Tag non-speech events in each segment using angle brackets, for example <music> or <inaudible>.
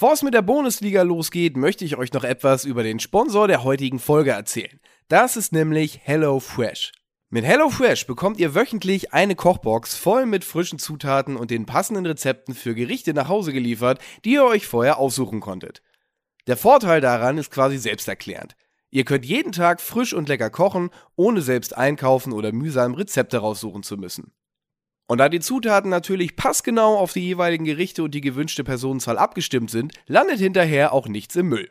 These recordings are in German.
Bevor es mit der Bundesliga losgeht, möchte ich euch noch etwas über den Sponsor der heutigen Folge erzählen. Das ist nämlich HelloFresh. Mit HelloFresh bekommt ihr wöchentlich eine Kochbox voll mit frischen Zutaten und den passenden Rezepten für Gerichte nach Hause geliefert, die ihr euch vorher aussuchen konntet. Der Vorteil daran ist quasi selbsterklärend. Ihr könnt jeden Tag frisch und lecker kochen, ohne selbst einkaufen oder mühsam Rezepte raussuchen zu müssen. Und da die Zutaten natürlich passgenau auf die jeweiligen Gerichte und die gewünschte Personenzahl abgestimmt sind, landet hinterher auch nichts im Müll.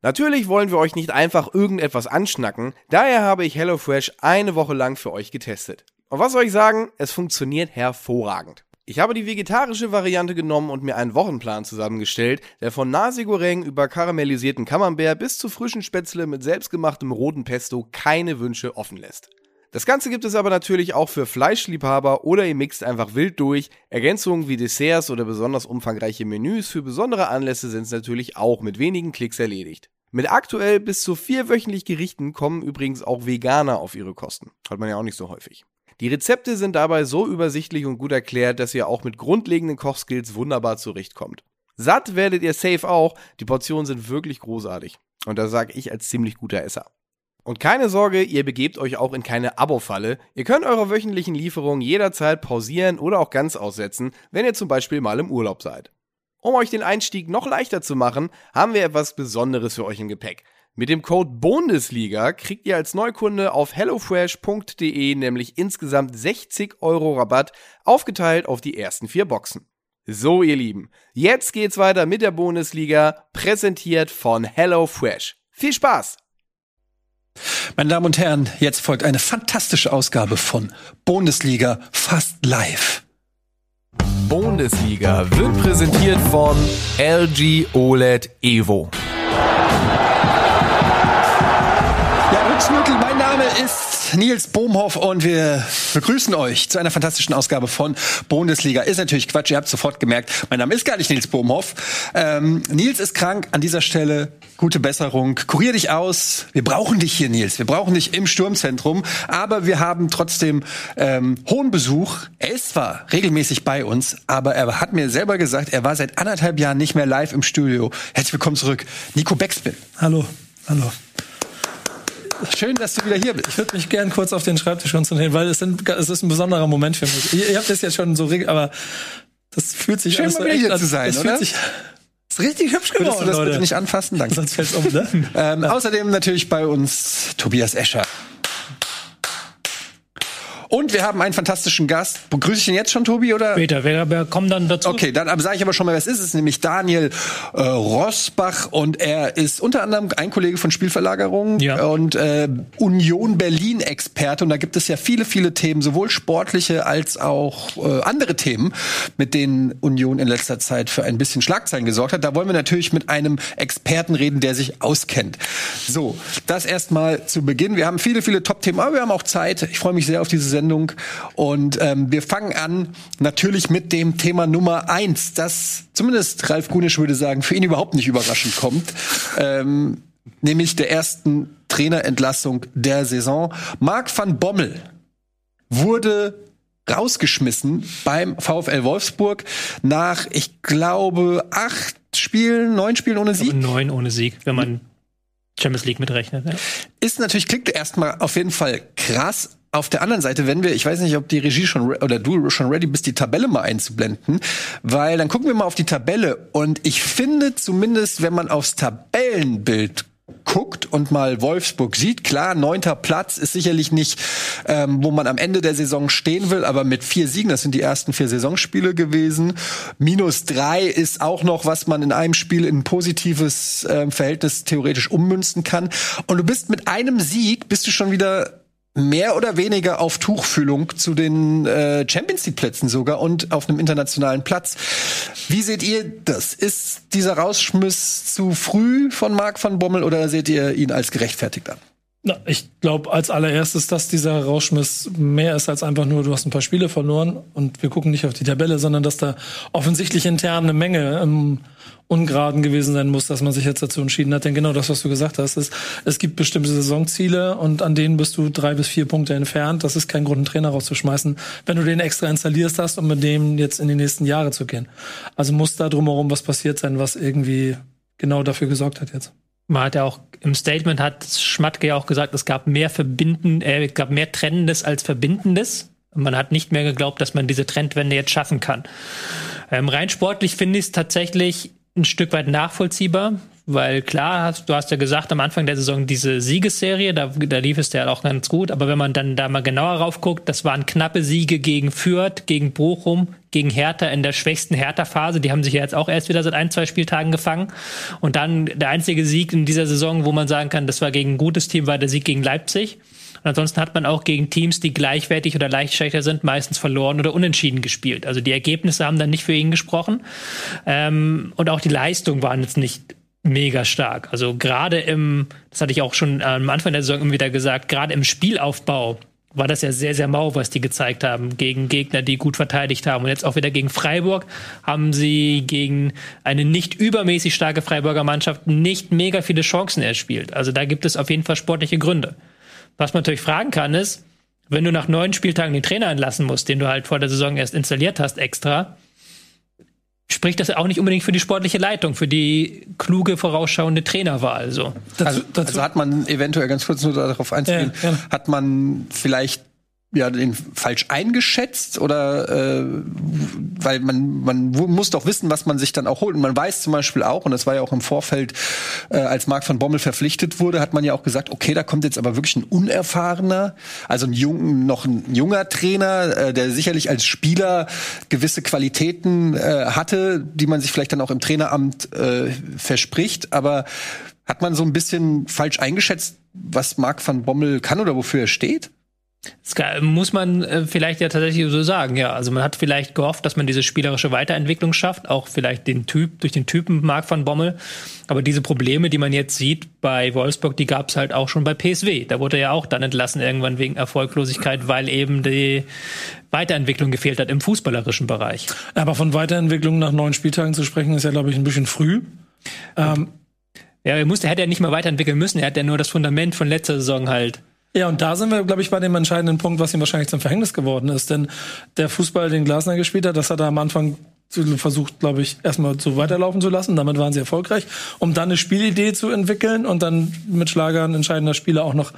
Natürlich wollen wir euch nicht einfach irgendetwas anschnacken, daher habe ich HelloFresh eine Woche lang für euch getestet. Und was soll ich sagen, es funktioniert hervorragend. Ich habe die vegetarische Variante genommen und mir einen Wochenplan zusammengestellt, der von Nasi Goreng über karamellisierten Camembert bis zu frischen Spätzle mit selbstgemachtem roten Pesto keine Wünsche offen lässt. Das Ganze gibt es aber natürlich auch für Fleischliebhaber oder ihr mixt einfach wild durch. Ergänzungen wie Desserts oder besonders umfangreiche Menüs für besondere Anlässe sind es natürlich auch mit wenigen Klicks erledigt. Mit aktuell bis zu vier wöchentlich Gerichten kommen übrigens auch Veganer auf ihre Kosten. Hat man ja auch nicht so häufig. Die Rezepte sind dabei so übersichtlich und gut erklärt, dass ihr auch mit grundlegenden Kochskills wunderbar zurechtkommt. Satt werdet ihr safe auch, die Portionen sind wirklich großartig. Und das sage ich als ziemlich guter Esser. Und keine Sorge, ihr begebt euch auch in keine Abo-Falle. Ihr könnt eure wöchentlichen Lieferungen jederzeit pausieren oder auch ganz aussetzen, wenn ihr zum Beispiel mal im Urlaub seid. Um euch den Einstieg noch leichter zu machen, haben wir etwas Besonderes für euch im Gepäck. Mit dem Code Bundesliga kriegt ihr als Neukunde auf hellofresh.de nämlich insgesamt 60 Euro Rabatt, aufgeteilt auf die ersten vier Boxen. So, ihr Lieben, jetzt geht's weiter mit der Bundesliga, präsentiert von HelloFresh. Viel Spaß! Meine Damen und Herren, jetzt folgt eine fantastische Ausgabe von Bundesliga fast live. Bundesliga wird präsentiert von LG OLED Evo. Ja, Glücksmittel, mein Name ist Nils Bohmhoff und wir begrüßen euch zu einer fantastischen Ausgabe von Bundesliga. Ist natürlich Quatsch, ihr habt sofort gemerkt, mein Name ist gar nicht Nils Bohmhoff. Ähm, Nils ist krank, an dieser Stelle gute Besserung. Kurier dich aus. Wir brauchen dich hier, Nils. Wir brauchen dich im Sturmzentrum. Aber wir haben trotzdem ähm, hohen Besuch. Er ist zwar regelmäßig bei uns, aber er hat mir selber gesagt, er war seit anderthalb Jahren nicht mehr live im Studio. Herzlich willkommen zurück, Nico Beckspin. Hallo, hallo. Schön, dass du wieder hier bist. Ich würde mich gern kurz auf den Schreibtisch konzentrieren, weil es, sind, es ist ein besonderer Moment für mich. Ihr, ihr habt das jetzt schon so, aber das fühlt sich Schön, an. mal wieder hier zu sein, das oder? Fühlt sich, Ist richtig hübsch geworden, Würdest du das Leute. bitte nicht anfassen? Danke. sonst fällt's um, ne? <laughs> Ähm, außerdem natürlich bei uns Tobias Escher. Und wir haben einen fantastischen Gast. Begrüße ich ihn jetzt schon, Tobi, oder? Später, wir, wir kommen dann dazu. Okay, dann sage ich aber schon mal, wer es ist. Es ist nämlich Daniel äh, Rosbach und er ist unter anderem ein Kollege von Spielverlagerung Ja. und äh, Union Berlin Experte. Und da gibt es ja viele, viele Themen, sowohl sportliche als auch äh, andere Themen, mit denen Union in letzter Zeit für ein bisschen Schlagzeilen gesorgt hat. Da wollen wir natürlich mit einem Experten reden, der sich auskennt. So, das erstmal zu Beginn. Wir haben viele, viele Top-Themen, aber wir haben auch Zeit. Ich freue mich sehr auf diese Sendung. Und ähm, wir fangen an natürlich mit dem Thema Nummer eins, das zumindest Ralf Gunisch würde sagen, für ihn überhaupt nicht überraschend kommt. Ähm, nämlich der ersten Trainerentlassung der Saison. Marc van Bommel wurde rausgeschmissen beim VfL Wolfsburg nach, ich glaube, acht Spielen, neun Spielen ohne Sieg. Neun ohne Sieg, wenn man Champions League mitrechnet. Ja. ist natürlich, klingt erstmal auf jeden Fall krass. Auf der anderen Seite, wenn wir, ich weiß nicht, ob die Regie schon oder du schon ready bist, die Tabelle mal einzublenden, weil dann gucken wir mal auf die Tabelle und ich finde zumindest, wenn man aufs Tabellenbild guckt und mal Wolfsburg sieht, klar, neunter Platz ist sicherlich nicht, ähm, wo man am Ende der Saison stehen will, aber mit vier Siegen, das sind die ersten vier Saisonspiele gewesen, minus drei ist auch noch, was man in einem Spiel in ein positives ähm, Verhältnis theoretisch ummünzen kann. Und du bist mit einem Sieg, bist du schon wieder mehr oder weniger auf Tuchfühlung zu den äh, Champions League Plätzen sogar und auf einem internationalen Platz. Wie seht ihr das? Ist dieser Rausschmiss zu früh von Marc van Bommel oder seht ihr ihn als gerechtfertigt an? Na, ich glaube als allererstes, dass dieser Rauschmiss mehr ist als einfach nur, du hast ein paar Spiele verloren und wir gucken nicht auf die Tabelle, sondern dass da offensichtlich intern eine Menge im Ungeraden gewesen sein muss, dass man sich jetzt dazu entschieden hat. Denn genau das, was du gesagt hast, ist, es gibt bestimmte Saisonziele und an denen bist du drei bis vier Punkte entfernt. Das ist kein Grund, einen Trainer rauszuschmeißen, wenn du den extra installierst hast, um mit dem jetzt in die nächsten Jahre zu gehen. Also muss da drumherum was passiert sein, was irgendwie genau dafür gesorgt hat jetzt. Man hat ja auch im Statement hat Schmatke ja auch gesagt, es gab mehr Verbinden, äh, es gab mehr Trennendes als Verbindendes. Man hat nicht mehr geglaubt, dass man diese Trendwende jetzt schaffen kann. Ähm, rein sportlich finde ich es tatsächlich ein Stück weit nachvollziehbar, weil klar, hast, du hast ja gesagt am Anfang der Saison diese Siegesserie, da, da lief es ja auch ganz gut, aber wenn man dann da mal genauer raufguckt, das waren knappe Siege gegen Fürth, gegen Bochum, gegen Hertha in der schwächsten Hertha-Phase, die haben sich ja jetzt auch erst wieder seit ein, zwei Spieltagen gefangen und dann der einzige Sieg in dieser Saison, wo man sagen kann, das war gegen ein gutes Team, war der Sieg gegen Leipzig. Und ansonsten hat man auch gegen Teams, die gleichwertig oder leicht schlechter sind, meistens verloren oder unentschieden gespielt. Also die Ergebnisse haben dann nicht für ihn gesprochen. Ähm, und auch die Leistung waren jetzt nicht mega stark. Also gerade im, das hatte ich auch schon am Anfang der Saison immer wieder gesagt, gerade im Spielaufbau war das ja sehr, sehr mau, was die gezeigt haben gegen Gegner, die gut verteidigt haben. Und jetzt auch wieder gegen Freiburg haben sie gegen eine nicht übermäßig starke Freiburger Mannschaft nicht mega viele Chancen erspielt. Also da gibt es auf jeden Fall sportliche Gründe. Was man natürlich fragen kann, ist, wenn du nach neun Spieltagen den Trainer entlassen musst, den du halt vor der Saison erst installiert hast, extra, spricht das auch nicht unbedingt für die sportliche Leitung, für die kluge, vorausschauende Trainerwahl. So. Also, also hat man eventuell ganz kurz nur darauf einzugehen, ja, ja. hat man vielleicht ja den falsch eingeschätzt oder äh, weil man man muss doch wissen, was man sich dann auch holt. Und man weiß zum Beispiel auch, und das war ja auch im Vorfeld, äh, als Marc van Bommel verpflichtet wurde, hat man ja auch gesagt, okay, da kommt jetzt aber wirklich ein unerfahrener, also ein jung, noch ein junger Trainer, äh, der sicherlich als Spieler gewisse Qualitäten äh, hatte, die man sich vielleicht dann auch im Traineramt äh, verspricht, aber hat man so ein bisschen falsch eingeschätzt, was Marc van Bommel kann oder wofür er steht? Das muss man äh, vielleicht ja tatsächlich so sagen, ja. Also man hat vielleicht gehofft, dass man diese spielerische Weiterentwicklung schafft, auch vielleicht den Typ, durch den Typen Marc van Bommel. Aber diese Probleme, die man jetzt sieht bei Wolfsburg, die gab es halt auch schon bei PSW. Da wurde er ja auch dann entlassen irgendwann wegen Erfolglosigkeit, weil eben die Weiterentwicklung gefehlt hat im fußballerischen Bereich. Aber von Weiterentwicklung nach neun Spieltagen zu sprechen, ist ja, glaube ich, ein bisschen früh. Ähm, ja, er musste, hätte er nicht mal weiterentwickeln müssen. Er hat ja nur das Fundament von letzter Saison halt ja, und da sind wir, glaube ich, bei dem entscheidenden Punkt, was ihm wahrscheinlich zum Verhängnis geworden ist. Denn der Fußball, den Glasner gespielt hat, das hat er am Anfang versucht, glaube ich, erstmal so weiterlaufen zu lassen. Damit waren sie erfolgreich, um dann eine Spielidee zu entwickeln und dann mit Schlagern entscheidender Spieler auch noch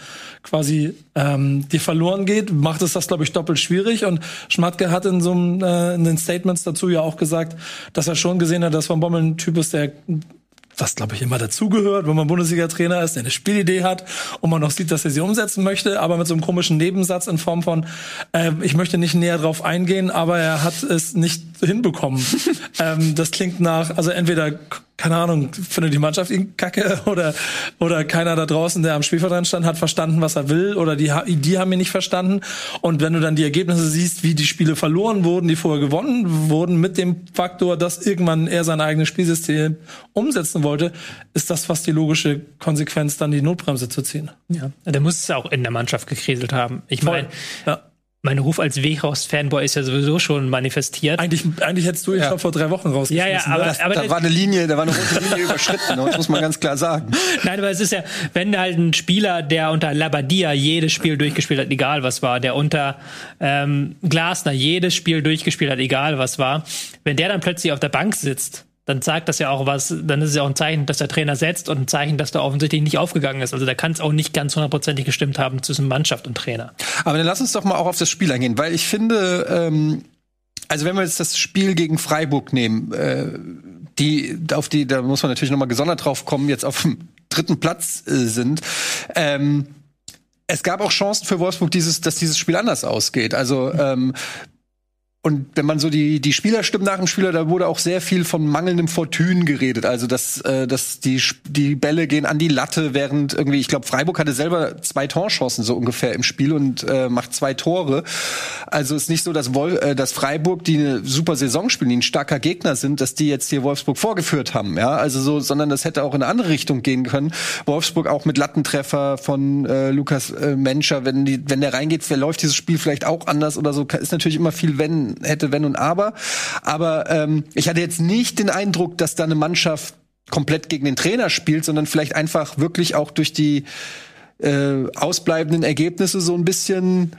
quasi ähm, die verloren geht, macht es das, glaube ich, doppelt schwierig. Und Schmatke hat in so einem, äh, in den Statements dazu ja auch gesagt, dass er schon gesehen hat, dass Van Bommel ein Typ ist, der was glaube ich immer dazugehört, wenn man Bundesliga-Trainer ist, der eine Spielidee hat und man noch sieht, dass er sie umsetzen möchte, aber mit so einem komischen Nebensatz in Form von, äh, ich möchte nicht näher drauf eingehen, aber er hat es nicht hinbekommen. <laughs> ähm, das klingt nach, also entweder keine Ahnung, findet die Mannschaft ihn kacke oder, oder keiner da draußen, der am Spielfeld stand, hat verstanden, was er will oder die, die haben ihn nicht verstanden. Und wenn du dann die Ergebnisse siehst, wie die Spiele verloren wurden, die vorher gewonnen wurden, mit dem Faktor, dass irgendwann er sein eigenes Spielsystem umsetzen wollte, ist das fast die logische Konsequenz, dann die Notbremse zu ziehen. Ja, der muss es auch in der Mannschaft gekriselt haben. Ich meine, ja mein Ruf als Wehorst-Fanboy ist ja sowieso schon manifestiert. Eigentlich, eigentlich hättest du ihn ja. schon vor drei Wochen rausgeschmissen. Ja, ja, aber, das, aber da war eine Linie, da war eine rote Linie <laughs> überschritten, das muss man ganz klar sagen. Nein, aber es ist ja, wenn halt ein Spieler, der unter Labadia jedes Spiel durchgespielt hat, egal was war, der unter ähm, Glasner jedes Spiel durchgespielt hat, egal was war, wenn der dann plötzlich auf der Bank sitzt dann zeigt das ja auch was, dann ist es ja auch ein Zeichen, dass der Trainer setzt und ein Zeichen, dass da offensichtlich nicht aufgegangen ist. Also da kann es auch nicht ganz hundertprozentig gestimmt haben zwischen Mannschaft und Trainer. Aber dann lass uns doch mal auch auf das Spiel eingehen, weil ich finde, ähm, also wenn wir jetzt das Spiel gegen Freiburg nehmen, äh, die, auf die, da muss man natürlich nochmal gesondert drauf kommen, jetzt auf dem dritten Platz äh, sind, ähm, es gab auch Chancen für Wolfsburg, dieses, dass dieses Spiel anders ausgeht. Also ähm, und wenn man so die, die Spielerstimmen nach dem Spieler, da wurde auch sehr viel von mangelndem Fortune geredet. Also, dass, äh, dass die, die Bälle gehen an die Latte, während irgendwie, ich glaube, Freiburg hatte selber zwei Torchancen so ungefähr im Spiel und äh, macht zwei Tore. Also ist nicht so, dass, Wol äh, dass Freiburg, die eine super Saison spielen, die ein starker Gegner sind, dass die jetzt hier Wolfsburg vorgeführt haben. Ja, also so, sondern das hätte auch in eine andere Richtung gehen können. Wolfsburg auch mit Lattentreffer von äh, Lukas äh, Menscher, wenn, die, wenn der reingeht, verläuft dieses Spiel vielleicht auch anders oder so. Ist natürlich immer viel, wenn hätte, wenn und aber. Aber ähm, ich hatte jetzt nicht den Eindruck, dass da eine Mannschaft komplett gegen den Trainer spielt, sondern vielleicht einfach wirklich auch durch die äh, ausbleibenden Ergebnisse so ein bisschen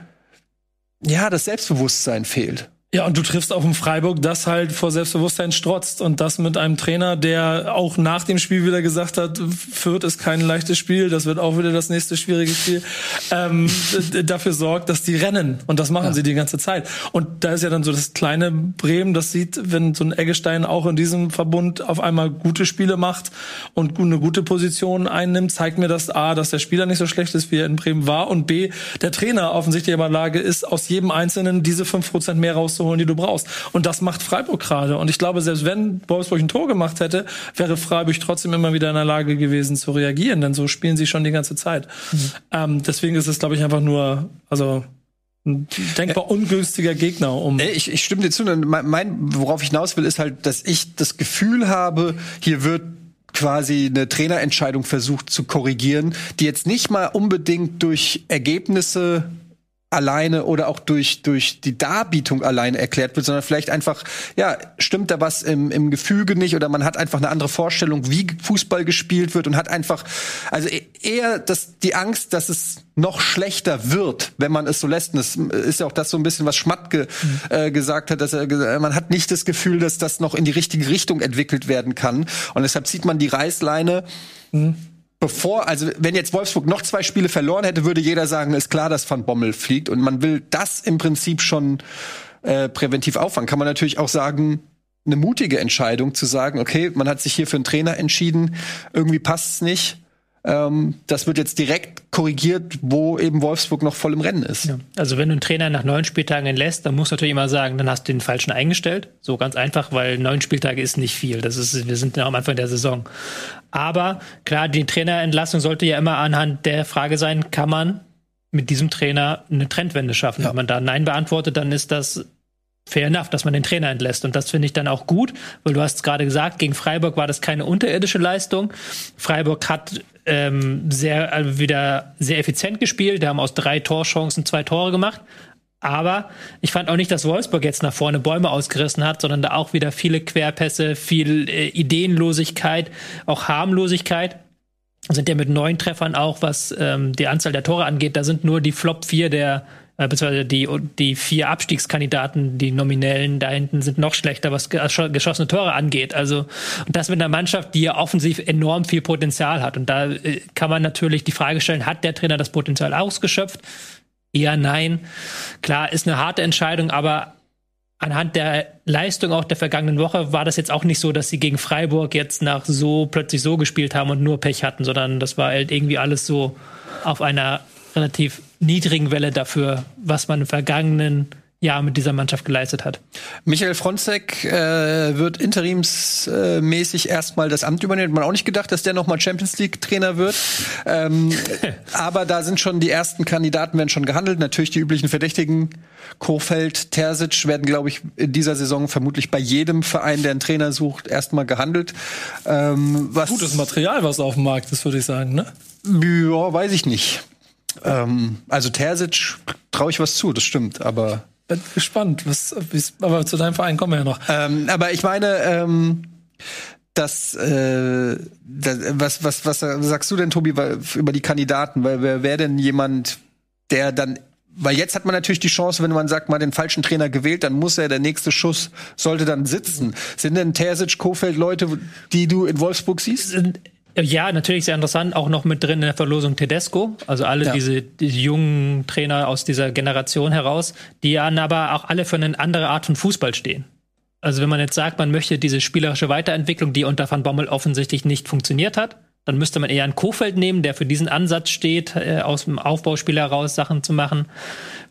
ja das Selbstbewusstsein fehlt. Ja, und du triffst auf ein Freiburg, das halt vor Selbstbewusstsein strotzt und das mit einem Trainer, der auch nach dem Spiel wieder gesagt hat, Fürth ist kein leichtes Spiel, das wird auch wieder das nächste schwierige Spiel, ähm, dafür sorgt, dass die rennen und das machen ja. sie die ganze Zeit. Und da ist ja dann so das kleine Bremen, das sieht, wenn so ein Eggestein auch in diesem Verbund auf einmal gute Spiele macht und eine gute Position einnimmt, zeigt mir das A, dass der Spieler nicht so schlecht ist, wie er in Bremen war und B, der Trainer offensichtlich in der Lage ist, aus jedem Einzelnen diese fünf Prozent mehr rauszuholen rauszuholen, die du brauchst. Und das macht Freiburg gerade. Und ich glaube, selbst wenn Wolfsburg ein Tor gemacht hätte, wäre Freiburg trotzdem immer wieder in der Lage gewesen zu reagieren, denn so spielen sie schon die ganze Zeit. Mhm. Ähm, deswegen ist es, glaube ich, einfach nur, also ein denkbar ungünstiger Gegner. Um ich, ich stimme dir zu. Mein, worauf ich hinaus will, ist halt, dass ich das Gefühl habe, hier wird quasi eine Trainerentscheidung versucht zu korrigieren, die jetzt nicht mal unbedingt durch Ergebnisse alleine oder auch durch, durch die Darbietung alleine erklärt wird, sondern vielleicht einfach, ja, stimmt da was im, im Gefüge nicht oder man hat einfach eine andere Vorstellung, wie Fußball gespielt wird und hat einfach, also e-, eher das, die Angst, dass es noch schlechter wird, wenn man es so lässt. Und das ist ja auch das so ein bisschen, was Schmatke mhm. äh, gesagt hat, dass er, man hat nicht das Gefühl, dass das noch in die richtige Richtung entwickelt werden kann. Und deshalb zieht man die Reißleine. Mhm bevor, also wenn jetzt Wolfsburg noch zwei Spiele verloren hätte, würde jeder sagen, ist klar, dass Van Bommel fliegt. Und man will das im Prinzip schon äh, präventiv auffangen. Kann man natürlich auch sagen, eine mutige Entscheidung zu sagen, okay, man hat sich hier für einen Trainer entschieden, irgendwie passt es nicht. Ähm, das wird jetzt direkt korrigiert, wo eben Wolfsburg noch voll im Rennen ist. Ja. Also wenn du einen Trainer nach neun Spieltagen entlässt, dann musst du natürlich immer sagen, dann hast du den falschen eingestellt. So ganz einfach, weil neun Spieltage ist nicht viel. Das ist, wir sind ja am Anfang der Saison. Aber klar, die Trainerentlassung sollte ja immer anhand der Frage sein, kann man mit diesem Trainer eine Trendwende schaffen? Ja. Wenn man da Nein beantwortet, dann ist das fair enough, dass man den Trainer entlässt. Und das finde ich dann auch gut, weil du hast gerade gesagt, gegen Freiburg war das keine unterirdische Leistung. Freiburg hat ähm, sehr also wieder sehr effizient gespielt. Die haben aus drei Torchancen zwei Tore gemacht. Aber ich fand auch nicht, dass Wolfsburg jetzt nach vorne Bäume ausgerissen hat, sondern da auch wieder viele Querpässe, viel äh, Ideenlosigkeit, auch Harmlosigkeit. Sind ja mit neun Treffern auch, was ähm, die Anzahl der Tore angeht, da sind nur die Flop 4 der äh, beziehungsweise die, die vier Abstiegskandidaten, die nominellen da hinten sind noch schlechter, was geschossene Tore angeht. Also, und das mit einer Mannschaft, die ja offensiv enorm viel Potenzial hat. Und da äh, kann man natürlich die Frage stellen, hat der Trainer das Potenzial ausgeschöpft? Eher nein. Klar, ist eine harte Entscheidung, aber anhand der Leistung auch der vergangenen Woche war das jetzt auch nicht so, dass sie gegen Freiburg jetzt nach so plötzlich so gespielt haben und nur Pech hatten, sondern das war halt irgendwie alles so auf einer relativ niedrigen Welle dafür, was man im vergangenen Jahr mit dieser Mannschaft geleistet hat. Michael Fronzek äh, wird interimsmäßig äh, erstmal das Amt übernehmen. Hat man auch nicht gedacht, dass der nochmal Champions League Trainer wird. Ähm, <laughs> aber da sind schon die ersten Kandidaten werden schon gehandelt. Natürlich die üblichen Verdächtigen. Kofeld, Terzic werden, glaube ich, in dieser Saison vermutlich bei jedem Verein, der einen Trainer sucht, erstmal gehandelt. Ähm, was Gutes Material, was auf dem Markt ist, würde ich sagen, ne? Ja, weiß ich nicht. Ähm, also Terzic traue ich was zu, das stimmt, aber. Bin gespannt, was, aber zu deinem Verein kommen wir ja noch. Ähm, aber ich meine, ähm, das, äh, das, was, was, was sagst du denn, Tobi, über die Kandidaten? Weil wer wäre denn jemand, der dann weil jetzt hat man natürlich die Chance, wenn man sagt, mal den falschen Trainer gewählt, dann muss er, der nächste Schuss sollte dann sitzen. Sind denn Terzic, Kofeld Leute, die du in Wolfsburg siehst? Ja, natürlich sehr interessant, auch noch mit drin in der Verlosung Tedesco, also alle ja. diese, diese jungen Trainer aus dieser Generation heraus, die dann aber auch alle für eine andere Art von Fußball stehen. Also wenn man jetzt sagt, man möchte diese spielerische Weiterentwicklung, die unter Van Bommel offensichtlich nicht funktioniert hat, dann müsste man eher einen Kofeld nehmen, der für diesen Ansatz steht, äh, aus dem Aufbauspiel heraus Sachen zu machen.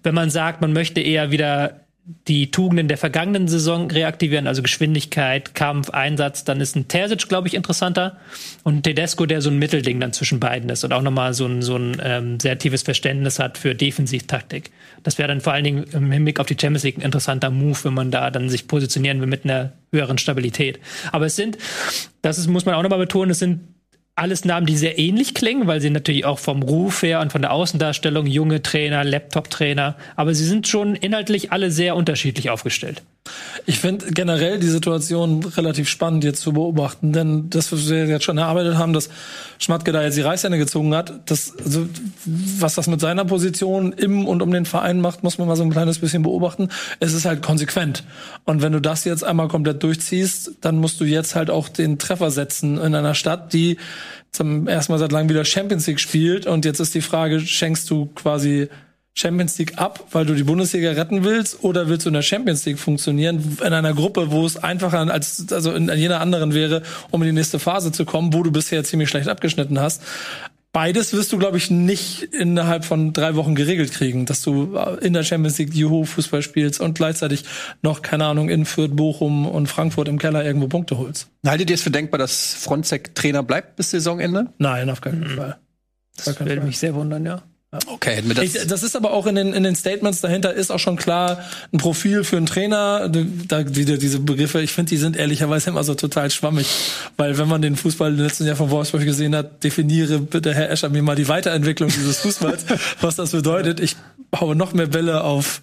Wenn man sagt, man möchte eher wieder die Tugenden der vergangenen Saison reaktivieren, also Geschwindigkeit, Kampf, Einsatz, dann ist ein Terzic, glaube ich, interessanter und Tedesco, der so ein Mittelding dann zwischen beiden ist und auch nochmal so ein, so ein ähm, sehr tiefes Verständnis hat für Defensivtaktik. Das wäre dann vor allen Dingen im Hinblick auf die Champions League ein interessanter Move, wenn man da dann sich positionieren will mit einer höheren Stabilität. Aber es sind, das ist, muss man auch nochmal betonen, es sind alles Namen, die sehr ähnlich klingen, weil sie natürlich auch vom Ruf her und von der Außendarstellung junge Trainer, Laptop-Trainer, aber sie sind schon inhaltlich alle sehr unterschiedlich aufgestellt. Ich finde generell die Situation relativ spannend jetzt zu beobachten, denn das, was wir jetzt schon erarbeitet haben, dass Schmatke da jetzt die Reißhände gezogen hat, das, also, was das mit seiner Position im und um den Verein macht, muss man mal so ein kleines bisschen beobachten. Es ist halt konsequent. Und wenn du das jetzt einmal komplett durchziehst, dann musst du jetzt halt auch den Treffer setzen in einer Stadt, die zum ersten Mal seit langem wieder Champions League spielt. Und jetzt ist die Frage, schenkst du quasi Champions League ab, weil du die Bundesliga retten willst, oder willst du in der Champions League funktionieren, in einer Gruppe, wo es einfacher als also in jener anderen wäre, um in die nächste Phase zu kommen, wo du bisher ziemlich schlecht abgeschnitten hast. Beides wirst du, glaube ich, nicht innerhalb von drei Wochen geregelt kriegen, dass du in der Champions League Juhu Fußball spielst und gleichzeitig noch, keine Ahnung, in Fürth, Bochum und Frankfurt im Keller irgendwo Punkte holst. Haltet ihr es für denkbar, dass Fronzek Trainer bleibt bis Saisonende? Nein, auf keinen Fall. Das würde mich sehr wundern, ja. Okay, hätten wir das. Ich, das ist aber auch in den, in den Statements dahinter ist auch schon klar ein Profil für einen Trainer. Da wieder diese Begriffe, ich finde, die sind ehrlicherweise immer so total schwammig. Weil wenn man den Fußball im letzten Jahr von Wolfsburg gesehen hat, definiere bitte, Herr Escher, mir mal die Weiterentwicklung dieses Fußballs, <laughs> was das bedeutet. Ich haue noch mehr Bälle auf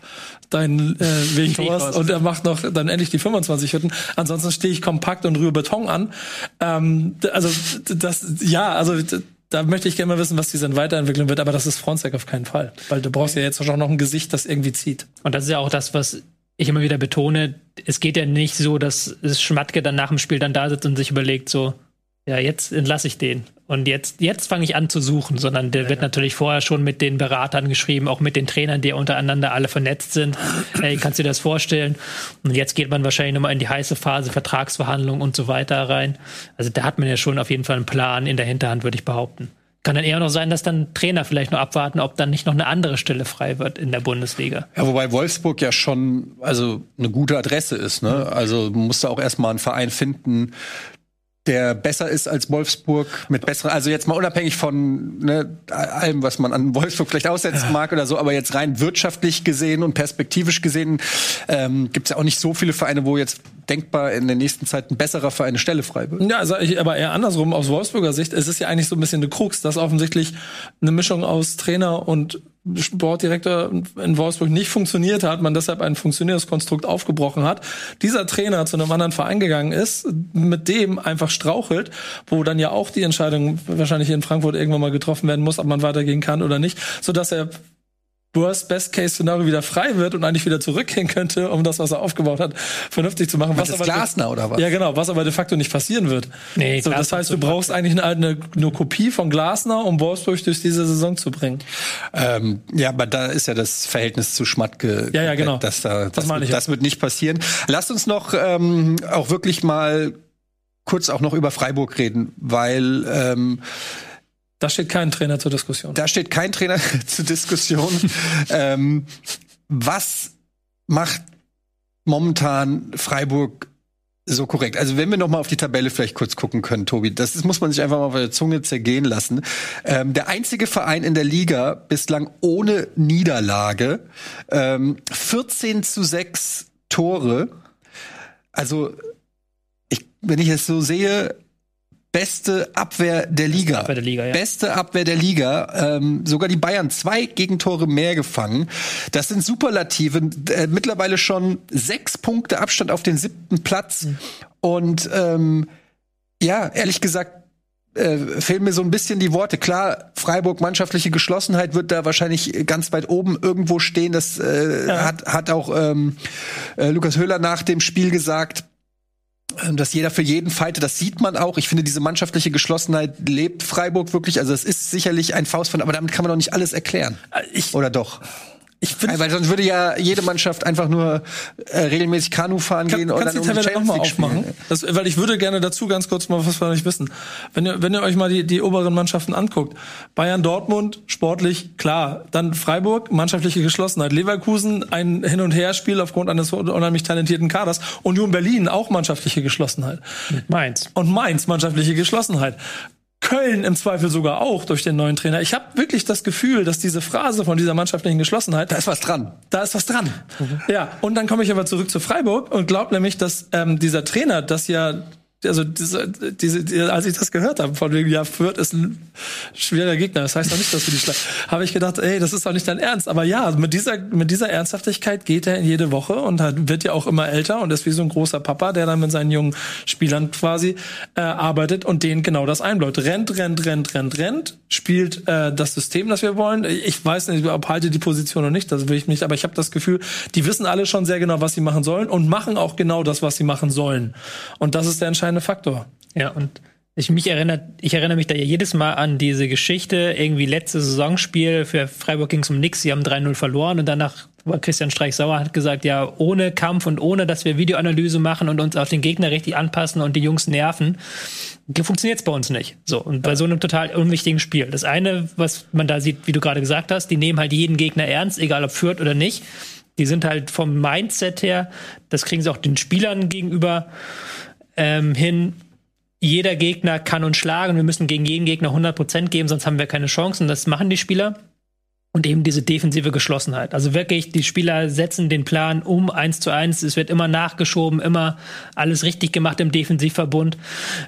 deinen äh, Weghorst <laughs> und er macht noch dann endlich die 25 Hütten. Ansonsten stehe ich kompakt und rühre Beton an. Ähm, also das, ja, also da möchte ich gerne mal wissen, was diese Weiterentwicklung wird, aber das ist Fronzek auf keinen Fall. Weil du brauchst ja jetzt auch noch ein Gesicht, das irgendwie zieht. Und das ist ja auch das, was ich immer wieder betone. Es geht ja nicht so, dass Schmatke dann nach dem Spiel dann da sitzt und sich überlegt, so, ja, jetzt entlasse ich den. Und jetzt, jetzt fange ich an zu suchen, sondern der wird natürlich vorher schon mit den Beratern geschrieben, auch mit den Trainern, die untereinander alle vernetzt sind. <laughs> Hey, kannst du dir das vorstellen? Und jetzt geht man wahrscheinlich nochmal in die heiße Phase, Vertragsverhandlungen und so weiter rein. Also da hat man ja schon auf jeden Fall einen Plan in der Hinterhand, würde ich behaupten. Kann dann eher noch sein, dass dann Trainer vielleicht noch abwarten, ob dann nicht noch eine andere Stelle frei wird in der Bundesliga. Ja, wobei Wolfsburg ja schon also eine gute Adresse ist. Ne? Also musst du auch erstmal einen Verein finden, der besser ist als Wolfsburg mit besseren, also jetzt mal unabhängig von ne, allem, was man an Wolfsburg vielleicht aussetzen mag oder so, aber jetzt rein wirtschaftlich gesehen und perspektivisch gesehen ähm, gibt es ja auch nicht so viele Vereine, wo jetzt denkbar in der nächsten Zeit ein besserer Verein eine Stelle frei wird. Ja, also ich, aber eher andersrum aus Wolfsburger Sicht. Es ist ja eigentlich so ein bisschen eine Krux, dass offensichtlich eine Mischung aus Trainer und Sportdirektor in Wolfsburg nicht funktioniert hat, man deshalb ein funktionierendes Konstrukt aufgebrochen hat, dieser Trainer zu einem anderen Verein gegangen ist, mit dem einfach strauchelt, wo dann ja auch die Entscheidung wahrscheinlich in Frankfurt irgendwann mal getroffen werden muss, ob man weitergehen kann oder nicht, so dass er Worst Best Case Szenario wieder frei wird und eigentlich wieder zurückgehen könnte, um das, was er aufgebaut hat, vernünftig zu machen. Was, was aber Glasner oder was? Ja, genau, was aber de facto nicht passieren wird. Nee, so, das heißt, du brauchst eigentlich eine, eine, eine, Kopie von Glasner, um Wolfsburg durch diese Saison zu bringen. Ähm, ja, aber da ist ja das Verhältnis zu Schmatke. Ja, ja, genau. Das, da, das, das, meine ich. Das wird nicht passieren. Lasst uns noch ähm, auch wirklich mal kurz auch noch über Freiburg reden, weil ähm, da steht kein Trainer zur Diskussion. Da steht kein Trainer <laughs> zur Diskussion. <laughs> ähm, was macht momentan Freiburg so korrekt. Also wenn wir noch mal auf die Tabelle vielleicht kurz gucken können, Tobi, das, das muss man sich einfach mal auf der Zunge zergehen lassen. Ähm, der einzige Verein in der Liga bislang ohne Niederlage, ähm, 14 zu 6 Tore. Also ich, wenn ich es so sehe, beste Abwehr der Liga. Abwehr der Liga ja. Beste Abwehr der Liga. Ähm, sogar die Bayern zwei Gegentore mehr gefangen. Das sind Superlative. Äh, mittlerweile schon sechs Punkte Abstand auf den siebten Platz. Mhm. Und ähm, ja, ehrlich gesagt, äh, fehlen mir so ein bisschen die Worte. Klar, Freiburg mannschaftliche Geschlossenheit wird da wahrscheinlich ganz weit oben irgendwo stehen. Das äh, ja. hat, hat auch ähm, äh, Lukas Höhler nach dem Spiel gesagt. Ähm, dass jeder für jeden fightet, das sieht man auch. Ich finde, diese mannschaftliche Geschlossenheit lebt Freiburg wirklich. Also es ist sicherlich ein Faust von, aber damit kann man doch nicht alles erklären. Äh, ich, Oder doch? Ich finde, weil sonst würde ja jede Mannschaft einfach nur äh, regelmäßig Kanu fahren kann, gehen und kannst dann die um die Tabelle Champions nochmal League aufmachen? Das, weil ich würde gerne dazu ganz kurz mal was von euch wissen. Wenn ihr, wenn ihr euch mal die, die oberen Mannschaften anguckt, Bayern, Dortmund, sportlich, klar. Dann Freiburg, mannschaftliche Geschlossenheit. Leverkusen, ein Hin- und Her-Spiel aufgrund eines unheimlich talentierten Kaders. Union Berlin, auch mannschaftliche Geschlossenheit. Mainz. Und Mainz, mannschaftliche Geschlossenheit. Köln im Zweifel sogar auch durch den neuen Trainer. Ich habe wirklich das Gefühl, dass diese Phrase von dieser mannschaftlichen Geschlossenheit, Da ist was dran. da ist was dran. Ja, und dann komme ich aber zurück zu Freiburg und glaube nämlich, dass ähm, dieser Trainer das ja also diese, diese, die, als ich das gehört habe, von wegen, ja, Fürth ist ein schwerer Gegner, das heißt doch nicht, dass wir die schlagen, <laughs> habe ich gedacht, ey, das ist doch nicht dein Ernst. Aber ja, mit dieser, mit dieser Ernsthaftigkeit geht er in jede Woche und hat, wird ja auch immer älter und ist wie so ein großer Papa, der dann mit seinen jungen Spielern quasi äh, arbeitet und denen genau das einbläut. Rennt, rennt, rennt, rennt, rennt, spielt äh, das System, das wir wollen. Ich weiß nicht, ob halte die Position oder nicht, das will ich nicht, aber ich habe das Gefühl, die wissen alle schon sehr genau, was sie machen sollen und machen auch genau das, was sie machen sollen. Und das ist der entscheidende Faktor. Ja, und ich mich erinnert, ich erinnere mich da ja jedes Mal an diese Geschichte, irgendwie letztes Saisonspiel für Freiburg ging es um nix, sie haben 3-0 verloren und danach war Christian Streich sauer, hat gesagt, ja, ohne Kampf und ohne, dass wir Videoanalyse machen und uns auf den Gegner richtig anpassen und die Jungs nerven, funktioniert es bei uns nicht. So, und bei so einem total unwichtigen Spiel. Das eine, was man da sieht, wie du gerade gesagt hast, die nehmen halt jeden Gegner ernst, egal ob führt oder nicht. Die sind halt vom Mindset her, das kriegen sie auch den Spielern gegenüber ähm, hin, jeder Gegner kann uns schlagen. Wir müssen gegen jeden Gegner 100% geben, sonst haben wir keine Chancen. Das machen die Spieler. Und eben diese defensive Geschlossenheit. Also wirklich, die Spieler setzen den Plan um eins zu eins. Es wird immer nachgeschoben, immer alles richtig gemacht im Defensivverbund.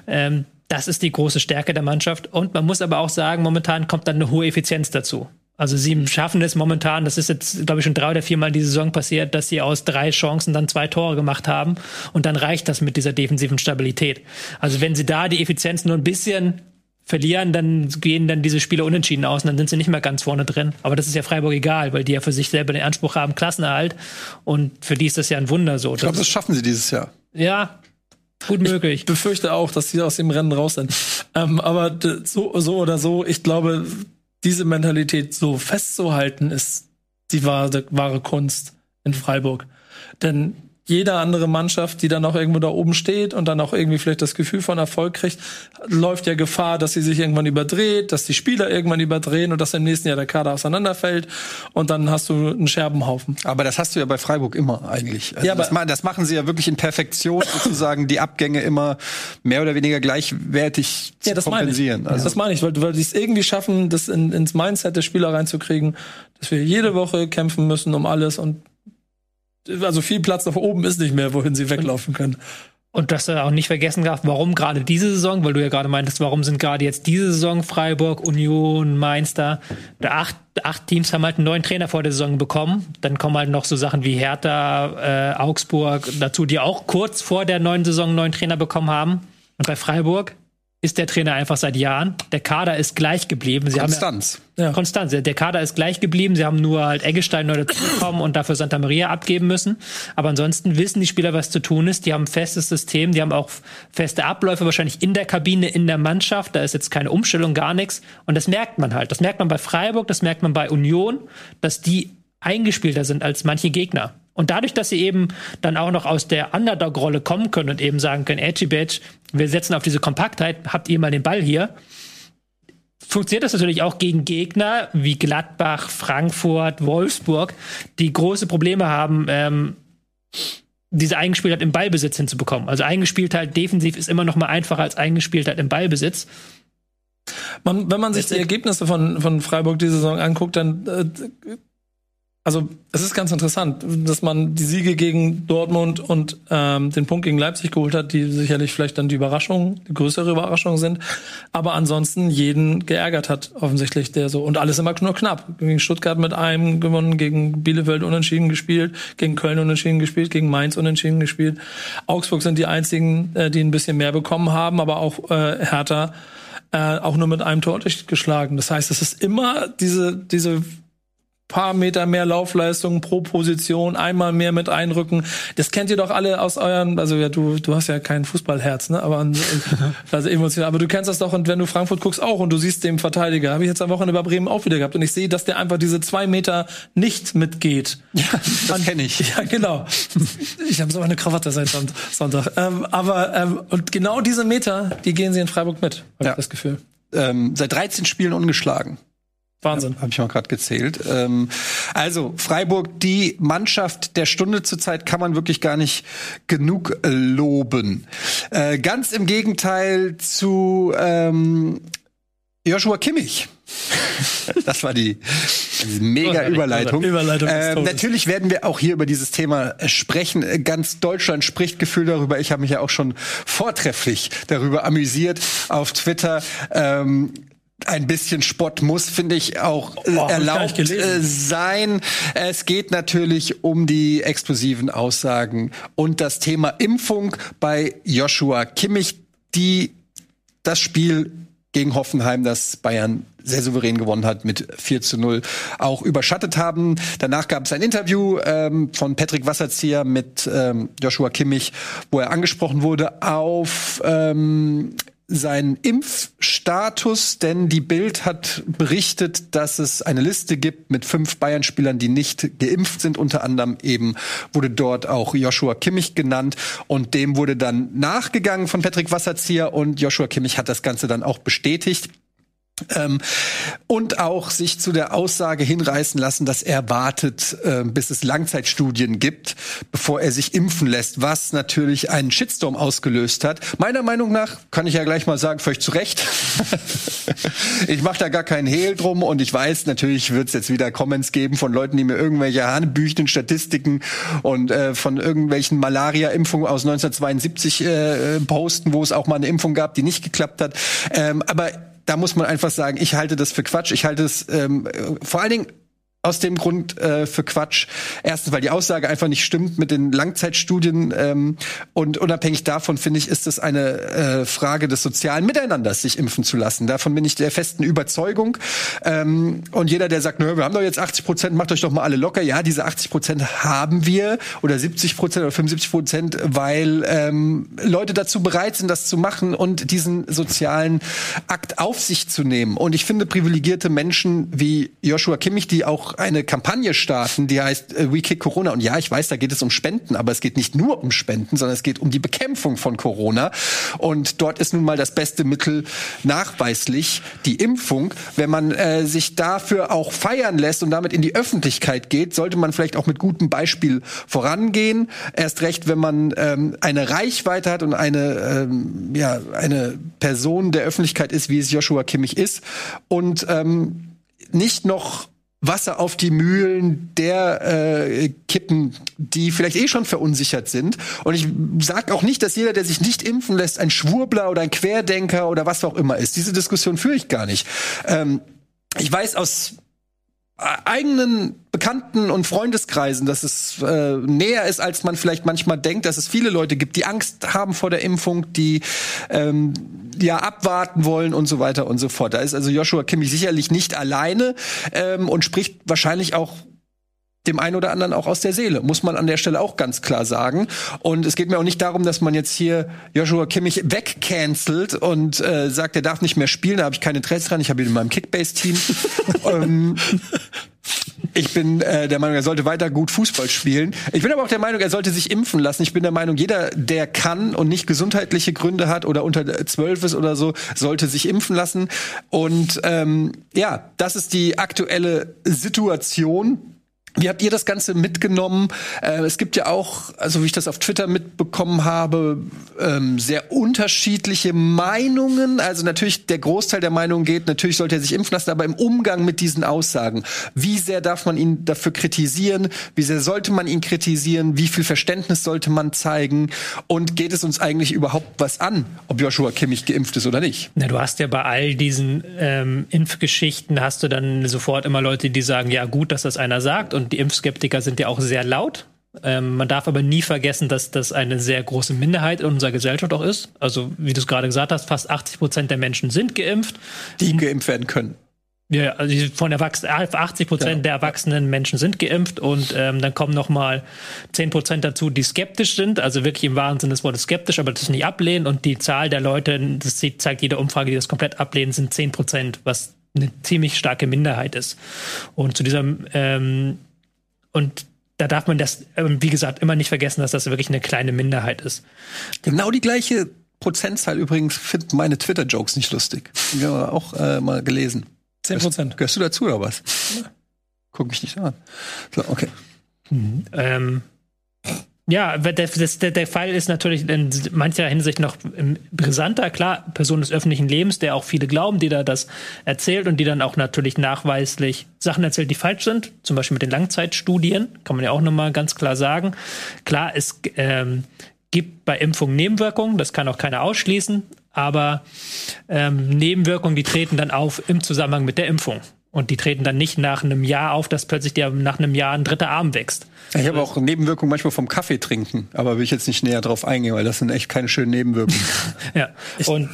Ähm, das ist die große Stärke der Mannschaft. Und man muss aber auch sagen, momentan kommt dann eine hohe Effizienz dazu. Also sie schaffen es momentan, das ist jetzt, glaube ich, schon drei oder viermal die Saison passiert, dass sie aus drei Chancen dann zwei Tore gemacht haben. Und dann reicht das mit dieser defensiven Stabilität. Also wenn sie da die Effizienz nur ein bisschen verlieren, dann gehen dann diese Spiele unentschieden aus und dann sind sie nicht mehr ganz vorne drin. Aber das ist ja Freiburg egal, weil die ja für sich selber den Anspruch haben, Klassenerhalt. Und für die ist das ja ein Wunder so. Ich glaube, das schaffen sie dieses Jahr. ja, gut möglich. Ich befürchte auch, dass sie aus dem Rennen raus sind. ähm, aber so, so oder so, ich glaube, diese Mentalität so festzuhalten, ist die wahre, wahre Kunst in Freiburg. Denn jede andere Mannschaft, die dann auch irgendwo da oben steht und dann auch irgendwie vielleicht das Gefühl von Erfolg kriegt, läuft ja Gefahr, dass sie sich irgendwann überdreht, dass die Spieler irgendwann überdrehen und dass im nächsten Jahr der Kader auseinanderfällt und dann hast du einen Scherbenhaufen. Aber das hast du ja bei Freiburg immer eigentlich. Also Ja, aber- das, ma- das machen sie ja wirklich in Perfektion, sozusagen die Abgänge immer mehr oder weniger gleichwertig zu Ja, das meine ich. kompensieren. Also, Das meine ich, weil, weil die es irgendwie schaffen, das in, ins Mindset der Spieler reinzukriegen, dass wir jede Woche kämpfen müssen um alles und also viel Platz nach oben ist nicht mehr, wohin sie weglaufen können. Und dass du auch nicht vergessen darfst, warum gerade diese Saison, weil du ja gerade meintest, warum sind gerade jetzt diese Saison Freiburg, Union, Mainz da? Da Acht, acht Teams haben halt einen neuen Trainer vor der Saison bekommen. Dann kommen halt noch so Sachen wie Hertha, äh, Augsburg dazu, die auch kurz vor der neuen Saison einen neuen Trainer bekommen haben. Und bei Freiburg ist der Trainer einfach seit Jahren. Der Kader ist gleich geblieben. Sie haben ja, Konstanz. Ja. Konstanz. Der Kader ist gleich geblieben. Sie haben nur halt Eggestein neu dazugekommen und dafür Santa Maria abgeben müssen. Aber ansonsten wissen die Spieler, was zu tun ist. Die haben ein festes System. Die haben auch feste Abläufe wahrscheinlich in der Kabine, in der Mannschaft. Da ist jetzt keine Umstellung, gar nichts. Und das merkt man halt. Das merkt man bei Freiburg, das merkt man bei Union, dass die eingespielter sind als manche Gegner. Und dadurch, dass sie eben dann auch noch aus der Underdog-Rolle kommen können und eben sagen können, Edgy Badge, wir setzen auf diese Kompaktheit, habt ihr mal den Ball hier, funktioniert das natürlich auch gegen Gegner wie Gladbach, Frankfurt, Wolfsburg, die große Probleme haben, ähm, diese Eingespieltheit im Ballbesitz hinzubekommen. Also Eingespieltheit defensiv ist immer noch mal einfacher als Eingespieltheit im Ballbesitz. Man, wenn man sich die Ergebnisse von, von Freiburg diese Saison anguckt, dann äh, also es ist ganz interessant, dass man die Siege gegen Dortmund und ähm, den Punkt gegen Leipzig geholt hat, die sicherlich vielleicht dann die Überraschung, die größere Überraschung sind, aber ansonsten jeden geärgert hat offensichtlich der so und alles immer nur knapp. Gegen Stuttgart mit einem gewonnen, gegen Bielefeld unentschieden gespielt, gegen Köln unentschieden gespielt, gegen Mainz unentschieden gespielt. Augsburg sind die einzigen, äh, die ein bisschen mehr bekommen haben, aber auch äh, Hertha äh, auch nur mit einem Tor geschlagen. Das heißt, es ist immer diese diese paar Meter mehr Laufleistung pro Position, einmal mehr mit einrücken. Das kennt ihr doch alle aus euren, also ja, du, du hast ja kein Fußballherz, ne? Aber <laughs> also emotional. Aber du kennst das doch und wenn du Frankfurt guckst auch und du siehst den Verteidiger, habe ich jetzt am Wochenende bei Bremen auch wieder gehabt und ich sehe, dass der einfach diese zwei Meter nicht mitgeht. Ja, das kenne ich. <laughs> Ja, genau. Ich habe so eine Krawatte seit Sonntag. Ähm, aber ähm, und genau diese Meter, die gehen sie in Freiburg mit, habe Ja. ich das Gefühl. Ähm, seit 13 Spielen ungeschlagen. Wahnsinn. Habe ich mal gerade gezählt. Ähm, also Freiburg, die Mannschaft der Stunde zurzeit kann man wirklich gar nicht genug äh, loben. Äh, ganz im Gegenteil zu ähm, Joshua Kimmich. <laughs> Das war die, mega Großartig. Überleitung. Überleitung Ähm, natürlich werden wir auch hier über dieses Thema äh, sprechen. Äh, Ganz Deutschland spricht gefühlt darüber. Ich habe mich ja auch schon vortrefflich darüber amüsiert auf Twitter. Ähm, ein bisschen Spott muss, finde ich, auch äh, Oh, ich erlaubt gelesen. äh, sein. Es geht natürlich um die explosiven Aussagen und das Thema Impfung bei Joshua Kimmich, die das Spiel gegen Hoffenheim, das Bayern sehr souverän gewonnen hat mit 4 zu 0, auch überschattet haben. Danach gab es ein Interview ähm, von Patrick Wasserzieher mit ähm, Joshua Kimmich, wo er angesprochen wurde auf ähm, seinen Impfstatus, denn die Bild hat berichtet, dass es eine Liste gibt mit fünf Bayern-Spielern, die nicht geimpft sind. Unter anderem eben wurde dort auch Joshua Kimmich genannt und dem wurde dann nachgegangen von Patrick Wasserzieher und Joshua Kimmich hat das Ganze dann auch bestätigt. Ähm, und auch sich zu der Aussage hinreißen lassen, dass er wartet, äh, bis es Langzeitstudien gibt, bevor er sich impfen lässt, was natürlich einen Shitstorm ausgelöst hat. Meiner Meinung nach, kann ich ja gleich mal sagen, völlig zu Recht. <laughs> ich mache da gar keinen Hehl drum und ich weiß, natürlich wird es jetzt wieder Comments geben von Leuten, die mir irgendwelche hanebüchenden Statistiken und äh, von irgendwelchen Malaria-Impfungen aus 1972 äh, posten, wo es auch mal eine Impfung gab, die nicht geklappt hat. Ähm, aber da muss man einfach sagen, ich halte das für Quatsch. Ich halte es ähm, äh, vor allen Dingen aus dem Grund äh, für Quatsch. Erstens, weil die Aussage einfach nicht stimmt mit den Langzeitstudien ähm, und unabhängig davon finde ich, ist es eine äh, Frage des sozialen Miteinanders, sich impfen zu lassen. Davon bin ich der festen Überzeugung. Ähm, und jeder, der sagt, nö, wir haben doch jetzt 80 Prozent, macht euch doch mal alle locker. Ja, diese 80 Prozent haben wir oder 70 Prozent oder 75 Prozent, weil ähm, Leute dazu bereit sind, das zu machen und diesen sozialen Akt auf sich zu nehmen. Und ich finde privilegierte Menschen wie Joshua Kimmich, die auch eine Kampagne starten, die heißt äh, We Kick Corona. Und ja, ich weiß, da geht es um Spenden, aber es geht nicht nur um Spenden, sondern es geht um die Bekämpfung von Corona. Und dort ist nun mal das beste Mittel nachweislich die Impfung. Wenn man äh, sich dafür auch feiern lässt und damit in die Öffentlichkeit geht, sollte man vielleicht auch mit gutem Beispiel vorangehen. Erst recht, wenn man ähm, eine Reichweite hat und eine, ähm, ja, eine Person der Öffentlichkeit ist, wie es Joshua Kimmich ist. Und ähm, nicht noch Wasser auf die Mühlen der äh, Kippen, die vielleicht eh schon verunsichert sind. Und ich sage auch nicht, dass jeder, der sich nicht impfen lässt, ein Schwurbler oder ein Querdenker oder was auch immer ist. Diese Diskussion führe ich gar nicht. Ähm, ich weiß aus äh, eigenen Bekannten und Freundeskreisen, dass es äh, näher ist, als man vielleicht manchmal denkt, dass es viele Leute gibt, die Angst haben vor der Impfung, die ähm, ja abwarten wollen und so weiter und so fort. Da ist also Joshua Kimmich sicherlich nicht alleine ähm, und spricht wahrscheinlich auch dem einen oder anderen auch aus der Seele, muss man an der Stelle auch ganz klar sagen. Und es geht mir auch nicht darum, dass man jetzt hier Joshua Kimmich wegcancelt und äh, sagt, er darf nicht mehr spielen, da habe ich kein Interesse dran, ich habe ihn in meinem Kickbase-Team. <laughs> ähm, ich bin äh, der Meinung, er sollte weiter gut Fußball spielen. Ich bin aber auch der Meinung, er sollte sich impfen lassen. Ich bin der Meinung, jeder, der kann und nicht gesundheitliche Gründe hat oder unter zwölf ist oder so, sollte sich impfen lassen. Und ähm, ja, das ist die aktuelle Situation. Wie habt ihr das Ganze mitgenommen? Äh, es gibt ja auch, also wie ich das auf Twitter mitbekommen habe, ähm, sehr unterschiedliche Meinungen. Also natürlich der Großteil der Meinung geht, natürlich sollte er sich impfen lassen, aber im Umgang mit diesen Aussagen, wie sehr darf man ihn dafür kritisieren? Wie sehr sollte man ihn kritisieren? Wie viel Verständnis sollte man zeigen? Und geht es uns eigentlich überhaupt was an, ob Joshua Kimmich geimpft ist oder nicht? Na, du hast ja bei all diesen ähm, Impfgeschichten hast du dann sofort immer Leute, die sagen, ja gut, dass das einer sagt und die Impfskeptiker sind ja auch sehr laut. Ähm, man darf aber nie vergessen, dass das eine sehr große Minderheit in unserer Gesellschaft auch ist. Also wie du es gerade gesagt hast, fast 80 Prozent der Menschen sind geimpft. Die geimpft werden können. Ja, also von Erwachsenen, 80 Prozent ja. der erwachsenen Menschen sind geimpft und ähm, dann kommen noch mal 10 Prozent dazu, die skeptisch sind, also wirklich im wahren Sinne des Wortes skeptisch, aber das nicht ablehnen und die Zahl der Leute, das zeigt jede Umfrage, die das komplett ablehnen, sind 10 Prozent, was eine ziemlich starke Minderheit ist. Und zu diesem ähm, und da darf man das, ähm, wie gesagt, immer nicht vergessen, dass das wirklich eine kleine Minderheit ist. Genau die gleiche Prozentzahl übrigens finden meine Twitter-Jokes nicht lustig. Die haben wir auch äh, mal gelesen. 10 Prozent. Gehörst du dazu oder was? Ja. Guck mich nicht an. So, okay. Mhm. Ähm, ja, der, der, der Fall ist natürlich in mancher Hinsicht noch brisanter. Klar, Person des öffentlichen Lebens, der auch viele glauben, die da das erzählt und die dann auch natürlich nachweislich Sachen erzählt, die falsch sind. Zum Beispiel mit den Langzeitstudien, kann man ja auch nochmal ganz klar sagen. Klar, es ähm, gibt bei Impfungen Nebenwirkungen, das kann auch keiner ausschließen, aber ähm, Nebenwirkungen, die treten dann auf im Zusammenhang mit der Impfung. Und die treten dann nicht nach einem Jahr auf, dass plötzlich der nach einem Jahr ein dritter Arm wächst. Ich habe auch Nebenwirkungen manchmal vom Kaffee trinken, aber will ich jetzt nicht näher drauf eingehen, weil das sind echt keine schönen Nebenwirkungen. <laughs> ja. Und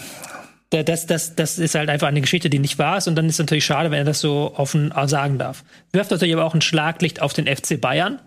das, das, das ist halt einfach eine Geschichte, die nicht wahr ist. Und dann ist es natürlich schade, wenn er das so offen sagen darf. Wirft natürlich aber auch ein Schlaglicht auf den FC Bayern,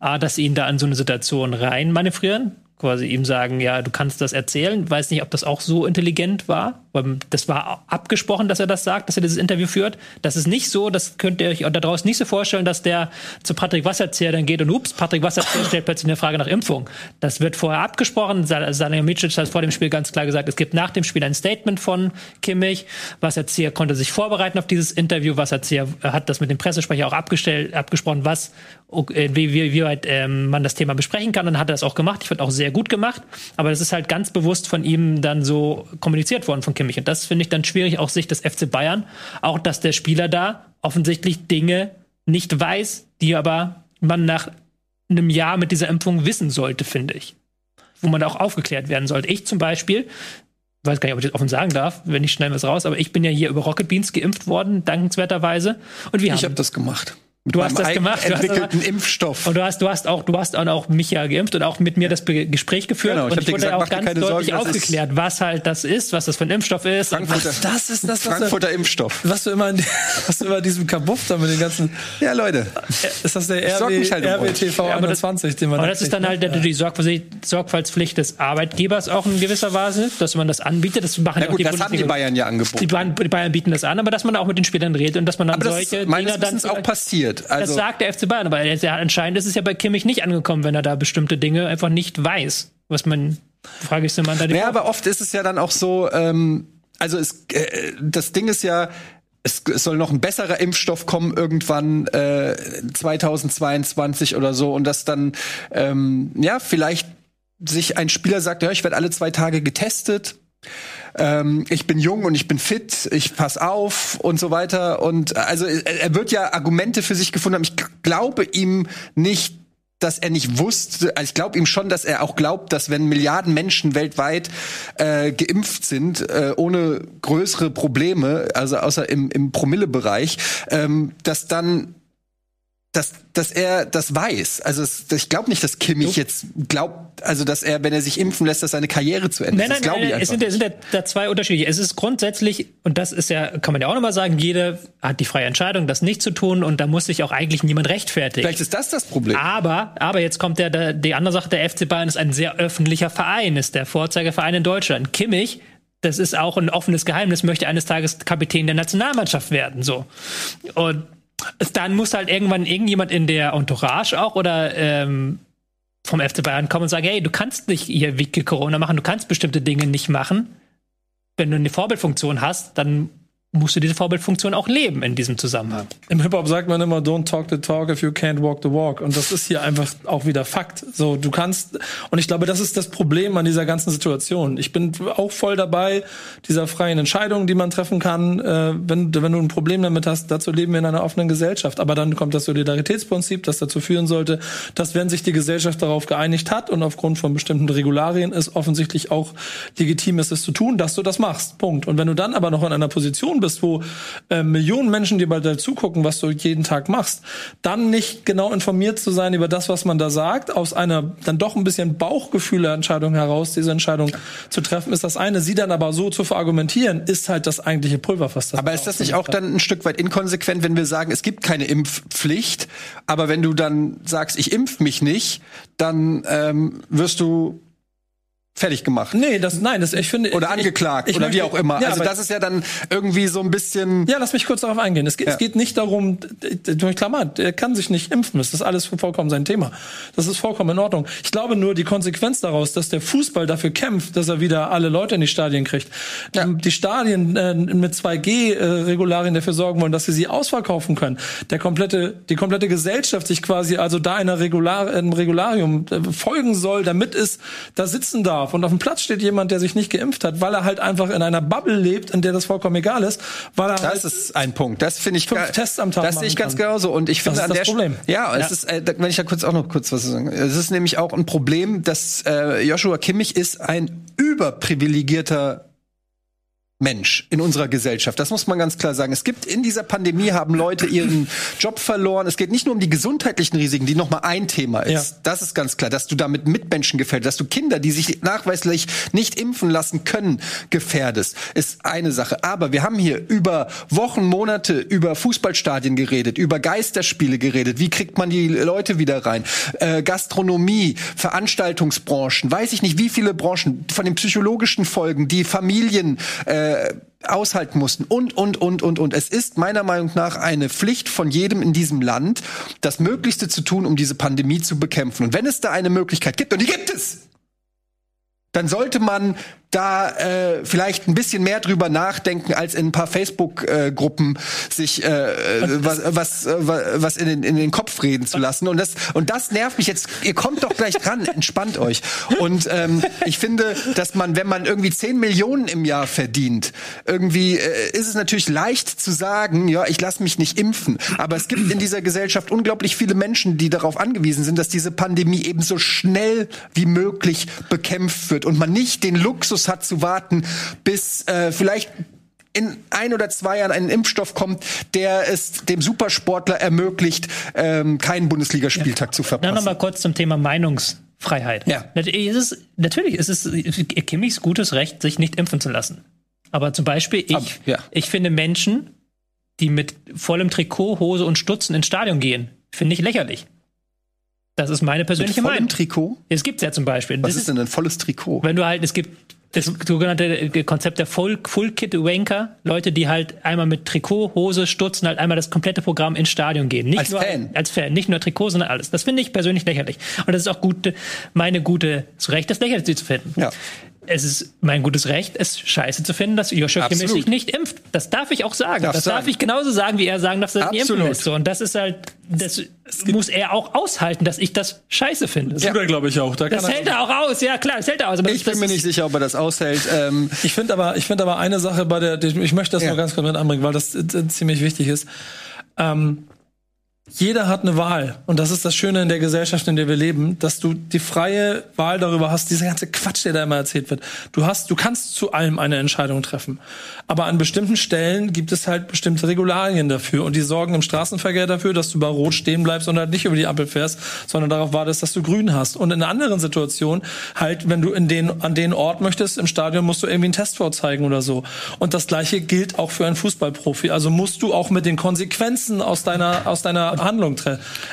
dass sie ihn da in so eine Situation rein manövrieren quasi ihm sagen, ja, du kannst das erzählen. Weiß nicht, ob das auch so intelligent war, weil das war abgesprochen, dass er das sagt, dass er dieses Interview führt. Das ist nicht so, das könnt ihr euch da draußen nicht so vorstellen, dass der zu Patrick Wasserzieher dann geht und ups, Patrick Wasserzieher <laughs> stellt plötzlich eine Frage nach Impfung. Das wird vorher abgesprochen. Salihamidzic hat vor dem Spiel ganz klar gesagt, es gibt nach dem Spiel ein Statement von Kimmich. Wasserzieher konnte sich vorbereiten auf dieses Interview. Wasserzieher hat das mit dem Pressesprecher auch abgestellt, abgesprochen, was, wie, wie, wie weit ähm, man das Thema besprechen kann. Dann hat er das auch gemacht. Ich fand auch sehr gut gemacht. Aber das ist halt ganz bewusst von ihm dann so kommuniziert worden von Kimmich mich. Und das finde ich dann schwierig aus Sicht des FC Bayern. Auch, dass der Spieler da offensichtlich Dinge nicht weiß, die aber man nach einem Jahr mit dieser Impfung wissen sollte, finde ich. Wo man auch aufgeklärt werden sollte. Ich zum Beispiel, weiß gar nicht, ob ich das offen sagen darf, wenn ich schnell was raus, aber ich bin ja hier über Rocket Beans geimpft worden, dankenswerterweise. Und wir ich habe das gemacht. Du hast das gemacht. Du entwickelten hast, Impfstoff. Und du hast, du hast auch, du hast auch mich ja geimpft und auch mit mir das Be Gespräch geführt. Genau, ich und ich wurde gesagt, auch ganz deutlich Sorgen, aufgeklärt, was halt das ist, was das für ein Impfstoff ist. Frankfurter, Ach, das ist das, Frankfurter Impfstoff. Was du immer, <laughs> was du immer diesem Kabuff da mit den ganzen. Ja, Leute. Ist das der RW, halt RWTV ja, 21, den man. Aber das ist dann halt ja. die Sorgfaltspflicht des Arbeitgebers auch in gewisser Weise, dass man das anbietet. Das machen ja, gut, auch die das haben die Bayern ja angeboten. Die Bayern, die Bayern bieten das an, aber dass man auch mit den Spielern redet und dass man dann aber solche Dinge dann. Das ist auch passiert. Also, das sagt der FC Bayern, aber anscheinend ist es ja bei Kimmich nicht angekommen, wenn er da bestimmte Dinge einfach nicht weiß. Was man, frage ich so mal Ja, aber oft ist es ja dann auch so, ähm, also es, äh, das Ding ist ja, es, es soll noch ein besserer Impfstoff kommen irgendwann äh, 2022 oder so und das dann ähm, ja vielleicht sich ein Spieler sagt, ja, ich werde alle zwei Tage getestet ähm, ich bin jung und ich bin fit, ich pass auf und so weiter. Und also er wird ja Argumente für sich gefunden haben. Ich glaube ihm nicht, dass er nicht wusste, also ich glaube ihm schon, dass er auch glaubt, dass wenn Milliarden Menschen weltweit äh, geimpft sind, äh, ohne größere Probleme, also außer im, im Promillebereich, ähm, dass dann dass, dass er das weiß. Also es, ich glaube nicht, dass Kimmich du? jetzt glaubt, also dass er, wenn er sich impfen lässt, dass seine Karriere zu Ende ist. Nein, nein, nein, nein. es sind, es sind ja da zwei unterschiedliche. Es ist grundsätzlich, und das ist ja, kann man ja auch nochmal sagen, jeder hat die freie Entscheidung, das nicht zu tun und da muss sich auch eigentlich niemand rechtfertigen. Vielleicht ist das das Problem. Aber, aber jetzt kommt der, der die andere Sache, der FC Bayern ist ein sehr öffentlicher Verein, ist der Vorzeigeverein in Deutschland. Kimmich das ist auch ein offenes Geheimnis, möchte eines Tages Kapitän der Nationalmannschaft werden, so. Und dann muss halt irgendwann irgendjemand in der Entourage auch oder ähm, vom FC Bayern kommen und sagen, hey, du kannst nicht hier Wiki Corona machen, du kannst bestimmte Dinge nicht machen. Wenn du eine Vorbildfunktion hast, dann musst du diese Vorbildfunktion auch leben in diesem Zusammenhang. Im Hip-Hop sagt man immer, don't talk the talk if you can't walk the walk. Und das ist hier einfach auch wieder Fakt. So, du kannst, und ich glaube, das ist das Problem an dieser ganzen Situation. Ich bin auch voll dabei, dieser freien Entscheidung, die man treffen kann, äh, wenn, wenn du ein Problem damit hast. Dazu leben wir in einer offenen Gesellschaft. Aber dann kommt das Solidaritätsprinzip, das dazu führen sollte, dass wenn sich die Gesellschaft darauf geeinigt hat und aufgrund von bestimmten Regularien es offensichtlich auch legitim ist, es zu tun, dass du das machst. Punkt. Und wenn du dann aber noch in einer Position Situation bist, wo äh, Millionen Menschen dir bald zugucken, was du jeden Tag machst, dann nicht genau informiert zu sein über das, was man da sagt, aus einer dann doch ein bisschen Bauchgefühle-Entscheidung heraus, diese Entscheidung zu treffen, ist das eine. Sie dann aber so zu verargumentieren, ist halt das eigentliche Pulverfass. Das aber ist das nicht auch dann ein Stück weit inkonsequent, wenn wir sagen, es gibt keine Impfpflicht, aber wenn du dann sagst, ich impf mich nicht, dann ähm, wirst du fertig gemacht. Nee, das nein, das ich finde oder angeklagt ich, ich oder möchte, wie auch immer. Ja, also das ist ja dann irgendwie so ein bisschen Ja, lass mich kurz darauf eingehen. Es geht, ja. es geht nicht darum, Klammer, der kann sich nicht impfen, das ist alles vollkommen sein Thema. Das ist vollkommen in Ordnung. Ich glaube nur die Konsequenz daraus, dass der Fußball dafür kämpft, dass er wieder alle Leute in die Stadien kriegt. Ja. Ähm, die Stadien äh, mit 2G äh, Regularien dafür sorgen wollen, dass sie sie ausverkaufen können. Der komplette die komplette Gesellschaft sich quasi also da einer Regular, einem Regularium äh, folgen soll, damit es da sitzen darf darf und auf dem Platz steht jemand, der sich nicht geimpft hat, weil er halt einfach in einer Bubble lebt, in der das vollkommen egal ist, weil er Das halt ist ein Punkt. Das finde ich fünf Tests am Tag Das sehe ich ganz genauso und ich finde das ist das Problem. Ja, es ja. ist äh, wenn ich da kurz auch noch kurz was sagen. Es ist nämlich auch ein Problem, dass äh, Joshua Kimmich ist ein überprivilegierter Mensch in unserer Gesellschaft. Das muss man ganz klar sagen. Es gibt in dieser Pandemie haben Leute ihren Job verloren. Es geht nicht nur um die gesundheitlichen Risiken, die noch mal ein Thema ist. Ja. Das ist ganz klar, dass du damit Mitmenschen gefährdest, dass du Kinder, die sich nachweislich nicht impfen lassen können, gefährdest, ist eine Sache. Aber wir haben hier über Wochen, Monate über Fußballstadien geredet, über Geisterspiele geredet. Wie kriegt man die Leute wieder rein? Äh, Gastronomie, Veranstaltungsbranchen, weiß ich nicht, wie viele Branchen von den psychologischen Folgen, die Familien äh, äh, aushalten mussten und, und, und, und, und. Es ist meiner Meinung nach eine Pflicht von jedem in diesem Land, das Möglichste zu tun, um diese Pandemie zu bekämpfen. Und wenn es da eine Möglichkeit gibt, und die gibt es, dann sollte man da äh, vielleicht ein bisschen mehr drüber nachdenken, als in ein paar Facebook-Gruppen sich äh, was, was, äh, was in, den, in den Kopf reden zu lassen. Und das, und das nervt mich jetzt. Ihr kommt doch gleich dran, entspannt euch. Und ähm, ich finde, dass man, wenn man irgendwie 10 Millionen im Jahr verdient, irgendwie äh, ist es natürlich leicht zu sagen, ja, ich lasse mich nicht impfen. Aber es gibt in dieser Gesellschaft unglaublich viele Menschen, die darauf angewiesen sind, dass diese Pandemie eben so schnell wie möglich bekämpft wird und man nicht den Luxus hat zu warten, bis äh, vielleicht in ein oder zwei Jahren ein Impfstoff kommt, der es dem Supersportler ermöglicht, ähm, keinen Bundesligaspieltag ja. zu verpassen. Dann noch mal kurz zum Thema Meinungsfreiheit. Ja. Natürlich ist es, natürlich ist es Kimmichs gutes Recht, sich nicht impfen zu lassen. Aber zum Beispiel ich, Ab, ja. ich finde Menschen, die mit vollem Trikot, Hose und Stutzen ins Stadion gehen, finde ich lächerlich. Das ist meine persönliche mit Meinung. Trikot? Es gibt ja zum Beispiel. Was ist, ist denn ein volles Trikot? Wenn du halt, es gibt das sogenannte Konzept der Full, Full Kit Wanker, Leute, die halt einmal mit Trikot, Hose, Stutzen halt einmal das komplette Programm ins Stadion gehen. Nicht als nur Fan. als Fan, nicht nur Trikot, sondern alles. Das finde ich persönlich lächerlich. Und das ist auch gute, meine gute, zu Recht, das lächerlich zu finden. Ja es ist mein gutes Recht, es scheiße zu finden, dass Joshua Kimmich sich nicht impft. Das darf ich auch sagen. Darf das sagen. darf ich genauso sagen, wie er sagen darf, dass er nicht impfen lässt. So, und das ist halt, das muss er auch aushalten, dass ich das scheiße finde. Das tut er, glaube ich, auch. Da das hält er auch aus, ja klar, das hält er aus. Aber ich bin mir nicht sicher, ob er das aushält. <laughs> Ähm ich finde aber, ich finde aber eine Sache bei der, ich möchte das ja. nur ganz kurz mit anbringen, weil das ziemlich wichtig ist. Ähm, jeder hat eine Wahl. Und das ist das Schöne in der Gesellschaft, in der wir leben, dass du die freie Wahl darüber hast, dieser ganze Quatsch, der da immer erzählt wird. Du hast, du kannst zu allem eine Entscheidung treffen. Aber an bestimmten Stellen gibt es halt bestimmte Regularien dafür. Und die sorgen im Straßenverkehr dafür, dass du bei Rot stehen bleibst und halt nicht über die Ampel fährst, sondern darauf wartest, dass du grün hast. Und in anderen Situationen halt, wenn du in den, an den Ort möchtest, im Stadion musst du irgendwie einen Test vorzeigen oder so. Und das Gleiche gilt auch für einen Fußballprofi. Also musst du auch mit den Konsequenzen aus deiner, aus deiner Handlung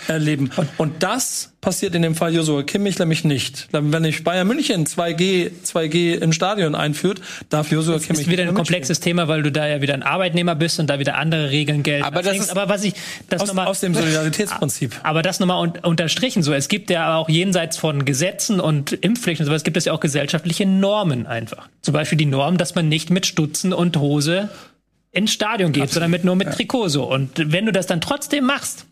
erleben. Und das passiert in dem Fall Josua Kimmich nämlich nicht. Wenn ich Bayern München 2G, 2G im Stadion einführt, darf Josua Kimmich. Das ist wieder ein komplexes Thema, weil du da ja wieder ein Arbeitnehmer bist und da wieder andere Regeln gelten. Aber das ist, aber was ich, das aus, nochmal, aus dem Solidaritätsprinzip. <laughs> Aber das nochmal un, unterstrichen so. Es gibt ja auch jenseits von Gesetzen und Impfpflichten und sowas gibt es ja auch gesellschaftliche Normen einfach. Zum Beispiel die Norm, dass man nicht mit Stutzen und Hose ins Stadion geht, Absolut. sondern mit, nur mit Trikot so. Und wenn du das dann trotzdem machst,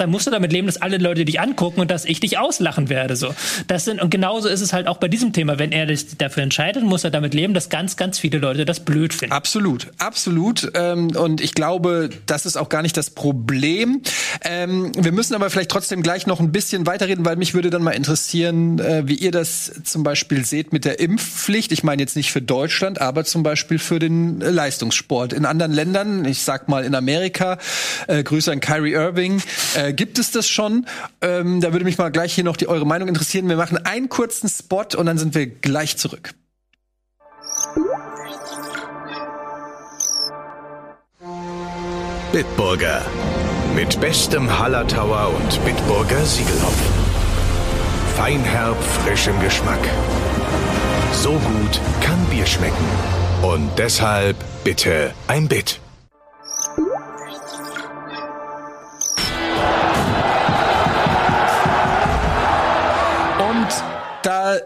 dann musst du damit leben, dass alle Leute dich angucken und dass ich dich auslachen werde. So, das sind und genauso ist es halt auch bei diesem Thema. Wenn er sich dafür entscheidet, muss er damit leben, dass ganz, ganz viele Leute das blöd finden. Absolut, absolut. Ähm, und ich glaube, das ist auch gar nicht das Problem. Ähm, wir müssen aber vielleicht trotzdem gleich noch ein bisschen weiterreden, weil mich würde dann mal interessieren, äh, wie ihr das zum Beispiel seht mit der Impfpflicht. Ich meine jetzt nicht für Deutschland, aber zum Beispiel für den Leistungssport. In anderen Ländern, ich sag mal in Amerika, äh, Grüße an Kyrie Irving. Äh, äh, gibt es das schon? Ähm, da würde mich mal gleich hier noch die, eure Meinung interessieren. Wir machen einen kurzen Spot und dann sind wir gleich zurück. Bitburger. Mit bestem Hallertauer und Bitburger Siegelhopfen. Feinherb, frischem Geschmack. So gut kann Bier schmecken. Und deshalb bitte ein Bit.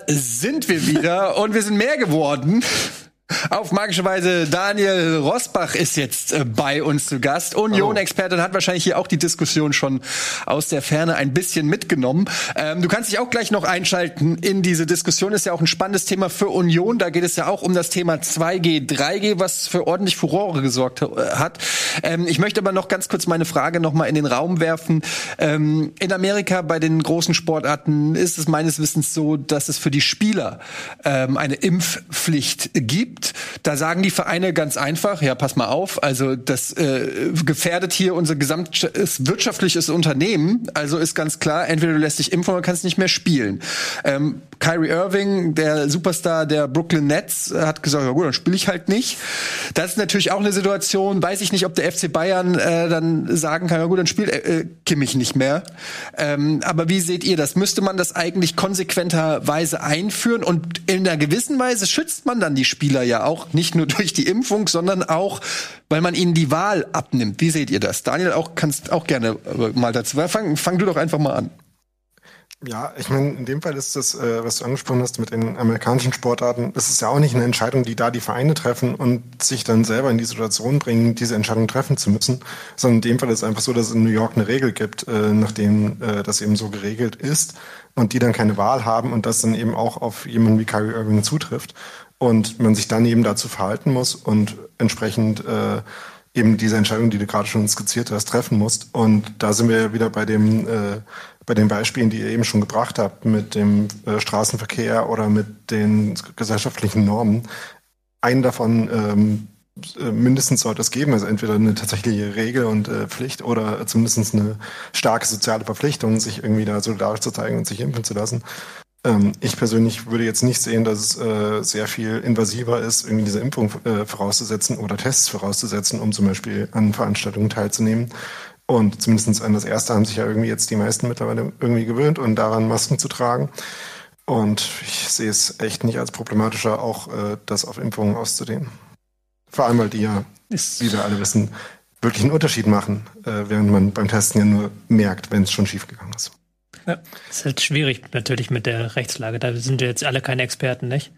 Sind wir wieder und wir sind mehr geworden. Auf magische Weise, Daniel Rosbach ist jetzt äh, bei uns zu Gast. Union-Experte hat wahrscheinlich hier auch die Diskussion schon aus der Ferne ein bisschen mitgenommen. Ähm, du kannst dich auch gleich noch einschalten in diese Diskussion. Ist ja auch ein spannendes Thema für Union. Da geht es ja auch um das Thema 2G, 3G, was für ordentlich Furore gesorgt äh, hat. Ähm, ich möchte aber noch ganz kurz meine Frage noch mal in den Raum werfen. Ähm, in Amerika bei den großen Sportarten ist es meines Wissens so, dass es für die Spieler ähm, eine Impfpflicht gibt gibt. Da sagen die Vereine ganz einfach, ja, pass mal auf, also das äh, gefährdet hier unser gesamtes wirtschaftliches Unternehmen. Also ist ganz klar, entweder du lässt dich impfen oder kannst nicht mehr spielen. Ähm, Kyrie Irving, der Superstar der Brooklyn Nets, hat gesagt, ja gut, dann spiele ich halt nicht. Das ist natürlich auch eine Situation, weiß ich nicht, ob der FC Bayern äh, dann sagen kann, ja gut, dann spielt äh, Kimmich nicht mehr. Ähm, aber wie seht ihr das? Müsste man das eigentlich konsequenterweise einführen und in einer gewissen Weise schützt man dann die Spieler ja ja auch nicht nur <laughs> durch die Impfung, sondern auch, weil man ihnen die Wahl abnimmt. Wie seht ihr das? Daniel, auch kannst auch gerne äh, mal dazu. Fang, fang du doch einfach mal an. Ja, ich meine, in dem Fall ist das, äh, was du angesprochen hast mit den amerikanischen Sportarten, das ist ja auch nicht eine Entscheidung, die da die Vereine treffen und sich dann selber in die Situation bringen, diese Entscheidung treffen zu müssen, sondern in dem Fall ist es einfach so, dass es in New York eine Regel gibt, äh, nachdem äh, das eben so geregelt ist und die dann keine Wahl haben und das dann eben auch auf jemanden wie Kyrie Irving zutrifft und man sich dann eben dazu verhalten muss und entsprechend äh, eben diese Entscheidung, die du gerade schon skizziert hast, treffen musst. Und da sind wir wieder bei dem äh, bei den Beispielen, die ihr eben schon gebracht habt, mit dem äh, Straßenverkehr oder mit den gesellschaftlichen Normen. Einen davon ähm, äh, mindestens sollte es geben, also entweder eine tatsächliche Regel und äh, Pflicht oder zumindest eine starke soziale Verpflichtung, sich irgendwie da solidarisch zu zeigen und sich impfen zu lassen. Ähm, ich persönlich würde jetzt nicht sehen, dass es äh, sehr viel invasiver ist, irgendwie diese Impfung äh, vorauszusetzen oder Tests vorauszusetzen, um zum Beispiel an Veranstaltungen teilzunehmen. Und zumindest an das erste haben sich ja irgendwie jetzt die meisten mittlerweile irgendwie gewöhnt und daran Masken zu tragen. Und ich sehe es echt nicht als problematischer, auch äh, das auf Impfungen auszudehnen. Vor allem, weil die ja, wie wir alle wissen, wirklich einen Unterschied machen, äh, während man beim Testen ja nur merkt, wenn es schon schiefgegangen ist. Ja. Das ist halt schwierig natürlich mit der Rechtslage. Da sind wir jetzt alle keine Experten, nicht?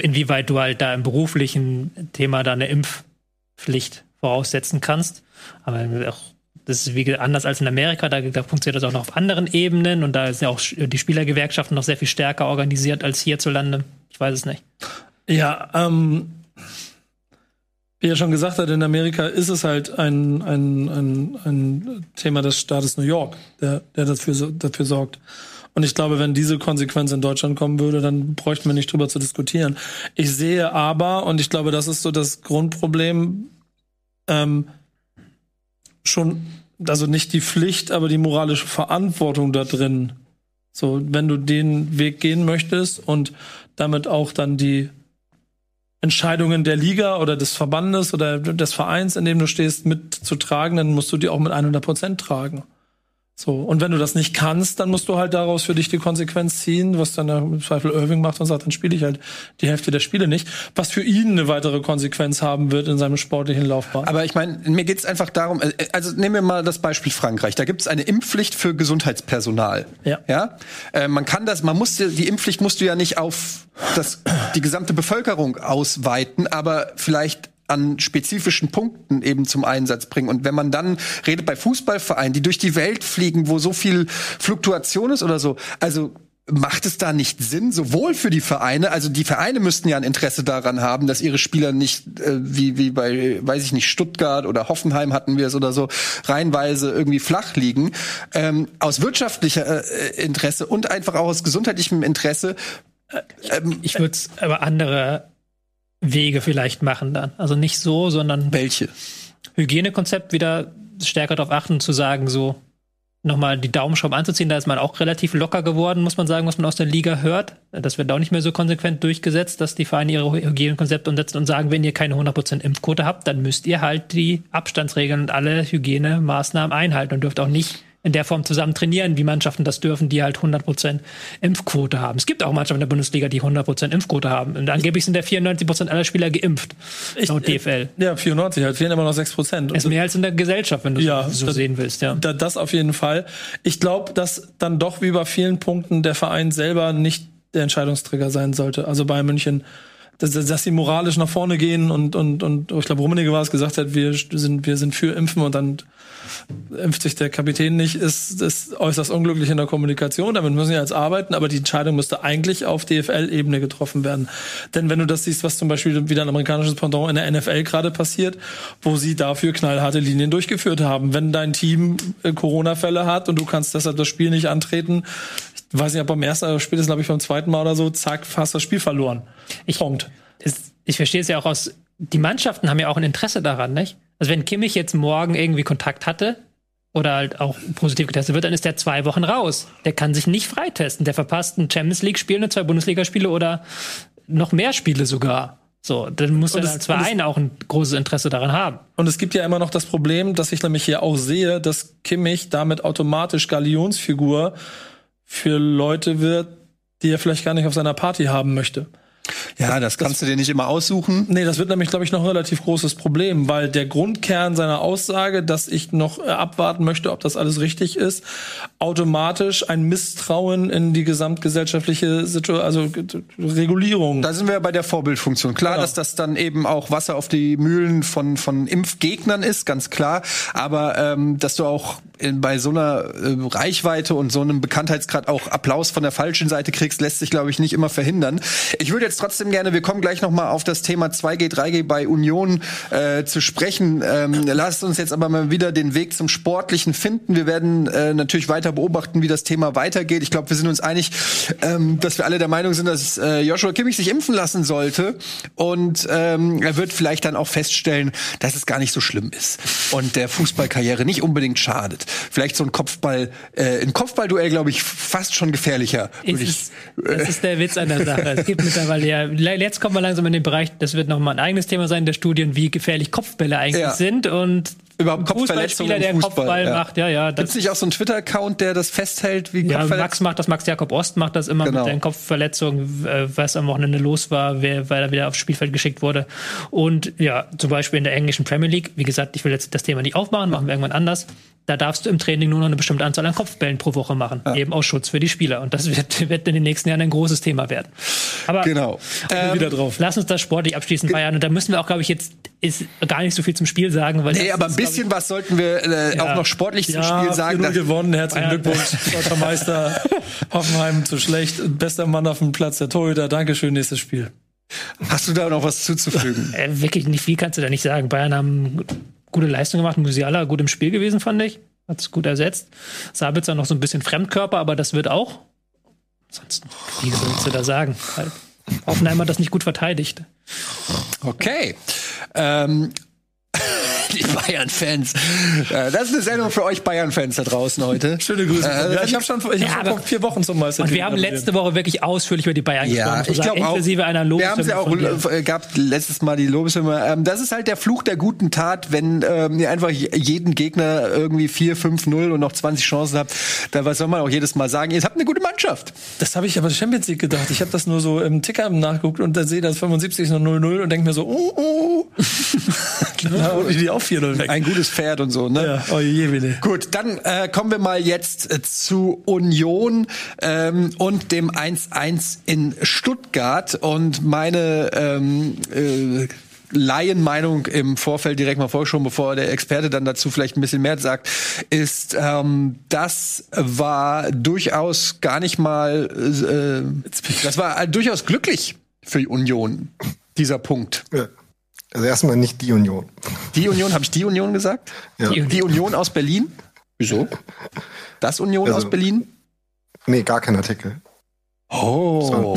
Inwieweit du halt da im beruflichen Thema da eine Impfpflicht voraussetzen kannst. Aber auch das ist wie anders als in Amerika, da, da funktioniert das auch noch auf anderen Ebenen und da sind ja auch die Spielergewerkschaften noch sehr viel stärker organisiert als hierzulande. Ich weiß es nicht. Ja, ähm, wie er schon gesagt hat, in Amerika ist es halt ein, ein, ein, ein Thema des Staates New York, der, der dafür, dafür sorgt. Und ich glaube, wenn diese Konsequenz in Deutschland kommen würde, dann bräuchten wir nicht drüber zu diskutieren. Ich sehe aber, und ich glaube, das ist so das Grundproblem, ähm, schon, also nicht die Pflicht, aber die moralische Verantwortung da drin. So, wenn du den Weg gehen möchtest und damit auch dann die Entscheidungen der Liga oder des Verbandes oder des Vereins, in dem du stehst, mitzutragen, dann musst du die auch mit 100 Prozent tragen. So, und wenn du das nicht kannst, dann musst du halt daraus für dich die Konsequenz ziehen, was dann im Zweifel Irving macht und sagt, dann spiele ich halt die Hälfte der Spiele nicht, was für ihn eine weitere Konsequenz haben wird in seinem sportlichen Laufbahn. Aber ich meine, mir geht's einfach darum, äh, also nehmen wir mal das Beispiel Frankreich. Da gibt es eine Impfpflicht für Gesundheitspersonal. Ja. ja? Äh, man kann das, man muss die Impfpflicht musst du ja nicht auf das, die gesamte Bevölkerung ausweiten, aber vielleicht an spezifischen Punkten eben zum Einsatz bringen. Und wenn man dann redet bei Fußballvereinen, die durch die Welt fliegen, wo so viel Fluktuation ist oder so, also macht es da nicht Sinn, sowohl für die Vereine, also die Vereine müssten ja ein Interesse daran haben, dass ihre Spieler nicht äh, wie wie bei weiß ich nicht Stuttgart oder Hoffenheim hatten wir es oder so reihenweise irgendwie flach liegen. Ähm, aus wirtschaftlicher äh, Interesse und einfach auch aus gesundheitlichem Interesse. Ähm, ich würde es aber andere Wege vielleicht machen dann. Also nicht so, sondern welche Hygienekonzept wieder stärker darauf achten zu sagen so nochmal die Daumenschrauben anzuziehen. Da ist man auch relativ locker geworden, muss man sagen, was man aus der Liga hört. Das wird auch nicht mehr so konsequent durchgesetzt, dass die Vereine ihre Hygienekonzepte umsetzen und sagen, wenn ihr keine 100% Impfquote habt, dann müsst ihr halt die Abstandsregeln und alle Hygienemaßnahmen einhalten und dürft auch nicht in der Form zusammen trainieren, wie Mannschaften das dürfen, die halt 100% Impfquote haben. Es gibt auch Mannschaften in der Bundesliga, die 100% Impfquote haben. Und angeblich sind der 94% aller Spieler geimpft, ich, laut DFL. Ja, 94, halt fehlen immer noch 6%. Ist mehr als in der Gesellschaft, wenn du ja, so das, sehen willst. Ja. Das auf jeden Fall. Ich glaube, dass dann doch wie bei vielen Punkten der Verein selber nicht der Entscheidungsträger sein sollte. Also bei München dass, dass sie moralisch nach vorne gehen und und und ich glaube Rummenigge war es gesagt hat, wir sind wir sind für Impfen und dann impft sich der Kapitän nicht, ist, ist äußerst unglücklich in der Kommunikation. Damit müssen sie jetzt arbeiten, aber die Entscheidung müsste eigentlich auf DFL-Ebene getroffen werden. Denn wenn du das siehst, was zum Beispiel wieder ein amerikanisches Pendant in der NFL gerade passiert, wo sie dafür knallharte Linien durchgeführt haben. Wenn dein Team äh, Corona-Fälle hat und du kannst deshalb das Spiel nicht antreten, ich weiß nicht, ob beim ersten, aber spätestens glaube ich beim zweiten Mal oder so, zack, fast das Spiel verloren. Ich, Punkt. Ist, ich verstehe es ja auch aus, die Mannschaften haben ja auch ein Interesse daran, nicht? Also wenn Kimmich jetzt morgen irgendwie Kontakt hatte oder halt auch positiv getestet wird, dann ist der zwei Wochen raus. Der kann sich nicht freitesten. Der verpasst ein Champions League Spiel, zwei Bundesligaspiele oder noch mehr Spiele sogar. So, dann muss er als Verein auch ein großes Interesse daran haben. Und es gibt ja immer noch das Problem, dass ich nämlich hier auch sehe, dass Kimmich damit automatisch Galionsfigur für Leute wird, die er vielleicht gar nicht auf seiner Party haben möchte. Ja, das, das kannst du dir nicht immer aussuchen. Nee, das wird nämlich, glaube ich, noch ein relativ großes Problem, weil der Grundkern seiner Aussage, dass ich noch äh, abwarten möchte, ob das alles richtig ist, automatisch ein Misstrauen in die gesamtgesellschaftliche Situation, also Regulierung. Da sind wir ja bei der Vorbildfunktion. Klar, genau. dass das dann eben auch Wasser auf die Mühlen von, von Impfgegnern ist, ganz klar. Aber ähm, dass du auch in, bei so einer äh, Reichweite und so einem Bekanntheitsgrad auch Applaus von der falschen Seite kriegst, lässt sich, glaube ich, nicht immer verhindern. Ich würde jetzt trotzdem gerne, wir kommen gleich noch mal auf das Thema 2G, 3G bei Union äh, zu sprechen. Ähm, lasst uns jetzt aber mal wieder den Weg zum Sportlichen finden. Wir werden äh, natürlich weiter beobachten, wie das Thema weitergeht. Ich glaube, wir sind uns einig, ähm, dass wir alle der Meinung sind, dass äh, Joshua Kimmich sich impfen lassen sollte. Und ähm, er wird vielleicht dann auch feststellen, dass es gar nicht so schlimm ist und der Fußballkarriere nicht unbedingt schadet vielleicht so ein Kopfball, äh, ein Kopfballduell, glaube ich, fast schon gefährlicher. Ist ich, das ist der Witz an der Sache. Es gibt mittlerweile ja, jetzt kommen wir langsam in den Bereich, das wird nochmal ein eigenes Thema sein der Studien, wie gefährlich Kopfbälle eigentlich ja. sind und überhaupt Kopfverletzungen der Fußball, Kopfball ja. macht, ja, ja. Gibt es nicht auch so einen Twitter-Account, der das festhält, wie Ja, Max macht das, Max Jakob Ost macht das immer genau. mit den Kopfverletzungen, äh, was am Wochenende los war, wer, weil er wieder aufs Spielfeld geschickt wurde. Und ja, zum Beispiel in der englischen Premier League, wie gesagt, ich will jetzt das Thema nicht aufmachen, machen wir irgendwann anders. Da darfst du im Training nur noch eine bestimmte Anzahl an Kopfbällen pro Woche machen, ja. eben aus Schutz für die Spieler. Und das wird, wird in den nächsten Jahren ein großes Thema werden. Aber genau. Ähm, wieder drauf. Lass uns das sportlich abschließen, Bayern. Und da müssen wir auch, glaube ich, jetzt ist gar nicht so viel zum Spiel sagen. Weil nee, aber ein bisschen ich, was sollten wir äh, ja, auch noch sportlich ja, zum Spiel sagen. Ja, gewonnen, herzlichen Bayern. Glückwunsch, deutscher Meister. <laughs> Hoffenheim zu schlecht, bester Mann auf dem Platz, der Torhüter. Dankeschön, nächstes Spiel. Hast du da noch was zuzufügen? Äh, wirklich nicht viel kannst du da nicht sagen. Bayern haben gute Leistung gemacht, Musiala gut im Spiel gewesen, fand ich. Hat es gut ersetzt. Sabitzer noch so ein bisschen Fremdkörper, aber das wird auch. Ansonsten, wie sollst du da sagen? Halt. Hoffenheim hat das nicht gut verteidigt. Okay. Ähm, <laughs> die Bayern-Fans. Äh, das ist eine Sendung für euch Bayern-Fans da draußen heute. Schöne Grüße. Äh, ja, ich habe schon, ich ja, hab vor vier Wochen zum Meister. Und wir haben letzte Woche wirklich ausführlich über die Bayern ja, gesprochen. Ich glaube auch. Inklusive einer Lobeshymne. Wir haben es ja auch äh, gab letztes Mal die Lobeshymne. Ähm, das ist halt der Fluch der guten Tat, wenn ähm, ihr einfach jeden Gegner irgendwie 4, 5, 0 und noch 20 Chancen habt. Da was soll man auch jedes Mal sagen, ihr habt eine gute Mannschaft. Das habe ich aber Champions League gedacht. Ich habe das nur so im Ticker nachgeguckt und da sehe das 75 noch 0-0 und denke mir so, oh, oh. <laughs> Dann die auch 4-0 weg. Ein gutes Pferd und so, ne? Ja, oh je, bitte. Gut, dann äh, kommen wir mal jetzt äh, zu Union ähm, und dem 1-1 in Stuttgart. Und meine ähm, äh, Laienmeinung im Vorfeld direkt mal vorgeschoben, bevor der Experte dann dazu vielleicht ein bisschen mehr sagt, ist, ähm, das war durchaus gar nicht mal, äh, das war durchaus glücklich für die Union, dieser Punkt. Ja. Also erstmal nicht die Union. Die Union, habe ich die Union gesagt? Ja. Die, die Union aus Berlin? Wieso? Das Union Also- aus Berlin? Nee, gar kein Artikel. Oh.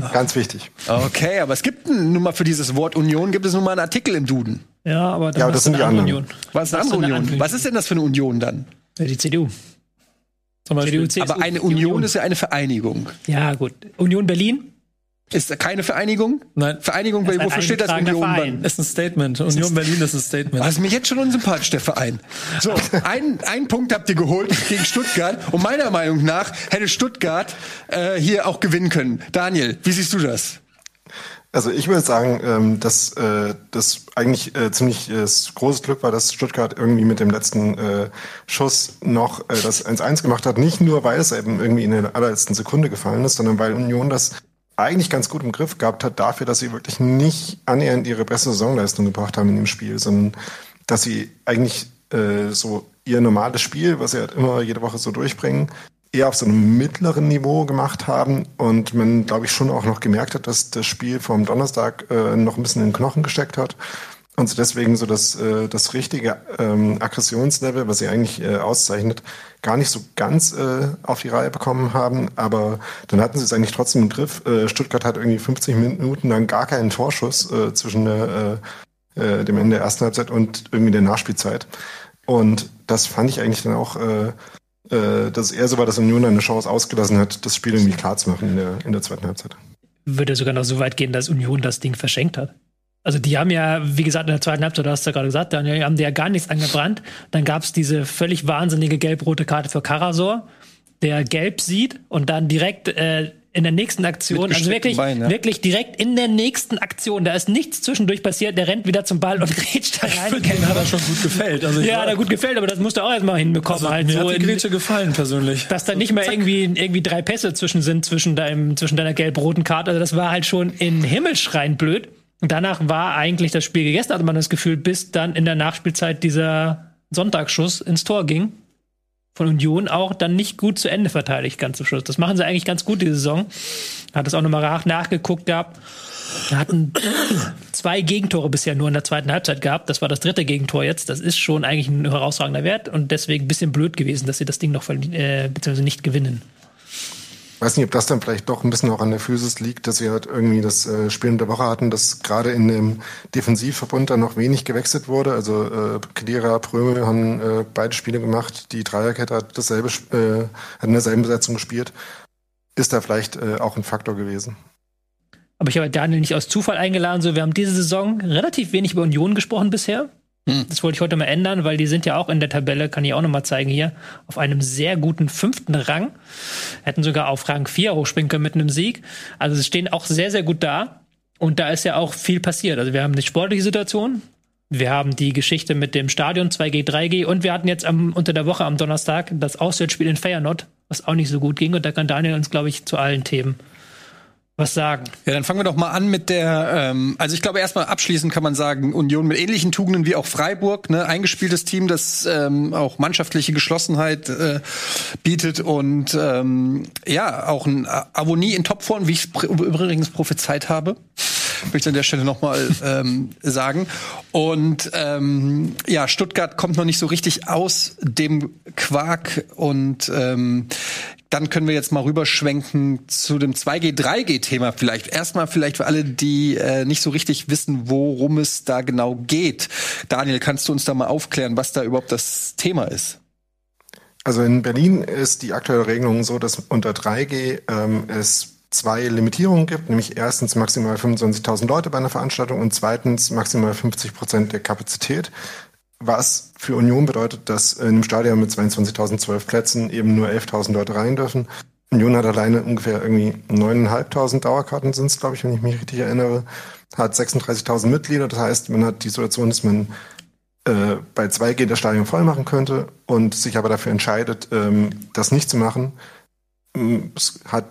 Ja. Ganz wichtig. Okay, aber es gibt nun mal für dieses Wort Union gibt es nun mal einen Artikel im Duden. Ja, aber dann Ja, das sind die anderen. Union. Was ist eine andere eine Union? andere Was ist denn das für eine Union dann? Ja, die CDU. Zum Beispiel. CDU, CSU. Aber eine Die Union ist ja eine Vereinigung. Ja, gut. Union Berlin? Ist da keine Vereinigung? Nein. Vereinigung, ein wofür steht das Union Verein. Ist ein Statement. Union Berlin ist ein Statement. Was ist mir jetzt schon unsympathisch, der Verein. So, ein, einen Punkt habt ihr geholt gegen Stuttgart. Und meiner Meinung nach hätte Stuttgart äh, hier auch gewinnen können. Daniel, wie siehst du das? Also ich würde sagen, ähm, dass äh, das eigentlich äh, ziemlich äh, großes Glück war, dass Stuttgart irgendwie mit dem letzten äh, Schuss noch äh, das 1-1 gemacht hat. Nicht nur, weil es eben irgendwie in der allerletzten Sekunde gefallen ist, sondern weil Union das eigentlich ganz gut im Griff gehabt hat dafür, dass sie wirklich nicht annähernd ihre beste Saisonleistung gebracht haben in dem Spiel, sondern dass sie eigentlich äh, so ihr normales Spiel, was sie halt immer jede Woche so durchbringen, eher auf so einem mittleren Niveau gemacht haben und man, glaube ich, schon auch noch gemerkt hat, dass das Spiel vom Donnerstag äh, noch ein bisschen in den Knochen gesteckt hat und sie deswegen so das, äh, das richtige ähm, Aggressionslevel, was sie eigentlich äh, auszeichnet, gar nicht so ganz äh, auf die Reihe bekommen haben, aber dann hatten sie es eigentlich trotzdem im Griff. Äh, Stuttgart hat irgendwie 50 Minuten lang gar keinen Torschuss äh, zwischen der, äh, äh, dem Ende der ersten Halbzeit und irgendwie der Nachspielzeit. Und das fand ich eigentlich dann auch, äh, dass es eher so war, dass Union eine Chance ausgelassen hat, das Spiel irgendwie klar zu machen in der, in der zweiten Halbzeit. Würde sogar noch so weit gehen, dass Union das Ding verschenkt hat. Also die haben ja, wie gesagt, in der zweiten Halbzeit, du hast ja gerade gesagt, dann haben die ja gar nichts angebrannt. Dann gab es diese völlig wahnsinnige gelb-rote Karte für Karasor, der gelb sieht und dann direkt äh, in der nächsten Aktion, also wirklich, Bein, ja. wirklich direkt in der nächsten Aktion, da ist nichts zwischendurch passiert, der rennt wieder zum Ball und <laughs> grätscht da rein. Den hat er schon gut gefällt. Also ich Ja, hat er gut gefällt, aber das musst du auch erstmal hinbekommen. Also, halt mir so hat die Grätsche gefallen, persönlich. dass da nicht mehr irgendwie, irgendwie drei Pässe zwischen sind, zwischen, deinem, zwischen deiner gelb-roten Karte. Also das war halt schon in Himmelschreien blöd. Danach war eigentlich das Spiel gegessen, hatte man das Gefühl, bis dann in der Nachspielzeit dieser Sonntagsschuss ins Tor ging. Von Union auch dann nicht gut zu Ende verteidigt, ganz zum Schluss. Das machen sie eigentlich ganz gut diese Saison. Hat es auch nochmal nach, nachgeguckt gehabt. Hatten zwei Gegentore bisher nur in der zweiten Halbzeit gehabt. Das war das dritte Gegentor jetzt. Das ist schon eigentlich ein herausragender Wert und deswegen ein bisschen blöd gewesen, dass sie das Ding noch äh, beziehungsweise nicht gewinnen. Weiß nicht, ob das dann vielleicht doch ein bisschen auch an der Physis liegt, dass sie halt irgendwie das äh, Spiel der Woche hatten, dass gerade in dem Defensivverbund dann noch wenig gewechselt wurde. Also äh, Kedira, Prömel haben äh, beide Spiele gemacht. Die Dreierkette hat dasselbe, äh, hat in derselben Besetzung gespielt. Ist da vielleicht äh, auch ein Faktor gewesen. Aber ich habe Daniel nicht aus Zufall eingeladen. So, wir haben diese Saison relativ wenig über Union gesprochen bisher. Hm. Das wollte ich heute mal ändern, weil die sind ja auch in der Tabelle, kann ich auch noch mal zeigen hier, auf einem sehr guten fünften Rang. Hätten sogar auf Rang 4 hochspringen können mit einem Sieg. Also sie stehen auch sehr, sehr gut da. Und da ist ja auch viel passiert. Also wir haben eine sportliche Situation. Wir haben die Geschichte mit dem Stadion 2G, 3G und wir hatten jetzt am, unter der Woche am Donnerstag das Auswärtsspiel in Feyenoord, was auch nicht so gut ging. Und da kann Daniel uns, glaube ich, zu allen Themen was sagen. Ja, dann fangen wir doch mal an mit der, ähm, also ich glaube erstmal abschließend kann man sagen, Union mit ähnlichen Tugenden wie auch Freiburg, ne, eingespieltes Team, das ähm, auch mannschaftliche Geschlossenheit äh, bietet und ähm, ja, auch ein Avonie in Topform, wie ich es übrigens prophezeit habe. Möchte ich an der Stelle nochmal ähm, sagen. Und ähm, ja, Stuttgart kommt noch nicht so richtig aus dem Quark und ähm, dann können wir jetzt mal rüberschwenken zu dem 2G, 3G-Thema vielleicht. Erstmal vielleicht für alle, die äh, nicht so richtig wissen, worum es da genau geht. Daniel, kannst du uns da mal aufklären, was da überhaupt das Thema ist? Also in Berlin ist die aktuelle Regelung so, dass unter 3G ähm, es zwei Limitierungen gibt, nämlich erstens maximal 25.000 Leute bei einer Veranstaltung und zweitens maximal 50 Prozent der Kapazität. Was für Union bedeutet, dass in einem Stadion mit 22.012 Plätzen eben nur 11.000 Leute rein dürfen. Union hat alleine ungefähr irgendwie 9.500 Dauerkarten sind es, glaube ich, wenn ich mich richtig erinnere, hat 36.000 Mitglieder. Das heißt, man hat die Situation, dass man äh, bei 2G das Stadion voll machen könnte und sich aber dafür entscheidet, ähm, das nicht zu machen. Ähm, Es hat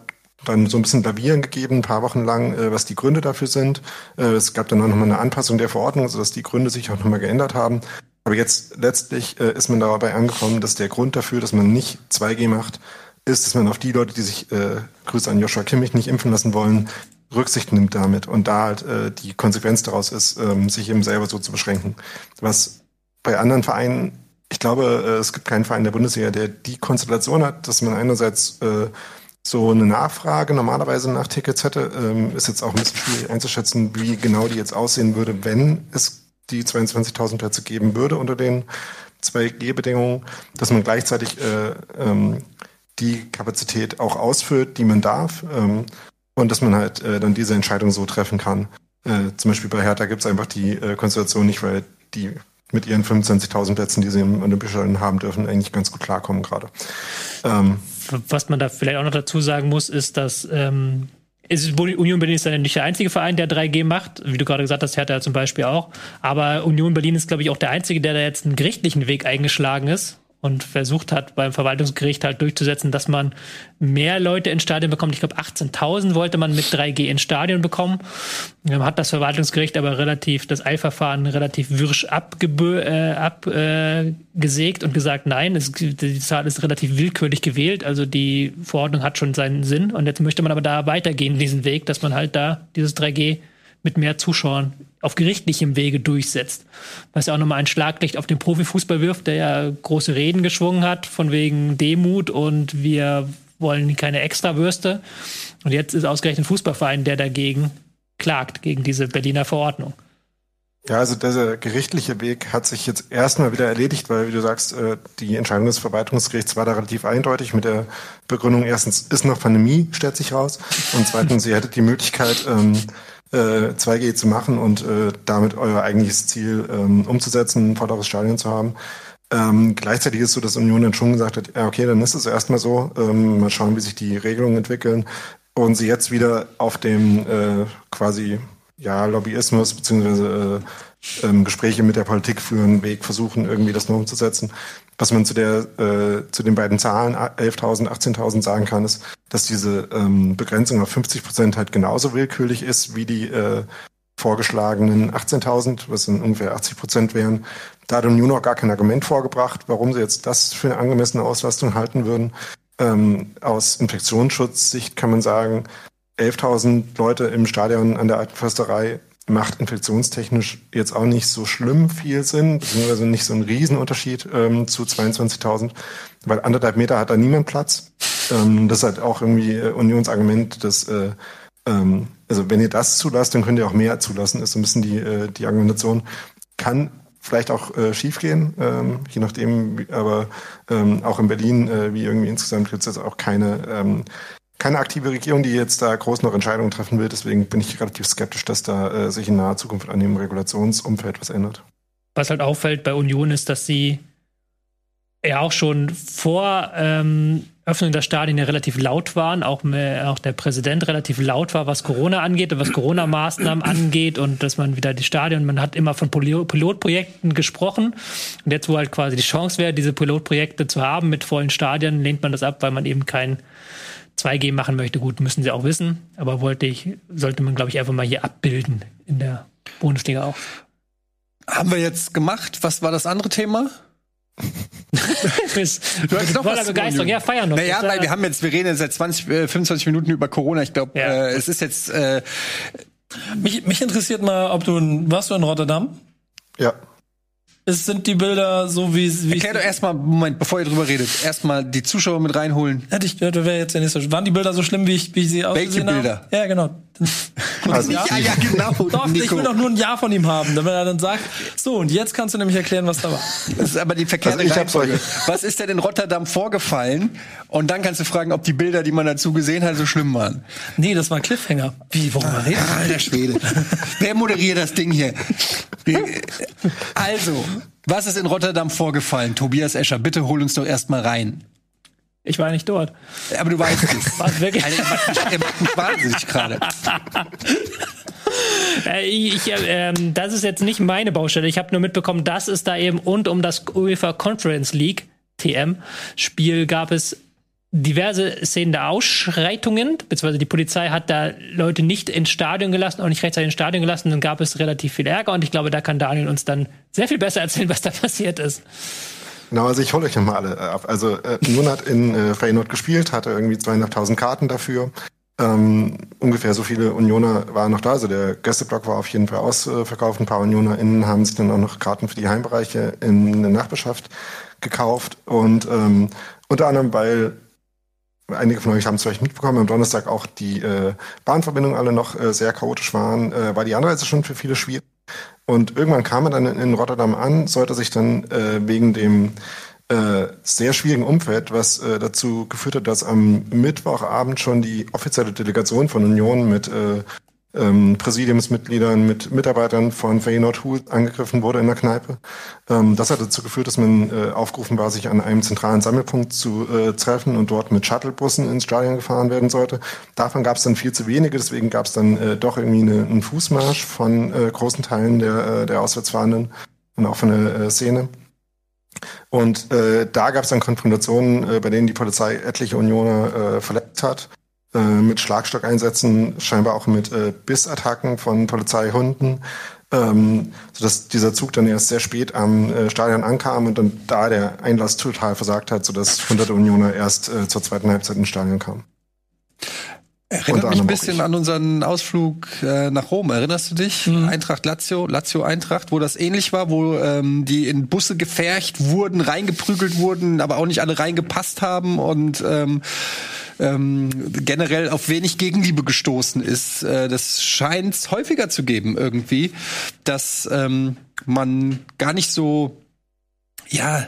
dann so ein bisschen Lavieren gegeben, ein paar Wochen lang, äh, was die Gründe dafür sind. Äh, es gab dann auch nochmal eine Anpassung der Verordnung, sodass die Gründe sich auch nochmal geändert haben. Aber jetzt letztlich äh, ist man dabei angekommen, dass der Grund dafür, dass man nicht 2G macht, ist, dass man auf die Leute, die sich, äh, Grüße an Joshua Kimmich, nicht impfen lassen wollen, Rücksicht nimmt damit. Und da halt äh, die Konsequenz daraus ist, ähm, sich eben selber so zu beschränken. Was bei anderen Vereinen, ich glaube, äh, es gibt keinen Verein der Bundesliga, der die Konstellation hat, dass man einerseits äh, so eine Nachfrage normalerweise nach Tickets hätte. Ähm, ist jetzt auch ein bisschen schwierig einzuschätzen, wie genau die jetzt aussehen würde, wenn es die 22.000 Plätze geben würde unter den 2G-Bedingungen, dass man gleichzeitig äh, ähm, die Kapazität auch ausfüllt, die man darf. Ähm, und dass man halt äh, dann diese Entscheidung so treffen kann. Äh, zum Beispiel bei Hertha gibt es einfach die äh, Konstellation nicht, weil die mit ihren 25.000 Plätzen, die sie im Olympischen haben dürfen, eigentlich ganz gut klarkommen gerade. Ähm, Was man da vielleicht auch noch dazu sagen muss, ist, dass ähm, ist, Union Berlin ist ja nicht der einzige Verein, der 3G macht. Wie du gerade gesagt hast, Hertha zum Beispiel auch. Aber Union Berlin ist, glaube ich, auch der einzige, der da jetzt einen gerichtlichen Weg eingeschlagen ist und versucht hat, beim Verwaltungsgericht halt durchzusetzen, dass man mehr Leute ins Stadion bekommt. Ich glaube, 18.000 wollte man mit 3G ins Stadion bekommen. Dann hat das Verwaltungsgericht aber relativ, das Eilverfahren relativ wirsch abgesägt äh, ab, äh, und gesagt, nein, es, die Zahl ist relativ willkürlich gewählt. Also die Verordnung hat schon seinen Sinn. Und jetzt möchte man aber da weitergehen, diesen Weg, dass man halt da dieses 3G mit mehr Zuschauern auf gerichtlichem Wege durchsetzt. Was ja auch nochmal ein Schlaglicht auf den Profifußball wirft, der ja große Reden geschwungen hat, von wegen Demut und wir wollen keine Extrawürste. Und jetzt ist ausgerechnet ein Fußballverein, der dagegen klagt, gegen diese Berliner Verordnung. Ja, also dieser gerichtliche Weg hat sich jetzt erstmal wieder erledigt, weil, wie du sagst, äh, die Entscheidung des Verwaltungsgerichts war da relativ eindeutig mit der Begründung, erstens ist noch Pandemie, stellt sich raus, und zweitens, ihr hättet die Möglichkeit, ähm, äh, 2G zu machen und äh, damit euer eigentliches Ziel ähm, umzusetzen, ein volleres Stadion zu haben. Ähm, gleichzeitig ist so, dass Union dann schon gesagt hat, ja, okay, dann ist es erstmal so, ähm, mal schauen, wie sich die Regelungen entwickeln und sie jetzt wieder auf dem äh, quasi ja, Lobbyismus beziehungsweise äh, ähm, Gespräche mit der Politik führen Weg versuchen, irgendwie das nur umzusetzen. Was man zu der äh, zu den beiden Zahlen 11.000, 18.000 sagen kann, ist, dass diese ähm, Begrenzung auf 50 Prozent halt genauso willkürlich ist wie die äh, vorgeschlagenen 18.000, was dann ungefähr 80 Prozent wären. Da hat Union noch gar kein Argument vorgebracht, warum sie jetzt das für eine angemessene Auslastung halten würden. Ähm, aus Infektionsschutzsicht kann man sagen, 11.000 Leute im Stadion an der Alten Försterei macht infektionstechnisch jetzt auch nicht so schlimm viel Sinn, beziehungsweise nicht so ein Riesenunterschied ähm, zu 22.000, weil anderthalb Meter hat da niemand Platz. Ähm, das ist halt auch irgendwie äh, Unionsargument, dass äh, ähm, also wenn ihr das zulasst, dann könnt ihr auch mehr zulassen, ist so ein bisschen die, äh, die Argumentation. Kann vielleicht auch äh, schiefgehen, ähm, je nachdem, aber ähm, auch in Berlin, äh, wie irgendwie insgesamt gibt es jetzt auch keine ähm, keine aktive Regierung, die jetzt da groß noch Entscheidungen treffen will. Deswegen bin ich relativ skeptisch, dass da äh, sich in naher Zukunft an dem Regulationsumfeld was ändert. Was halt auffällt bei Union ist, dass sie ja auch schon vor ähm, Öffnung der Stadien ja relativ laut waren, auch, mehr, auch der Präsident relativ laut war, was Corona angeht und was Corona-Maßnahmen <clears throat> angeht und dass man wieder die Stadien, man hat immer von Pilotprojekten gesprochen und jetzt, wo halt quasi die Chance wäre, diese Pilotprojekte zu haben mit vollen Stadien, lehnt man das ab, weil man eben kein 2G machen möchte, gut, müssen sie auch wissen. Aber wollte ich, sollte man, glaube ich, einfach mal hier abbilden in der Bundesliga auch. Haben wir jetzt gemacht. Was war das andere Thema? <laughs> bis, du hast noch voller Begeisterung, ja, feiern noch. Naja, weil wir haben jetzt, wir reden jetzt seit 20, äh, 25 Minuten über Corona. Ich glaube, ja. äh, es ist jetzt. Äh, mich, mich interessiert mal, ob du in, warst du in Rotterdam? Ja es sind die Bilder so wie wie Erklär doch erstmal Moment, bevor ihr drüber redet, erstmal die Zuschauer mit reinholen. Hätte ich, das wäre jetzt der nächste. Waren die Bilder so schlimm, wie ich, wie ich sie ausgesehen Welche Bilder? Habe? Ja, genau. <laughs> Also, ja, ja, genau. <laughs> Doch, Nico. ich will doch nur ein Ja von ihm haben, damit er dann sagt, so, und jetzt kannst du nämlich erklären, was da war. Das ist aber die verkehrte also Reihenfolge. Was ist denn in Rotterdam vorgefallen? Und dann kannst du fragen, ob die Bilder, die man dazu gesehen hat, so schlimm waren. Nee, das war ein Cliffhanger. Wie, warum ah, reden? Alter Schwede. Wer moderiert das Ding hier? Also, was ist in Rotterdam vorgefallen? Tobias Escher, bitte hol uns doch erstmal rein. Ich war nicht dort. Aber du weißt es. <laughs> Was, wirklich? Alter, der macht mich wahnsinnig gerade. <laughs> Äh, ich, äh, das ist jetzt nicht meine Baustelle. Ich habe nur mitbekommen, dass es da eben und um das UEFA Conference League TM Spiel gab es diverse Szenen der Ausschreitungen, beziehungsweise die Polizei hat da Leute nicht ins Stadion gelassen, auch nicht rechtzeitig ins Stadion gelassen, dann gab es relativ viel Ärger und ich glaube, da kann Daniel uns dann sehr viel besser erzählen, was da <laughs> passiert ist. Genau, also ich hole euch nochmal alle ab. Also äh, Nun hat in äh, Feyenoord gespielt, hatte irgendwie zweieinhalbtausend Karten dafür. Ähm, ungefähr so viele Unioner waren noch da. Also der Gästeblock war auf jeden Fall ausverkauft. Ein paar UnionerInnen haben sich dann auch noch Karten für die Heimbereiche in der Nachbarschaft gekauft. Und ähm, unter anderem, weil einige von euch haben es vielleicht mitbekommen, am Donnerstag auch die äh, Bahnverbindungen alle noch äh, sehr chaotisch waren, äh, war die Anreise schon für viele schwierig. Und irgendwann kam er dann in, Rotterdam an, sollte sich dann äh, wegen dem äh, sehr schwierigen Umfeld, was äh, dazu geführt hat, dass am Mittwochabend schon die offizielle Delegation von Union mit äh, ähm, Präsidiumsmitgliedern, mit Mitarbeitern von Feyenoord Hul angegriffen wurde in der Kneipe. Ähm, das hat dazu geführt, dass man äh, aufgerufen war, sich an einem zentralen Sammelpunkt zu äh, treffen und dort mit Shuttlebussen ins Stadion gefahren werden sollte. Davon gab es dann viel zu wenige, deswegen gab es dann äh, doch irgendwie eine, einen Fußmarsch von äh, großen Teilen der, äh, der Auswärtsfahrenden und auch von der äh, Szene. Und äh, da gab es dann Konfrontationen, äh, bei denen die Polizei etliche Unioner äh, verletzt hat äh, mit Schlagstockeinsätzen, scheinbar auch mit äh, Bissattacken von Polizeihunden, ähm, sodass dieser Zug dann erst sehr spät am äh, Stadion ankam und dann da der Einlass total versagt hat, sodass hunderte Unioner erst äh, zur zweiten Halbzeit ins Stadion kamen. Erinnert mich ein bisschen an unseren Ausflug äh, nach Rom. Erinnerst du dich? Mhm. Eintracht Lazio, Lazio Eintracht, wo das ähnlich war, wo ähm, die in Busse gefercht wurden, reingeprügelt wurden, aber auch nicht alle reingepasst haben und ähm, ähm, generell auf wenig Gegenliebe gestoßen ist. Äh, das scheint es häufiger zu geben irgendwie, dass ähm, man gar nicht so, ja,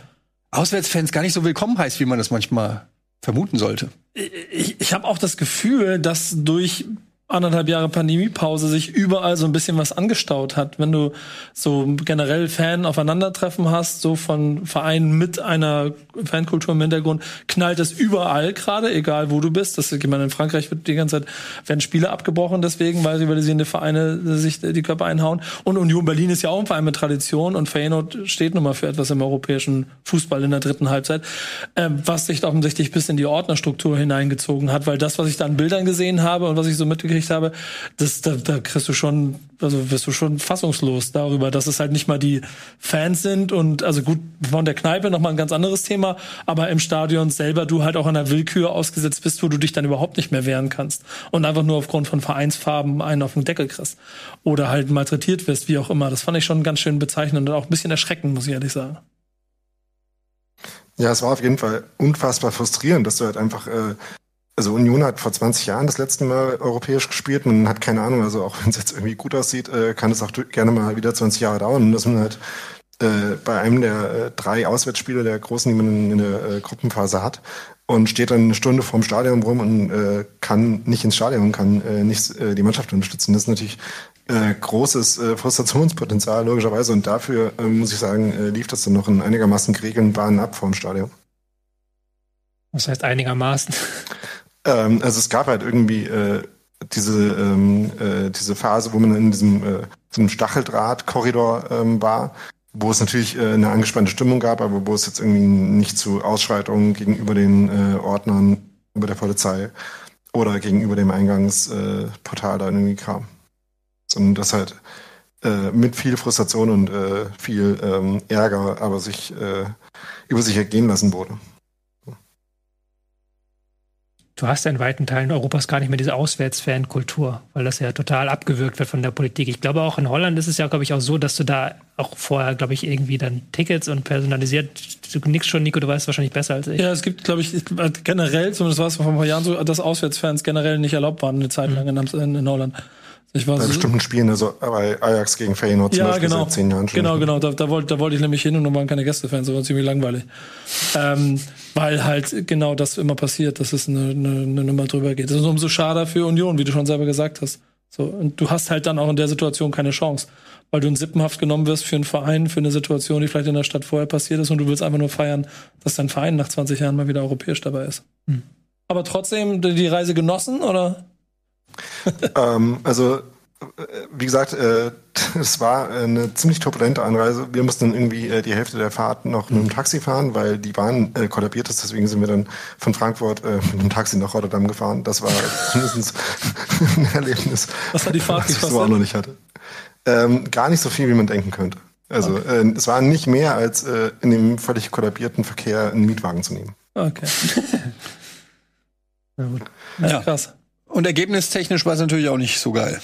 Auswärtsfans gar nicht so willkommen heißt, wie man das manchmal vermuten sollte. Ich, ich habe auch das Gefühl, dass durch anderthalb Jahre Pandemiepause sich überall so ein bisschen was angestaut hat. Wenn du so generell Fan-Aufeinandertreffen hast, so von Vereinen mit einer Fankultur im Hintergrund, knallt es überall gerade, egal wo du bist. Das, ich meine, in Frankreich wird die ganze Zeit, werden Spiele abgebrochen deswegen, weil rivalisierende Vereine sich die Körper einhauen. Und Union Berlin ist ja auch ein Verein mit Tradition und Feyenoord steht nun mal für etwas im europäischen Fußball in der dritten Halbzeit, äh, was sich offensichtlich bis in die Ordnerstruktur hineingezogen hat, weil das, was ich da an Bildern gesehen habe und was ich so mitgekriegt mitgekriegt habe, das, da, da kriegst du schon, also wirst du schon fassungslos darüber, dass es halt nicht mal die Fans sind und also gut, von der Kneipe nochmal ein ganz anderes Thema, aber im Stadion selber du halt auch der Willkür ausgesetzt bist, wo du dich dann überhaupt nicht mehr wehren kannst und einfach nur aufgrund von Vereinsfarben einen auf den Deckel kriegst oder halt malträtiert wirst, wie auch immer. Das fand ich schon ganz schön bezeichnend und auch ein bisschen erschreckend, muss ich ehrlich sagen. Ja, es war auf jeden Fall unfassbar frustrierend, dass du halt einfach äh, also Union hat vor 20 Jahren das letzte Mal europäisch gespielt. Man hat keine Ahnung, also auch wenn es jetzt irgendwie gut aussieht, äh, kann es auch gerne mal wieder 20 Jahre dauern. Und dass man halt äh, bei einem der äh, drei Auswärtsspiele der großen, die man in, in der äh, Gruppenphase hat, und steht dann eine Stunde vorm Stadion rum und äh, kann nicht ins Stadion, kann äh, nicht die Mannschaft unterstützen. Das ist natürlich großes Frustrationspotenzial, logischerweise. Und dafür, muss ich sagen, lief das dann noch in einigermaßen geregelten Bahnen ab vorm Stadion. Was heißt einigermaßen? Ähm, also es gab halt irgendwie äh, diese, ähm, äh, diese Phase, wo man in diesem, äh, diesem Stacheldraht-Korridor ähm, war, wo es natürlich äh, eine angespannte Stimmung gab, aber wo es jetzt irgendwie nicht zu Ausschreitungen gegenüber den äh, Ordnern, über der Polizei oder gegenüber dem Eingangsportal äh, da irgendwie kam. Sondern das halt äh, mit viel Frustration und äh, viel ähm, Ärger aber sich äh, über sich ergehen lassen wurde du hast ja in weiten Teilen Europas gar nicht mehr diese Auswärtsfankultur, weil das ja total abgewürgt wird von der Politik. Ich glaube, auch in Holland ist es ja, glaube ich, auch so, dass du da auch vorher, glaube ich, irgendwie dann Tickets und personalisiert, du nix schon, Nico, du weißt wahrscheinlich besser als ich. Ja, es gibt, glaube ich, generell, zumindest war es vor ein paar Jahren so, dass Auswärtsfans generell nicht erlaubt waren, eine Zeit lang in, in, in Holland. Ich war bei so, bestimmten Spielen, also bei Ajax gegen Feyenoord zum ja, Beispiel genau, seit zehn Jahren schon. Genau, genau, da, da, wollte, da wollte ich nämlich hin und da waren keine Gästefans, das war ziemlich langweilig. Ähm, weil halt genau das immer passiert, dass es eine, eine, eine Nummer drüber geht. Das ist umso schade für Union, wie du schon selber gesagt hast. So, und du hast halt dann auch in der Situation keine Chance, weil du in Sippenhaft genommen wirst für einen Verein, für eine Situation, die vielleicht in der Stadt vorher passiert ist und du willst einfach nur feiern, dass dein Verein nach 20 Jahren mal wieder europäisch dabei ist. Hm. Aber trotzdem die Reise genossen, oder? ähm, also wie gesagt, äh, <laughs> es war eine ziemlich turbulente Anreise. Wir mussten irgendwie äh, die Hälfte der Fahrt noch mit dem Taxi fahren, weil die Bahn äh, kollabiert ist. Deswegen sind wir dann von Frankfurt mit dem Taxi nach Rotterdam gefahren. Das war <laughs> zumindest ein Erlebnis, Was hat die Fahrt was ich so auch noch nicht hatte. Ähm, gar nicht so viel, wie man denken könnte. Also äh, es war nicht mehr, als äh, in dem völlig kollabierten Verkehr einen Mietwagen zu nehmen. Okay. <laughs> Na gut. Ja, Ja. krass. Und ergebnistechnisch war es natürlich auch nicht so geil.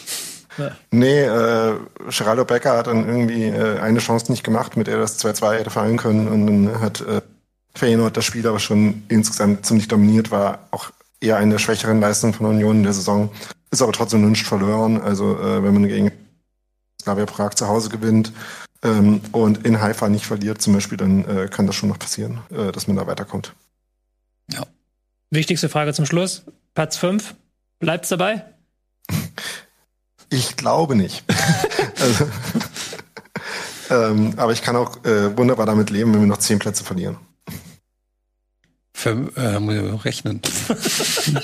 Nee, äh, Geraldo Becker hat dann irgendwie äh, eine Chance nicht gemacht, mit der das 2-2 hätte fallen können. Und dann hat äh, Feyenoord das Spiel aber schon insgesamt ziemlich dominiert, war auch eher eine schwächeren Leistungen von Union in der Saison. Ist aber trotzdem nicht verloren. Also äh, wenn man gegen Slavia Prag zu Hause gewinnt ähm, und in Haifa nicht verliert zum Beispiel, dann äh, kann das schon noch passieren, äh, dass man da weiterkommt. Wichtigste Frage zum Schluss. Platz 5. Bleibt's dabei? <laughs> Ich glaube nicht. <laughs> also, ähm, aber ich kann auch äh, wunderbar damit leben, wenn wir noch zehn Plätze verlieren. Für, äh, muss ich rechnen.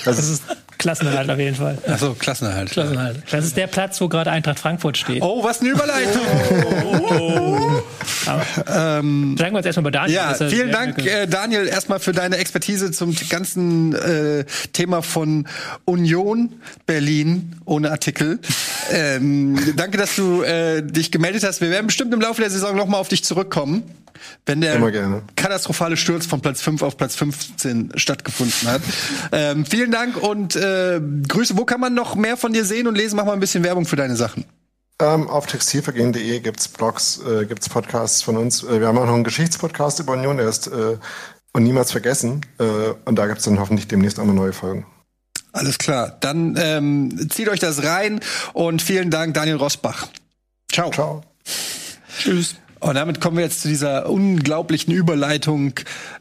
Das ist Klassenerhalt auf jeden Fall. Achso, Klassenerhalt. Klassenhalt. Das ist der Platz, wo gerade Eintracht Frankfurt steht. Oh, was eine Überleitung! ähm, Sagen wir uns erstmal bei Daniel. ja, vielen Dank, äh, Daniel, erstmal für deine Expertise zum ganzen äh, Thema von Union Berlin ohne Artikel. Ähm, danke, dass du äh, dich gemeldet hast. Wir werden bestimmt im Laufe der Saison nochmal auf dich zurückkommen, wenn der katastrophale Sturz von Platz 5 auf Platz 15 stattgefunden hat. ähm, vielen Dank und äh, Grüße. Wo kann man noch mehr von dir sehen und lesen? Mach mal ein bisschen Werbung für deine Sachen. Ähm, auf textilvergehen.de gibt's Blogs, äh, gibt's Podcasts von uns. Äh, wir haben auch noch einen Geschichtspodcast über Union, der ist äh, und niemals vergessen. Äh, und da gibt's dann hoffentlich demnächst auch mal neue Folgen. Alles klar. Dann ähm, zieht euch das rein und vielen Dank, Daniel Rosbach. Ciao. Ciao. Tschüss. Und damit kommen wir jetzt zu dieser unglaublichen Überleitung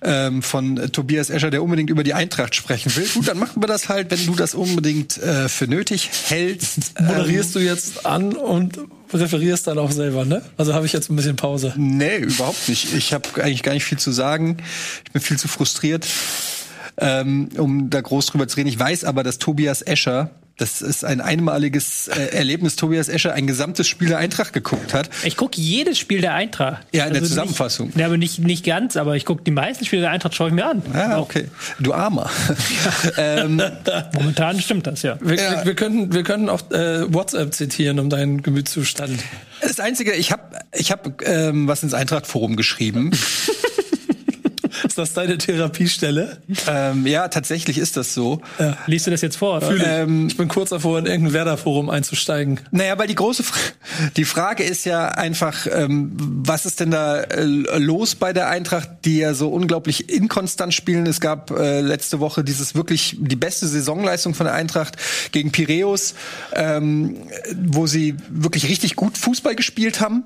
ähm, von Tobias Escher, der unbedingt über die Eintracht sprechen will. Gut, dann machen wir das halt, wenn du das unbedingt äh, für nötig hältst. Ähm, Moderierst du jetzt an und referierst dann auch selber, ne? Also habe ich jetzt ein bisschen Pause. Nee, überhaupt nicht. Ich habe eigentlich gar nicht viel zu sagen. Ich bin viel zu frustriert, ähm, um da groß drüber zu reden. Ich weiß aber, dass Tobias Escher, das ist ein einmaliges äh, Erlebnis, Tobias Escher ein gesamtes Spiel der Eintracht geguckt hat. Ich gucke jedes Spiel der Eintracht. Ja, in der Also Zusammenfassung. Nicht, ja, aber nicht, nicht ganz, aber ich gucke die meisten Spiele der Eintracht, schaue ich mir an. Ah, Auch okay. Du Armer. <laughs> ähm, Momentan stimmt das, ja. Wir, Ja. wir, wir könnten, wir könnten auch äh, WhatsApp zitieren um deinen Gemütszustand. das Einzige, ich habe ich hab, ähm, was ins Eintracht-Forum geschrieben. <laughs> Ist das deine Therapiestelle? ähm, ja, tatsächlich ist das so. Liest du das jetzt vor? Oder? Fühl ich. Ähm, ich bin kurz davor, in irgendein Werder-Forum einzusteigen. Naja, weil die große Fra die Frage ist ja einfach, ähm, was ist denn da äh, los bei der Eintracht, die ja so unglaublich inkonstant spielen? Es gab äh, letzte Woche dieses wirklich die beste Saisonleistung von der Eintracht gegen Piräus, ähm, wo sie wirklich richtig gut Fußball gespielt haben.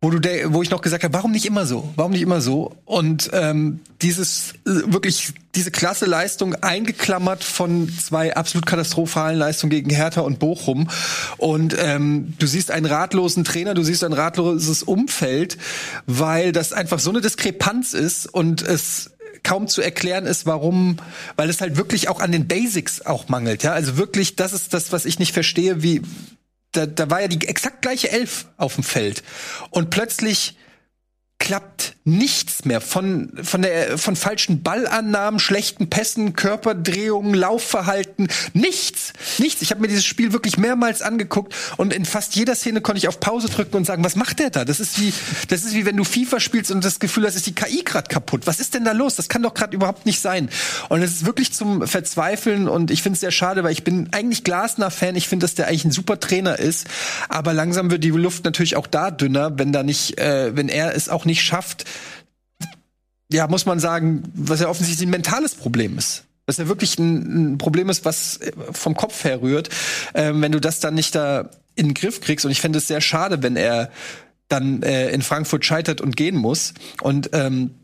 Wo du, de- wo ich noch gesagt habe, warum nicht immer so? Warum nicht immer so? Und ähm, dieses äh, wirklich diese klasse Leistung eingeklammert von zwei absolut katastrophalen Leistungen gegen Hertha und Bochum. Und ähm, du siehst einen ratlosen Trainer, du siehst ein ratloses Umfeld, weil das einfach so eine Diskrepanz ist und es kaum zu erklären ist, warum, weil es halt wirklich auch an den Basics auch mangelt. Ja, also wirklich, das ist das, was ich nicht verstehe, wie da, da war ja die exakt gleiche Elf auf dem Feld. Und plötzlich klappt nichts mehr von von der von falschen Ballannahmen, schlechten Pässen, Körperdrehungen, Laufverhalten, nichts, nichts. Ich habe mir dieses Spiel wirklich mehrmals angeguckt und in fast jeder Szene konnte ich auf Pause drücken und sagen, was macht der da? Das ist wie das ist wie wenn du FIFA spielst und das Gefühl hast, ist die KI gerade kaputt. Was ist denn da los? Das kann doch gerade überhaupt nicht sein. Und es ist wirklich zum Verzweifeln und ich finde es sehr schade, weil ich bin eigentlich Glasner Fan. Ich finde, dass der eigentlich ein super Trainer ist, aber langsam wird die Luft natürlich auch da dünner, wenn da nicht äh, wenn er es auch nicht schafft, ja, muss man sagen, was ja offensichtlich ein mentales Problem ist. Was ja wirklich ein, ein Problem ist, was äh, vom Kopf her rührt, ähm, wenn du das dann nicht da in den Griff kriegst. Und ich fände es sehr schade, wenn er dann äh, in Frankfurt scheitert und gehen muss. Und ähm,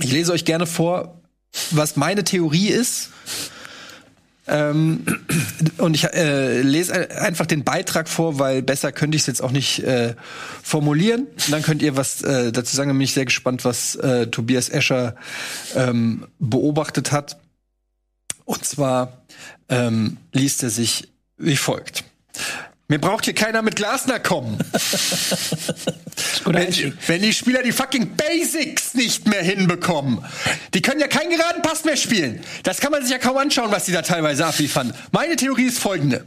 ich lese euch gerne vor, was meine Theorie ist. Ähm, und ich äh, lese einfach den Beitrag vor, weil besser könnte ich es jetzt auch nicht äh, formulieren. Und dann könnt ihr was äh, dazu sagen. Da bin ich sehr gespannt, was äh, Tobias Escher ähm, beobachtet hat. Und zwar ähm, liest er sich wie folgt. Mir braucht hier keiner mit Glasner kommen. <laughs> Wenn, wenn die Spieler die fucking Basics nicht mehr hinbekommen. Die können ja keinen geraden Pass mehr spielen. Das kann man sich ja kaum anschauen, was die da teilweise abliefern. Meine Theorie ist folgende.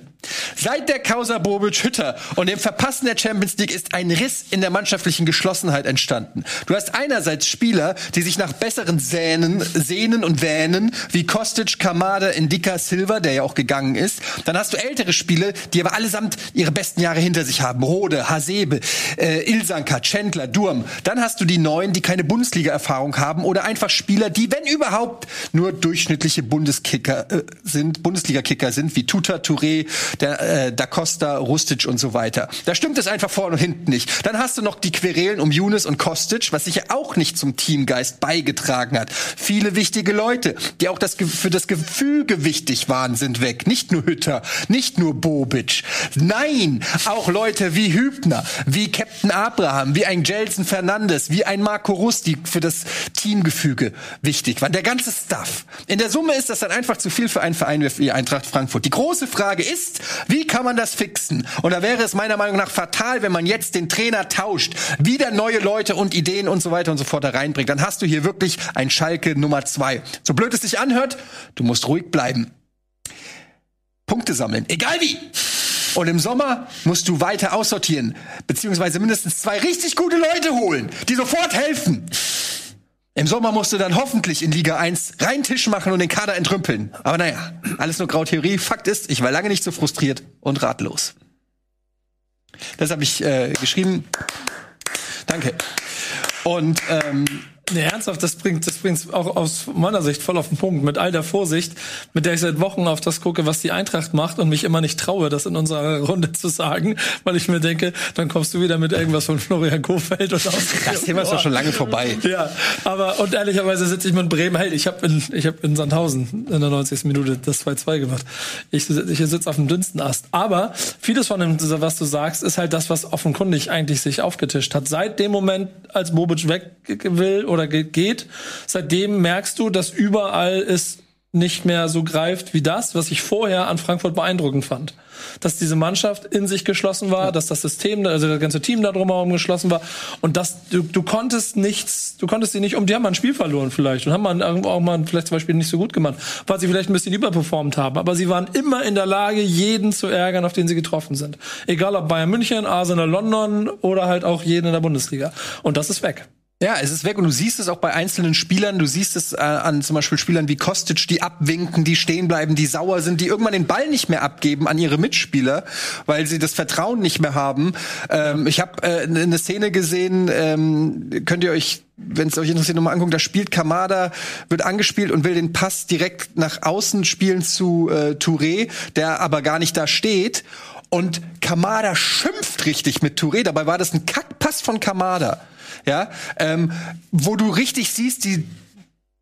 Seit der Causa Bobic Hütter und dem Verpassen der Champions League ist ein Riss in der mannschaftlichen Geschlossenheit entstanden. Du hast einerseits Spieler, die sich nach besseren Sänen, sehnen und wähnen, wie Kostic, Kamada, Indika, Silva, der ja auch gegangen ist. Dann hast du ältere Spiele, die aber allesamt ihre besten Jahre hinter sich haben. Rode, Hasebe, äh, Ilsanka, Chandler, Durm. Dann hast du die Neuen, die keine Bundesliga-Erfahrung haben oder einfach Spieler, die, wenn überhaupt, nur durchschnittliche Bundeskicker äh, sind, Bundesliga-Kicker sind, wie Tuta, Touré, der äh, Da Costa, Rustic und so weiter. Da stimmt es einfach vorne und hinten nicht. Dann hast du noch die Querelen um Younes und Kostic, was sicher auch nicht zum Teamgeist beigetragen hat. Viele wichtige Leute, die auch das, für das Gefüge wichtig waren, sind weg. Nicht nur Hütter, nicht nur Bobic. Nein, auch Leute wie Hübner, wie Captain Abraham, wie ein Jelson Fernandes, wie ein Marco Rus, die für das Teamgefüge wichtig waren. Der ganze Stuff. In der Summe ist das dann einfach zu viel für einen Verein wie Eintracht Frankfurt. Die große Frage ist, wie kann man das fixen? Und da wäre es meiner Meinung nach fatal, wenn man jetzt den Trainer tauscht, wieder neue Leute und Ideen und so weiter und so fort da reinbringt. Dann hast du hier wirklich ein Schalke Nummer zwei. So blöd es sich anhört, du musst ruhig bleiben. Punkte sammeln, egal wie. Und im Sommer musst du weiter aussortieren, beziehungsweise mindestens zwei richtig gute Leute holen, die sofort helfen. Im Sommer musst du dann hoffentlich in Liga 1 rein Tisch machen und den Kader entrümpeln. Aber naja, alles nur Grautheorie. Fakt ist, ich war lange nicht so frustriert und ratlos. Das habe ich äh, geschrieben. Danke. Und ähm, Nee, ernsthaft, das bringt, das bringt auch aus meiner Sicht voll auf den Punkt. Mit all der Vorsicht, mit der ich seit Wochen auf das gucke, was die Eintracht macht und mich immer nicht traue, das in unserer <laughs> Runde zu sagen, weil ich mir denke, dann kommst du wieder mit irgendwas von Florian Kofeld und aus. das Thema ist doch schon lange vorbei. Ja, aber und ehrlicherweise sitze ich mit Bremen. Hey, ich habe in, ich hab in Sandhausen in der 90. Minute das 2-2 gemacht. Ich, ich sitze auf dem dünnsten Ast. Aber vieles von dem, was du sagst, ist halt das, was offenkundig eigentlich sich aufgetischt hat. Seit dem Moment, als Bobic weg will oder ge- geht, seitdem merkst du, dass überall es nicht mehr so greift wie das, was ich vorher an Frankfurt beeindruckend fand. Dass diese Mannschaft in sich geschlossen war, dass das System, also das ganze Team da drumherum geschlossen war und dass du, du konntest nichts, du konntest sie nicht um, die haben mal ein Spiel verloren vielleicht und haben mal irgendwo auch mal vielleicht zum Beispiel nicht so gut gemacht, weil sie vielleicht ein bisschen überperformt haben, aber sie waren immer in der Lage, jeden zu ärgern, auf den sie getroffen sind. Egal ob Bayern München, Arsenal London oder halt auch jeden in der Bundesliga. Und das ist weg. Ja, es ist weg und du siehst es auch bei einzelnen Spielern. Du siehst es äh, an zum Beispiel Spielern wie Kostic, die abwinken, die stehen bleiben, die sauer sind, die irgendwann den Ball nicht mehr abgeben an ihre Mitspieler, weil sie das Vertrauen nicht mehr haben. Ähm, ich habe äh, eine Szene gesehen, ähm, könnt ihr euch wenn es euch interessiert, nochmal angucken, da spielt Kamada, wird angespielt und will den Pass direkt nach außen spielen zu äh, Touré, der aber gar nicht da steht. Und Kamada schimpft richtig mit Touré. Dabei war das ein Kackpass von Kamada ja, ähm, wo du richtig siehst, die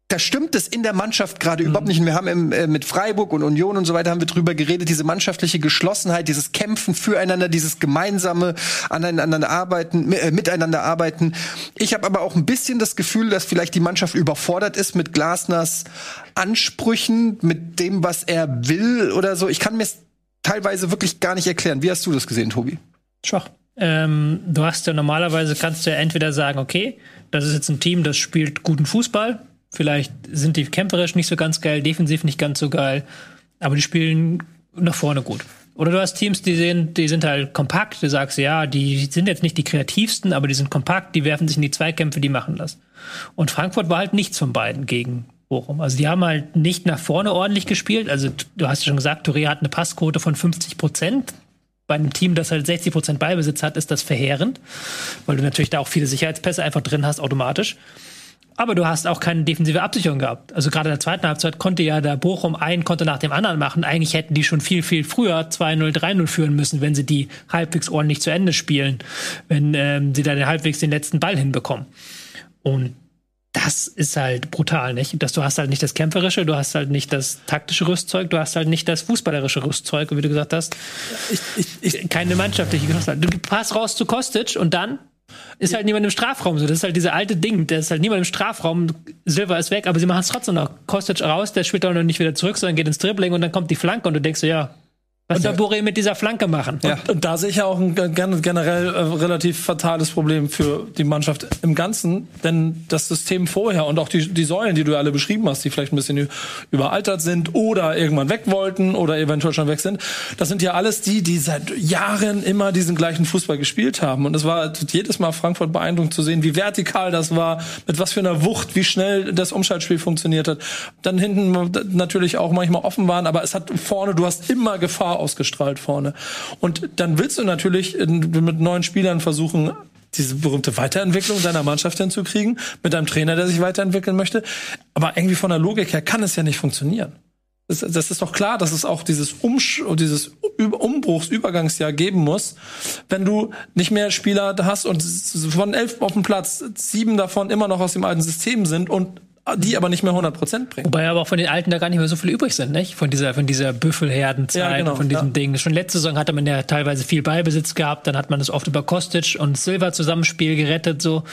da stimmt es in der Mannschaft gerade überhaupt nicht. Und wir haben im, äh, mit Freiburg und Union und so weiter haben wir drüber geredet, diese mannschaftliche Geschlossenheit, dieses Kämpfen füreinander, dieses gemeinsame aneinander arbeiten, äh, miteinander arbeiten. Ich habe aber auch ein bisschen das Gefühl, dass vielleicht die Mannschaft überfordert ist mit Glasners Ansprüchen, mit dem, was er will oder so. Ich kann mir teilweise wirklich gar nicht erklären. Wie hast du das gesehen, Tobi? Schwach. Ähm, du hast ja normalerweise kannst du ja entweder sagen, okay, das ist jetzt ein Team, das spielt guten Fußball. Vielleicht sind die kämpferisch nicht so ganz geil, defensiv nicht ganz so geil, aber die spielen nach vorne gut. Oder du hast Teams, die sind, die sind halt kompakt. Du sagst, ja, die sind jetzt nicht die kreativsten, aber die sind kompakt, die werfen sich in die Zweikämpfe, die machen das. Und Frankfurt war halt nichts von beiden gegen Bochum. Also die haben halt nicht nach vorne ordentlich gespielt. Also du hast ja schon gesagt, Touré hat eine Passquote von 50 Prozent. Bei einem Team, das halt 60 Prozent Ballbesitz hat, ist das verheerend, weil du natürlich da auch viele Sicherheitspässe einfach drin hast automatisch. Aber du hast auch keine defensive Absicherung gehabt. Also gerade in der zweiten Halbzeit konnte ja der Bochum ein Konto nach dem anderen machen. Eigentlich hätten die schon viel, viel früher 2-0, 3-0 führen müssen, wenn sie die halbwegs ordentlich zu Ende spielen, wenn ähm, sie da halbwegs den letzten Ball hinbekommen. Und das ist halt brutal, nicht? Dass du hast halt nicht das kämpferische, du hast halt nicht das taktische Rüstzeug, du hast halt nicht das fußballerische Rüstzeug, wie du gesagt hast. Ich, ich, ich, keine mannschaftliche Geschlossenheit. Du passt raus zu Kostic und dann ist halt niemand im Strafraum so. Das ist halt diese alte Ding. Da ist halt niemand im Strafraum. Silva ist weg, aber sie machen es trotzdem noch. Kostic raus, der spielt auch noch nicht wieder zurück, sondern geht ins Dribbling und dann kommt die Flanke und du denkst so, ja, Was soll Boré mit dieser Flanke machen? Ja. Und, und da sehe ich ja auch ein gen- generell äh, relativ fatales Problem für die Mannschaft im Ganzen. Denn das System vorher und auch die, die Säulen, die du alle beschrieben hast, die vielleicht ein bisschen überaltert sind oder irgendwann weg wollten oder eventuell schon weg sind, das sind ja alles die, die seit Jahren immer diesen gleichen Fußball gespielt haben. Und es war jedes Mal Frankfurt beeindruckend zu sehen, wie vertikal das war, mit was für einer Wucht, wie schnell das Umschaltspiel funktioniert hat. Dann hinten natürlich auch manchmal offen waren, aber es hat vorne, du hast immer Gefahr ausgestrahlt vorne. Und dann willst du natürlich mit neuen Spielern versuchen, diese berühmte Weiterentwicklung deiner Mannschaft hinzukriegen, mit einem Trainer, der sich weiterentwickeln möchte. Aber irgendwie von der Logik her kann es ja nicht funktionieren. Das, das ist doch klar, dass es auch dieses, Umsch dieses Ü- Umbruchs, Übergangsjahr geben muss, wenn du nicht mehr Spieler hast und von elf auf dem Platz sieben davon immer noch aus dem alten System sind und die aber nicht mehr 100 Prozent bringen. Wobei aber auch von den Alten da gar nicht mehr so viele übrig sind, nicht? Von dieser, von dieser Büffelherdenzeit, Ja, genau, von diesem ja. Ding. Schon letzte Saison hatte man ja teilweise viel Beibesitz gehabt, dann hat man das oft über Kostic und Silva Zusammenspiel gerettet, so.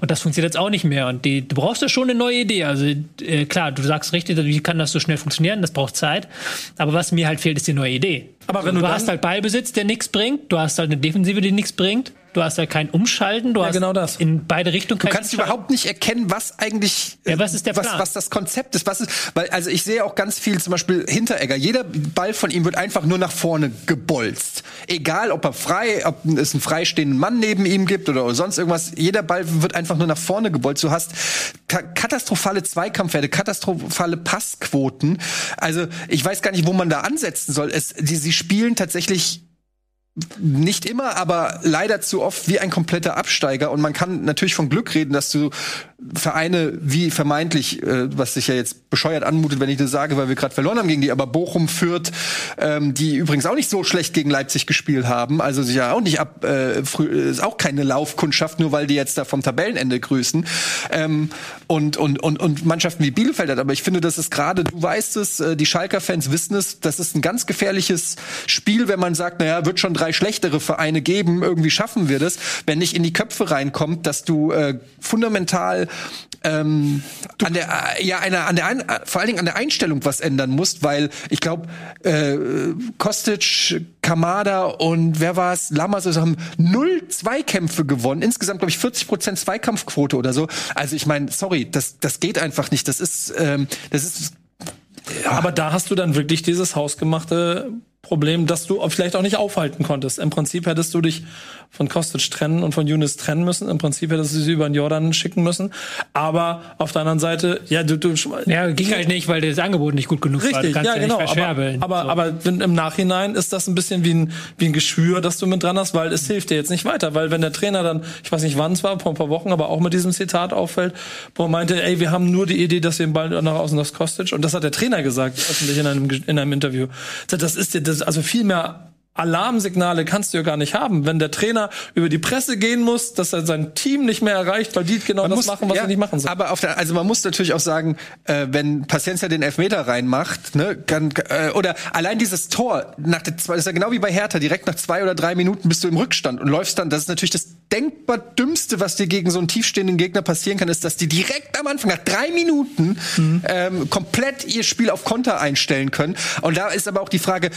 Und das funktioniert jetzt auch nicht mehr. Und die, du brauchst ja schon eine neue Idee. Also, äh, klar, du sagst richtig, wie kann das so schnell funktionieren? Das braucht Zeit. Aber was mir halt fehlt, ist die neue Idee. Aber wenn du, du hast halt Ballbesitz, der nichts bringt. Du hast halt eine Defensive, die nichts bringt. Du hast halt kein Umschalten. Du hast genau das. in beide Richtungen Du kannst überhaupt nicht erkennen, was eigentlich, Ja, was ist der was, Plan? was das Konzept ist. Was ist, weil, also ich sehe auch ganz viel, zum Beispiel Hinteregger. Jeder Ball von ihm wird einfach nur nach vorne gebolzt. Egal, ob er frei, ob es einen freistehenden Mann neben ihm gibt oder sonst irgendwas. Jeder Ball wird einfach nur nach vorne gebolzt. Du hast ka- katastrophale Zweikampfwerte, katastrophale Passquoten. Also ich weiß gar nicht, wo man da ansetzen soll. Es, die, sie spielen tatsächlich nicht immer, aber leider zu oft wie ein kompletter Absteiger. Und man kann natürlich von Glück reden, dass du Vereine wie vermeintlich, äh, was sich ja jetzt bescheuert anmutet, wenn ich das sage, weil wir gerade verloren haben gegen die, aber Bochum führt, ähm, die übrigens auch nicht so schlecht gegen Leipzig gespielt haben, also sich ja auch nicht ab, äh, früh, ist auch keine Laufkundschaft, nur weil die jetzt da vom Tabellenende grüßen. Ähm, und, und, und, und Mannschaften wie Bielefeld hat. Aber ich finde, das ist gerade, du weißt es, äh, die Schalker-Fans wissen es, das ist ein ganz gefährliches Spiel, wenn man sagt, naja, wird schon drei schlechtere Vereine geben, irgendwie schaffen wir das, wenn nicht in die Köpfe reinkommt, dass du äh, fundamental ähm, an der äh, ja einer an der ein, äh, vor allen Dingen an der Einstellung was ändern musst, weil ich glaube äh, Kostic, Kamada und wer war es, Lammers also haben null Zweikämpfe gewonnen, insgesamt glaube ich 40 Prozent Zweikampfquote oder so. Also ich meine, sorry, das das geht einfach nicht. Das ist ähm, das ist Aber da hast du dann wirklich dieses hausgemachte Problem, dass du vielleicht auch nicht aufhalten konntest. Im Prinzip hättest du dich von Kostic trennen und von Younes trennen müssen. Im Prinzip hättest du sie über den Jordan schicken müssen. Aber auf der anderen Seite, ja, du, du Ja, ging halt nicht, weil das Angebot nicht gut genug war. Du Richtig, ja, genau. Aber, aber, So. aber im Nachhinein ist das ein bisschen wie ein, wie ein Geschwür, das du mit dran hast, weil es hilft dir jetzt nicht weiter. Weil wenn der Trainer dann, ich weiß nicht wann es war, vor ein paar Wochen, aber auch mit diesem Zitat auffällt, wo er meinte, ey, wir haben nur die Idee, dass wir den Ball nach außen aufs Kostic. Und das hat der Trainer gesagt, öffentlich in einem, in einem Interview. Das ist dir, das, also viel mehr Alarmsignale kannst du ja gar nicht haben. Wenn der Trainer über die Presse gehen muss, dass er sein Team nicht mehr erreicht, weil die genau das machen, was ja, er nicht machen soll. Aber auf der, also man muss natürlich auch sagen, äh, wenn Paciencia den Elfmeter reinmacht, ne, kann, äh, oder allein dieses Tor nach der zwei, das ist ja genau wie bei Hertha, direkt nach zwei oder drei Minuten bist du im Rückstand und läufst dann. Das ist natürlich das denkbar dümmste, was dir gegen so einen tiefstehenden Gegner passieren kann, ist, dass die direkt am Anfang nach drei Minuten ähm, komplett ihr Spiel auf Konter einstellen können. Und da ist aber auch die Frage,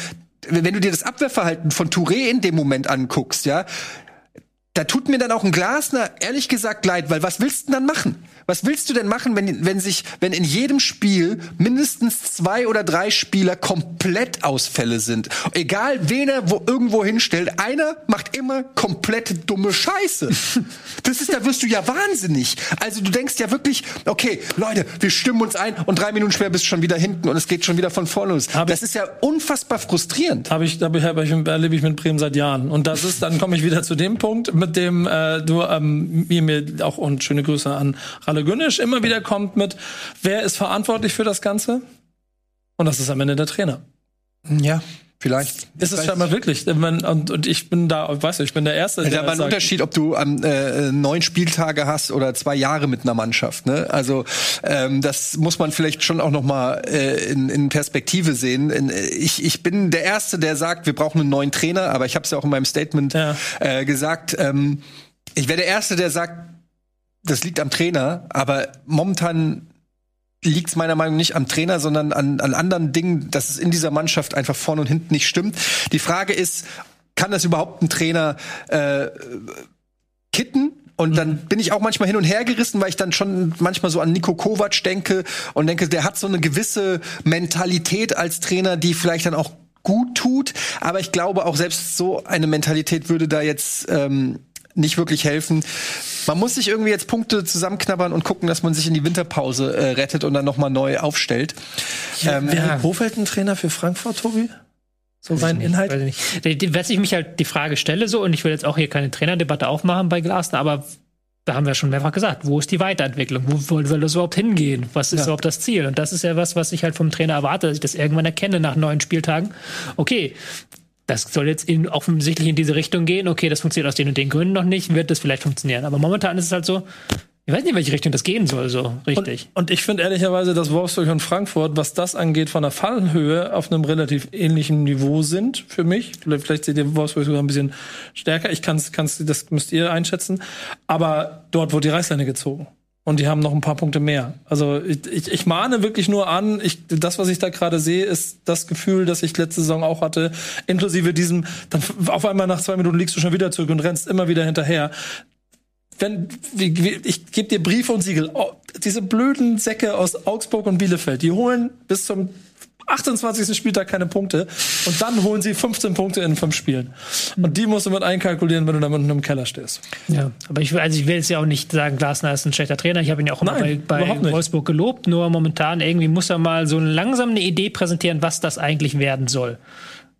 wenn du dir das Abwehrverhalten von Touré in dem Moment anguckst, ja, da tut mir dann auch ein Glasner ehrlich gesagt leid, weil was willst du denn dann machen? Was willst du denn machen, wenn, wenn sich, wenn in jedem Spiel mindestens zwei oder drei Spieler komplett Ausfälle sind? Egal, wen er wo, irgendwo hinstellt, einer macht immer komplett dumme Scheiße. Das ist, da wirst du ja wahnsinnig. Also du denkst ja wirklich, okay, Leute, wir stimmen uns ein und drei Minuten später bist du schon wieder hinten und es geht schon wieder von vorne los. Hab Das ist ja unfassbar frustrierend. Habe ich, habe ich, erlebe ich mit Bremen seit Jahren. Und das ist, dann komme ich wieder zu dem Punkt, mit dem äh, du ähm, mir, mir auch und schöne Grüße an Ralle Günnisch immer wieder kommt mit, wer ist verantwortlich für das Ganze? Und das ist am Ende der Trainer. Ja, vielleicht. Ist es scheinbar wirklich. Wenn- Und, und ich bin da, weißt du, ich bin der Erste, Ja, der da war ein sagt, Unterschied, ob du ähm, äh, neun Spieltage hast oder zwei Jahre mit einer Mannschaft. Ne? Also ähm, das muss man vielleicht schon auch noch mal äh, in, in Perspektive sehen. In, äh, ich, ich bin der Erste, der sagt, wir brauchen einen neuen Trainer, aber ich habe es ja auch in meinem Statement Ja. äh, gesagt. Ähm, ich wäre der Erste, der sagt, das liegt am Trainer, aber momentan liegt es meiner Meinung nach nicht am Trainer, sondern an, an anderen Dingen, dass es in dieser Mannschaft einfach vorne und hinten nicht stimmt. Die Frage ist, kann das überhaupt ein Trainer äh, kitten? Und dann bin ich auch manchmal hin und her gerissen, weil ich dann schon manchmal so an Nico Kovac denke und denke, der hat so eine gewisse Mentalität als Trainer, die vielleicht dann auch gut tut. Aber ich glaube auch selbst so eine Mentalität würde da jetzt ähm, nicht wirklich helfen. Man muss sich irgendwie jetzt Punkte zusammenknabbern und gucken, dass man sich in die Winterpause äh, rettet und dann noch mal neu aufstellt. Ähm, Wäre Kofeld ein Trainer für Frankfurt, Tobi? So rein Inhalt? Weiß ich nicht. Die- die- Was ich mich halt die Frage stelle, so, und ich will jetzt auch hier keine Trainerdebatte aufmachen bei Glasner, aber da haben wir schon mehrfach gesagt, wo ist die Weiterentwicklung? Wo soll das überhaupt hingehen? Was ist überhaupt das Ziel? Und das ist ja was, was ich halt vom Trainer erwarte, dass ich das irgendwann erkenne nach neun Spieltagen. Okay, das soll jetzt in, offensichtlich in diese Richtung gehen. Okay, das funktioniert aus den und den Gründen noch nicht, wird das vielleicht funktionieren. Aber momentan ist es halt so, ich weiß nicht, in welche Richtung das gehen soll, so richtig. Und ich finde ehrlicherweise, dass Wolfsburg und Frankfurt, was das angeht, von der Fallhöhe auf einem relativ ähnlichen Niveau sind für mich. Vielleicht, vielleicht seht ihr Wolfsburg sogar ein bisschen stärker. Ich kann's, kann's, das müsst ihr einschätzen. Aber dort wurde die Reißleine gezogen. Und die haben noch ein paar Punkte mehr. Also ich, ich, ich mahne wirklich nur an, ich, das, was ich da gerade sehe, ist das Gefühl, das ich letzte Saison auch hatte, inklusive diesem, dann auf einmal nach zwei Minuten liegst du schon wieder zurück und rennst immer wieder hinterher wenn wie, wie, ich gebe dir Briefe und Siegel. Oh, diese blöden Säcke aus Augsburg und Bielefeld, die holen bis zum 28. Spieltag keine Punkte und dann holen sie 15 Punkte in fünf Spielen. Und die musst du mit einkalkulieren, wenn du da unten im Keller stehst. Ja, aber ich will, also ich will jetzt ja auch nicht sagen, Glasner ist ein schlechter Trainer. Ich habe ihn ja auch immer Nein, bei, bei. Wolfsburg gelobt. Nur momentan irgendwie muss er mal so langsam eine Idee präsentieren, was das eigentlich werden soll.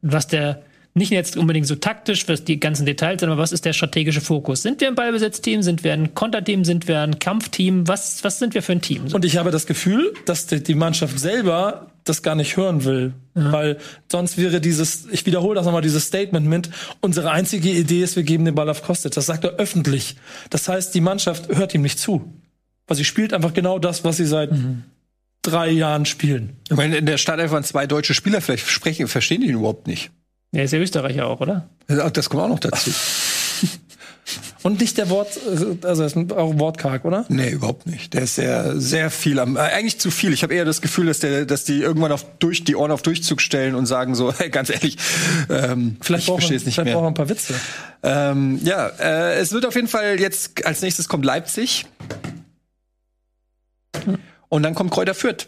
Was der nicht jetzt unbedingt so taktisch, was die ganzen Details sind, aber was ist der strategische Fokus? Sind wir ein Ballbesetzteam? Sind wir ein Konterteam? Sind wir ein Kampfteam? Was, was sind wir für ein Team? Und ich habe das Gefühl, dass die, die Mannschaft selber das gar nicht hören will. Weil sonst wäre dieses, ich wiederhole das nochmal, dieses Statement mit, unsere einzige Idee ist, wir geben den Ball auf Kostic. Das sagt er öffentlich. Das heißt, die Mannschaft hört ihm nicht zu. Weil sie spielt einfach genau das, was sie seit drei Jahren spielen. Ich meine, in der Startelf waren zwei deutsche Spieler, vielleicht sprechen, verstehen die ihn überhaupt nicht. Er ist ja Österreicher auch, oder? Das kommt auch noch dazu. <laughs> Und nicht der Wort, also ist auch wortkarg, oder? Nee, überhaupt nicht. Der ist sehr, sehr viel am, äh, eigentlich zu viel. Ich habe eher das Gefühl, dass der, dass die irgendwann auf durch die Ohren auf Durchzug stellen und sagen so, <laughs> hey, ganz ehrlich, ähm, Vielleicht ich verstehe es nicht vielleicht mehr. ein paar Witze. Ähm, ja, äh, es wird auf jeden Fall jetzt als nächstes kommt Leipzig und dann kommt Kräuter Fürth.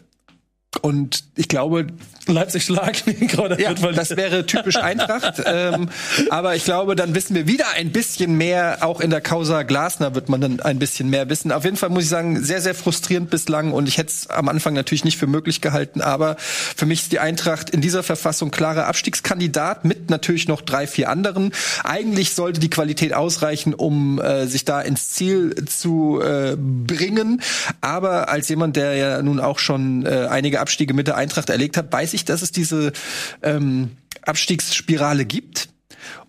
Und ich glaube, Leipzig schlag <laughs> gerade Ja, das wäre typisch Eintracht. ähm, aber ich glaube, dann wissen wir wieder ein bisschen mehr. Auch in der Causa Glasner wird man dann ein bisschen mehr wissen. Auf jeden Fall muss ich sagen, sehr, sehr frustrierend bislang. Und ich hätte es am Anfang natürlich nicht für möglich gehalten. Aber für mich ist die Eintracht in dieser Verfassung klarer Abstiegskandidat mit natürlich noch drei, vier anderen. Eigentlich sollte die Qualität ausreichen, um äh, sich da ins Ziel zu äh, bringen. Aber als jemand, der ja nun auch schon äh, einige Abstiege mit der Eintracht erlegt hat, weiß ich, dass es diese ähm, Abstiegsspirale gibt.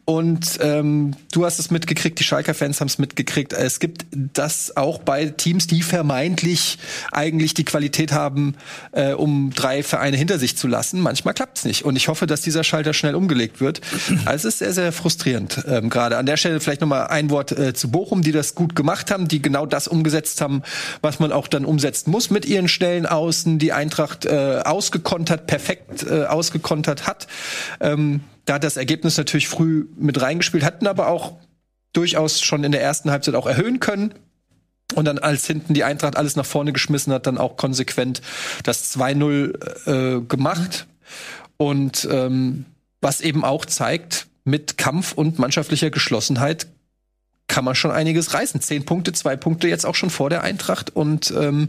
Und ähm, du hast es mitgekriegt, die Schalker-Fans haben es mitgekriegt. Es gibt das auch bei Teams, die vermeintlich eigentlich die Qualität haben, äh, um drei Vereine hinter sich zu lassen. Manchmal klappt es nicht. Und ich hoffe, dass dieser Schalter schnell umgelegt wird. Also es ist sehr, sehr frustrierend. Ähm, Gerade an der Stelle vielleicht noch mal ein Wort äh, zu Bochum, die das gut gemacht haben, die genau das umgesetzt haben, was man auch dann umsetzen muss mit ihren schnellen Außen, die Eintracht äh, ausgekontert, perfekt äh, ausgekontert hat. Ähm, da hat das Ergebnis natürlich früh mit reingespielt, hatten aber auch durchaus schon in der ersten Halbzeit auch erhöhen können. Und dann, als hinten die Eintracht alles nach vorne geschmissen hat, dann auch konsequent das 2-0 äh, gemacht. Und ähm, was eben auch zeigt, mit Kampf und mannschaftlicher Geschlossenheit kann man schon einiges reißen. Zehn Punkte, zwei Punkte jetzt auch schon vor der Eintracht und ähm,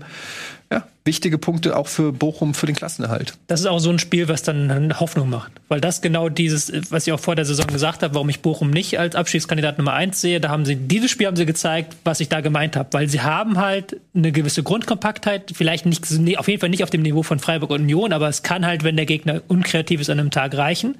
wichtige Punkte auch für Bochum für den Klassenerhalt. Das ist auch so ein Spiel, was dann Hoffnung macht. Weil das genau dieses, was ich auch vor der Saison gesagt habe, warum ich Bochum nicht als Abstiegskandidat Nummer eins sehe, da haben sie, dieses Spiel haben sie gezeigt, was ich da gemeint habe. Weil sie haben halt eine gewisse Grundkompaktheit, vielleicht nicht, auf jeden Fall nicht auf dem Niveau von Freiburg und Union, aber es kann halt, wenn der Gegner unkreativ ist, an einem Tag reichen.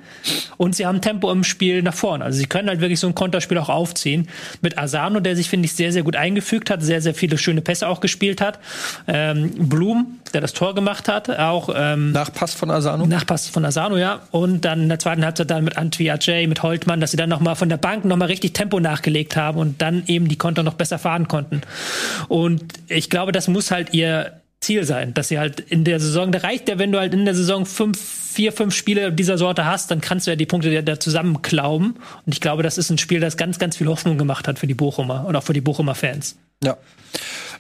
Und sie haben Tempo im Spiel nach vorne. Also sie können halt wirklich so ein Konterspiel auch aufziehen. Mit Asano, der sich, finde ich, sehr, sehr gut eingefügt hat, sehr, sehr viele schöne Pässe auch gespielt hat. Ähm, Blum, der das Tor gemacht hat, auch ähm, Nachpass von Asano. Nachpass von Asano, ja. Und dann in der zweiten Halbzeit dann mit Antwi Ajay, mit Holtmann, dass sie dann nochmal von der Bank nochmal richtig Tempo nachgelegt haben und dann eben die Konter noch besser fahren konnten. Und ich glaube, das muss halt ihr Ziel sein, dass sie halt in der Saison, da reicht ja, wenn du halt in der Saison fünf, vier, fünf Spiele dieser Sorte hast, dann kannst du ja die Punkte da zusammenklauben. Und ich glaube, das ist ein Spiel, das ganz, ganz viel Hoffnung gemacht hat für die Bochumer und auch für die Bochumer Fans. Ja.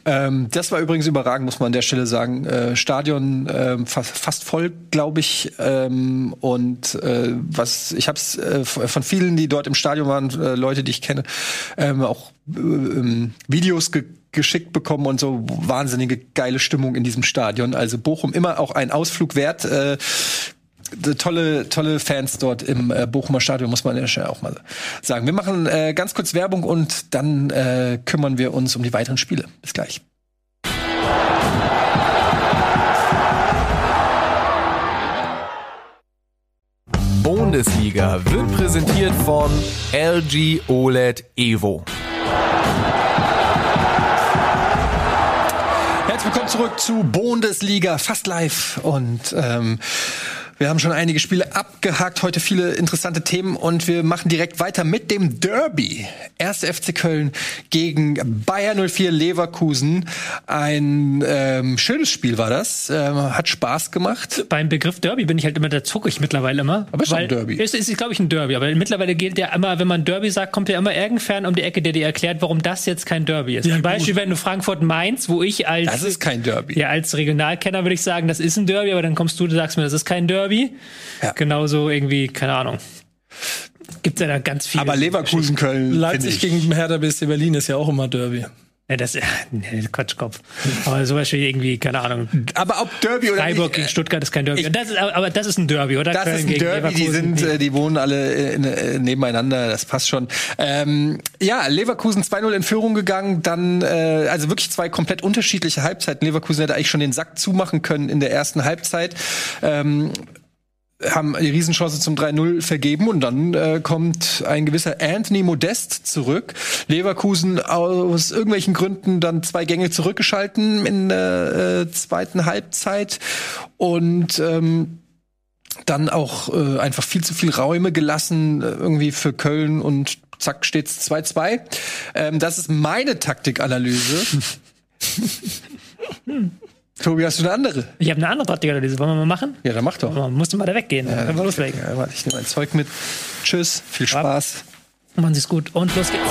Ähm, das war übrigens überragend, muss man an der Stelle sagen. Äh, Stadion äh, fast, fast voll, glaube ich. Ähm, und äh, was ich habe es äh, von vielen, die dort im Stadion waren, äh, Leute, die ich kenne, ähm, auch äh, ähm, Videos ge geschickt bekommen und so wahnsinnige geile Stimmung in diesem Stadion. Also Bochum immer auch ein Ausflug wert. Tolle, tolle Fans dort im äh, Bochumer Stadion, muss man ja auch mal sagen. Wir machen äh, ganz kurz Werbung und dann äh, kümmern wir uns um die weiteren Spiele. Bis gleich. Bundesliga wird präsentiert von LG OLED Evo. Herzlich willkommen zurück zu Bundesliga fast live und ähm, wir haben schon einige Spiele abgehakt, heute viele interessante Themen und wir machen direkt weiter mit dem Derby. 1. FC Köln gegen Bayer 04 Leverkusen. Ein ähm, schönes Spiel war das. Ähm, hat Spaß gemacht. Beim Begriff Derby bin ich halt immer, da zucke ich mittlerweile immer. Aber ist weil, ein Derby. Es ist, ist glaube ich, ein Derby. Aber mittlerweile geht ja immer, wenn man Derby sagt, kommt ja immer irgendfern um die Ecke, der dir erklärt, warum das jetzt kein Derby ist. Ja, Zum gut. Beispiel, wenn du Frankfurt Mainz, wo ich als Das ist kein Derby. Ja, als Regionalkenner würde ich sagen, das ist ein Derby, aber dann kommst du, du sagst mir, das ist kein Derby. Ja. Genauso irgendwie, keine Ahnung. Gibt's ja da ganz viel. Aber Leverkusen Köln Leipzig gegen Hertha BSC Berlin ist ja auch immer Derby. Ja, das, <laughs> nee, Quatschkopf. Aber zum Beispiel irgendwie, keine Ahnung. Aber ob Derby oder Freiburg nicht, gegen Stuttgart ist kein Derby. ich- das ist, aber das ist ein Derby, oder? Das Köln ist ein gegen Derby, die sind, äh, die wohnen alle äh, in, äh, nebeneinander, das passt schon. Ähm, ja, Leverkusen 2-0 in Führung gegangen, dann äh, also wirklich zwei komplett unterschiedliche Halbzeiten. Leverkusen hätte eigentlich schon den Sack zumachen können in der ersten Halbzeit. Ähm, haben die Riesenchance zum 3-0 vergeben und dann äh, kommt ein gewisser Anthony Modest zurück. Leverkusen aus irgendwelchen Gründen dann zwei Gänge zurückgeschalten in der äh, zweiten Halbzeit und ähm, dann auch äh, einfach viel zu viel Räume gelassen, äh, irgendwie für Köln und zack steht's 2-2. Ähm, das ist meine Taktikanalyse. <laughs> <laughs> Tobi, hast du eine andere? Ich habe eine andere Taktikanalyse. Wollen wir mal machen? Ja, dann mach doch. Man musste mal da weggehen. dann können wir loslegen. Ja, warte, ich nehme ein Zeug mit. Tschüss, viel Spaß. Machen Sie es gut. Und los geht's.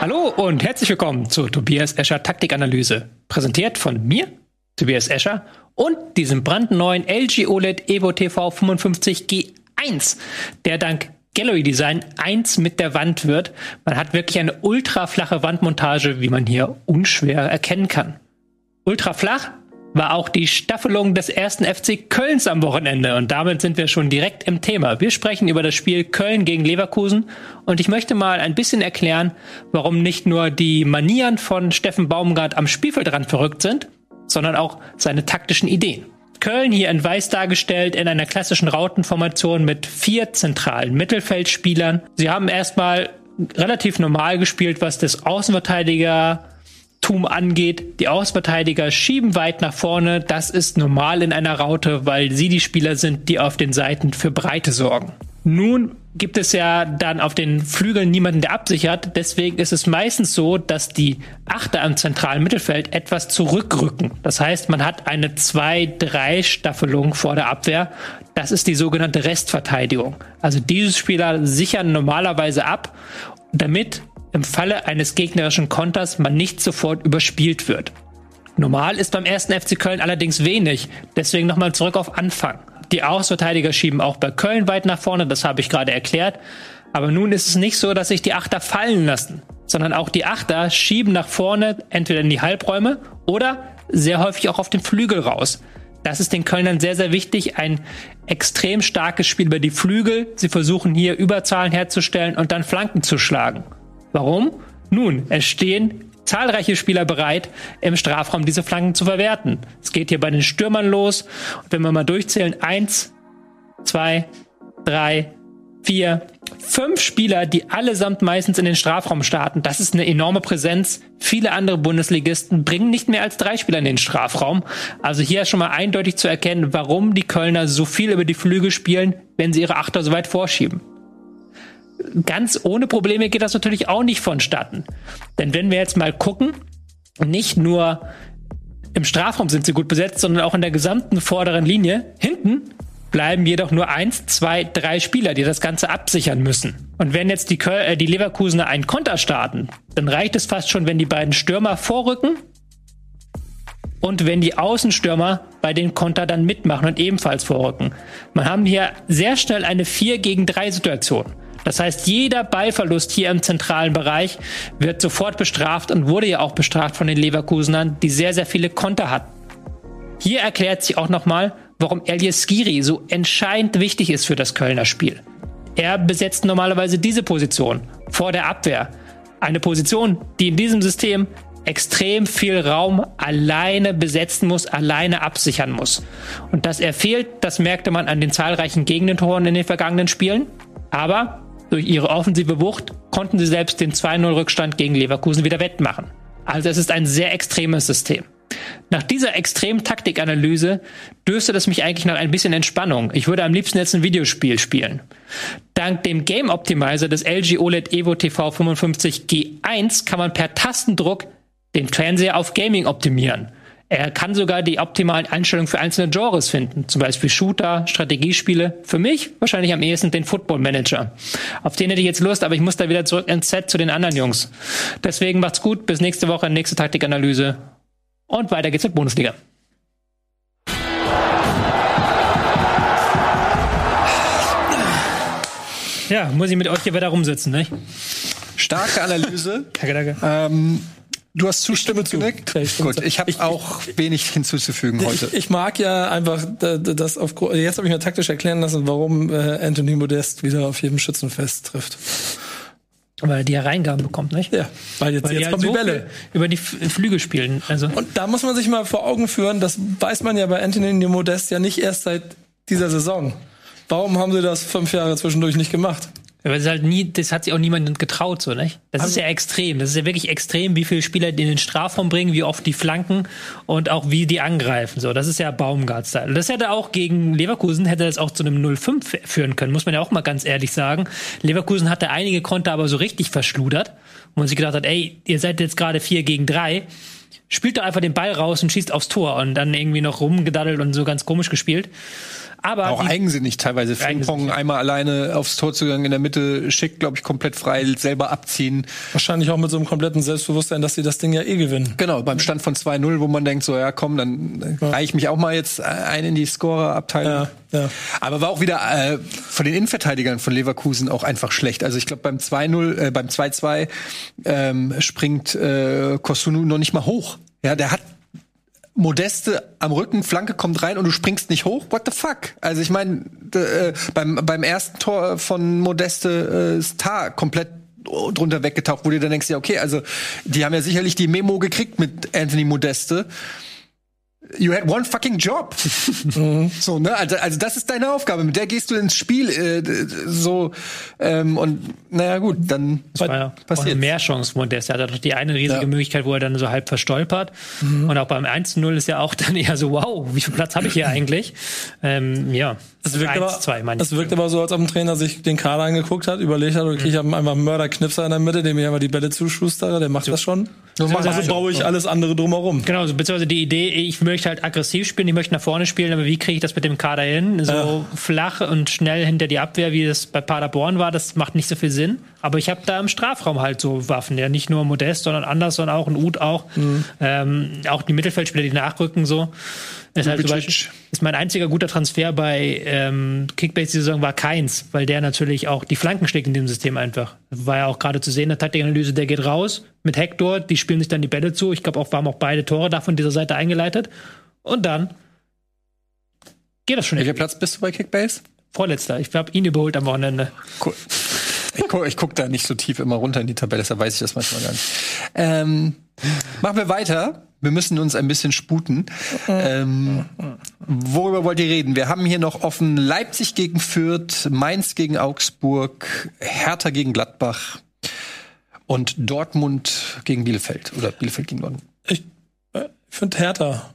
Hallo und herzlich willkommen zur Tobias Escher Taktikanalyse. Präsentiert von mir, Tobias Escher, und diesem brandneuen LG OLED Evo TV 55G1, der dank Gallery Design eins mit der Wand wird. Man hat wirklich eine ultraflache Wandmontage, wie man hier unschwer erkennen kann. Ultra flach war auch die Staffelung des ersten FC Kölns am Wochenende und damit sind wir schon direkt im Thema. Wir sprechen über das Spiel Köln gegen Leverkusen und ich möchte mal ein bisschen erklären, warum nicht nur die Manieren von Steffen Baumgart am Spielfeldrand verrückt sind, sondern auch seine taktischen Ideen. Köln hier in weiß dargestellt in einer klassischen Rautenformation mit vier zentralen Mittelfeldspielern. Sie haben erstmal relativ normal gespielt, was das Außenverteidiger Tum angeht. Die Außenverteidiger schieben weit nach vorne. Das ist normal in einer Raute, weil sie die Spieler sind, die auf den Seiten für Breite sorgen. Nun gibt es ja dann auf den Flügeln niemanden, der absichert. Deswegen ist es meistens so, dass die Achter am zentralen Mittelfeld etwas zurückrücken. Das heißt, man hat eine 2-3-Staffelung vor der Abwehr. Das ist die sogenannte Restverteidigung. Also diese Spieler sichern normalerweise ab, damit im Falle eines gegnerischen Konters man nicht sofort überspielt wird. Normal ist beim ersten FC Köln allerdings wenig. Deswegen nochmal zurück auf Anfang. Die Außenverteidiger schieben auch bei Köln weit nach vorne, das habe ich gerade erklärt. Aber nun ist es nicht so, dass sich die Achter fallen lassen, sondern auch die Achter schieben nach vorne, entweder in die Halbräume oder sehr häufig auch auf den Flügel raus. Das ist den Kölnern sehr, sehr wichtig. Ein extrem starkes Spiel über die Flügel. Sie versuchen hier Überzahlen herzustellen und dann Flanken zu schlagen. Warum? Nun, es stehen zahlreiche Spieler bereit, im Strafraum diese Flanken zu verwerten. Es geht hier bei den Stürmern los. Und wenn wir mal durchzählen, eins, zwei, drei, vier, fünf Spieler, die allesamt meistens in den Strafraum starten. Das ist eine enorme Präsenz. Viele andere Bundesligisten bringen nicht mehr als drei Spieler in den Strafraum. Also hier ist schon mal eindeutig zu erkennen, warum die Kölner so viel über die Flügel spielen, wenn sie ihre Achter so weit vorschieben. Ganz ohne Probleme geht das natürlich auch nicht vonstatten. Denn wenn wir jetzt mal gucken, nicht nur im Strafraum sind sie gut besetzt, sondern auch in der gesamten vorderen Linie. Hinten bleiben jedoch nur eins, zwei, drei Spieler, die das Ganze absichern müssen. Und wenn jetzt die, Köl äh, die Leverkusener einen Konter starten, dann reicht es fast schon, wenn die beiden Stürmer vorrücken und wenn die Außenstürmer bei den Konter dann mitmachen und ebenfalls vorrücken. Man haben hier sehr schnell eine 4 gegen 3 Situation. Das heißt, jeder Ballverlust hier im zentralen Bereich wird sofort bestraft und wurde ja auch bestraft von den Leverkusenern, die sehr, sehr viele Konter hatten. Hier erklärt sich auch nochmal, warum Elias Skiri so entscheidend wichtig ist für das Kölner Spiel. Er besetzt normalerweise diese Position vor der Abwehr. Eine Position, die in diesem System extrem viel Raum alleine besetzen muss, alleine absichern muss. Und dass er fehlt, das merkte man an den zahlreichen Gegentoren in den vergangenen Spielen. Aber durch ihre offensive Wucht konnten sie selbst den 2-0-Rückstand gegen Leverkusen wieder wettmachen. Also es ist ein sehr extremes System. Nach dieser extremen Taktikanalyse dürfte das mich eigentlich nach ein bisschen Entspannung. Ich würde am liebsten jetzt ein Videospiel spielen. Dank dem Game Optimizer des LG OLED Evo TV 55 G1 kann man per Tastendruck den Fernseher auf Gaming optimieren. Er kann sogar die optimalen Einstellungen für einzelne Genres finden, zum Beispiel Shooter, Strategiespiele. Für mich wahrscheinlich am ehesten den Football Manager. Auf den hätte ich jetzt Lust, aber ich muss da wieder zurück ins Set zu den anderen Jungs. Deswegen macht's gut, bis nächste Woche, nächste Taktikanalyse. Und weiter geht's mit Bundesliga. Ja, muss ich mit euch hier weiter rumsitzen, ne? Starke Analyse. <laughs> Danke, danke. ähm, du hast Zustimmung zu. genickt? Ja, ich Gut, ich habe Ich- auch wenig hinzuzufügen heute. Ich, ich mag ja einfach da- da- das auf jetzt habe ich mir taktisch erklären lassen, warum äh, Anthony Modest wieder auf jedem Schützenfest trifft. Weil er die Hereingaben bekommt, nicht? Ja, weil jetzt, Weil jetzt die halt kommen die Bälle. über die F Flügel spielen. Also Und da muss man sich mal vor Augen führen, das weiß man ja bei Anthony Modest ja nicht erst seit dieser Saison. Warum haben sie das fünf Jahre zwischendurch nicht gemacht? Aber das ist halt nie, das hat sich auch niemand getraut, so, nicht? Das ist ja extrem. Das ist ja wirklich extrem, wie viele Spieler die in den Strafraum bringen, wie oft die flanken und auch wie die angreifen, so. Das ist ja Baumgart-Style. Das hätte auch gegen Leverkusen, hätte das auch zu einem 0-5 führen können, muss man ja auch mal ganz ehrlich sagen. Leverkusen hatte einige Konter aber so richtig verschludert, wo man sich gedacht hat, ey, ihr seid jetzt gerade 4 gegen 3. Spielt doch einfach den Ball raus und schießt aufs Tor und dann irgendwie noch rumgedaddelt und so ganz komisch gespielt. Aber Auch die- eigensinnig teilweise. Frimpong einmal alleine aufs Tor zu gegangen in der Mitte, schick, glaube ich, komplett frei, selber abziehen. Wahrscheinlich auch mit so einem kompletten Selbstbewusstsein, dass sie das Ding ja eh gewinnen. Genau, beim Stand von 2-0, wo man denkt, so, ja komm, dann äh, reich ich mich auch mal jetzt ein in die Scorer-Abteilung. Ja, ja. Aber war auch wieder äh, von den Innenverteidigern von Leverkusen auch einfach schlecht. Also ich glaube, beim 2-0, äh, beim 2-2 ähm, springt äh, Kosunu noch nicht mal hoch. Ja, der hat Modeste am Rücken, Flanke kommt rein und du springst nicht hoch. What the fuck? Also ich meine, äh, beim, beim ersten Tor von Modeste äh, ist Tar komplett drunter weggetaucht, wo du dann denkst, ja, okay, also die haben ja sicherlich die Memo gekriegt mit Anthony Modeste. You had one fucking job. <laughs> So, ne? Also, also das ist deine Aufgabe. Mit der gehst du ins Spiel. Äh, so ähm, und naja gut, dann Das war ja passiert. eine Mehrchance Modest. Er hat doch die eine riesige Ja. Möglichkeit, wo er dann so halb verstolpert. Und auch beim 1-0 ist ja auch dann eher so, wow, wie viel Platz habe ich hier eigentlich? Ähm, ja. Es wirkt, aber, 1-2 meine ich. es wirkt aber so, als ob ein Trainer sich den Kader angeguckt hat, überlegt hat, okay, ich habe einfach einen Mörderknipser in der Mitte, dem ich einfach die Bälle zuschustere, der macht das schon. machen wir also das. baue ich alles andere drumherum. Genau, so, beziehungsweise die Idee, ich möchte halt aggressiv spielen, ich möchte nach vorne spielen, aber wie kriege ich das mit dem Kader hin? So Ja. flach und schnell hinter die Abwehr, wie das bei Paderborn war, das macht nicht so viel Sinn. Aber ich habe da im Strafraum halt so Waffen, ja, nicht nur Modest, sondern anders, sondern auch ein Ud auch. Mhm. Ähm, auch die Mittelfeldspieler, die nachrücken, so. Ljubicic. Beispiel, ist mein einziger guter Transfer bei ähm, Kickbase die Saison war keins, weil der natürlich auch die Flanken schlägt in dem System einfach. War ja auch gerade zu sehen, in der Taktikanalyse, der geht raus mit Hector, die spielen sich dann die Bälle zu. Ich glaube auch, waren auch beide Tore da von dieser Seite eingeleitet. Und dann geht das schon. Welcher Platz bist du bei Kickbase? Vorletzter. Ich habe ihn überholt am Wochenende. Cool. Ich gucke guck da nicht so tief immer runter in die Tabelle, deshalb weiß ich das manchmal gar nicht. Ähm, machen wir weiter. Wir müssen uns ein bisschen sputen. Ähm, worüber wollt ihr reden? Wir haben hier noch offen Leipzig gegen Fürth, Mainz gegen Augsburg, Hertha gegen Gladbach und Dortmund gegen Bielefeld. Oder Bielefeld gegen Dortmund. Ich äh, finde Hertha.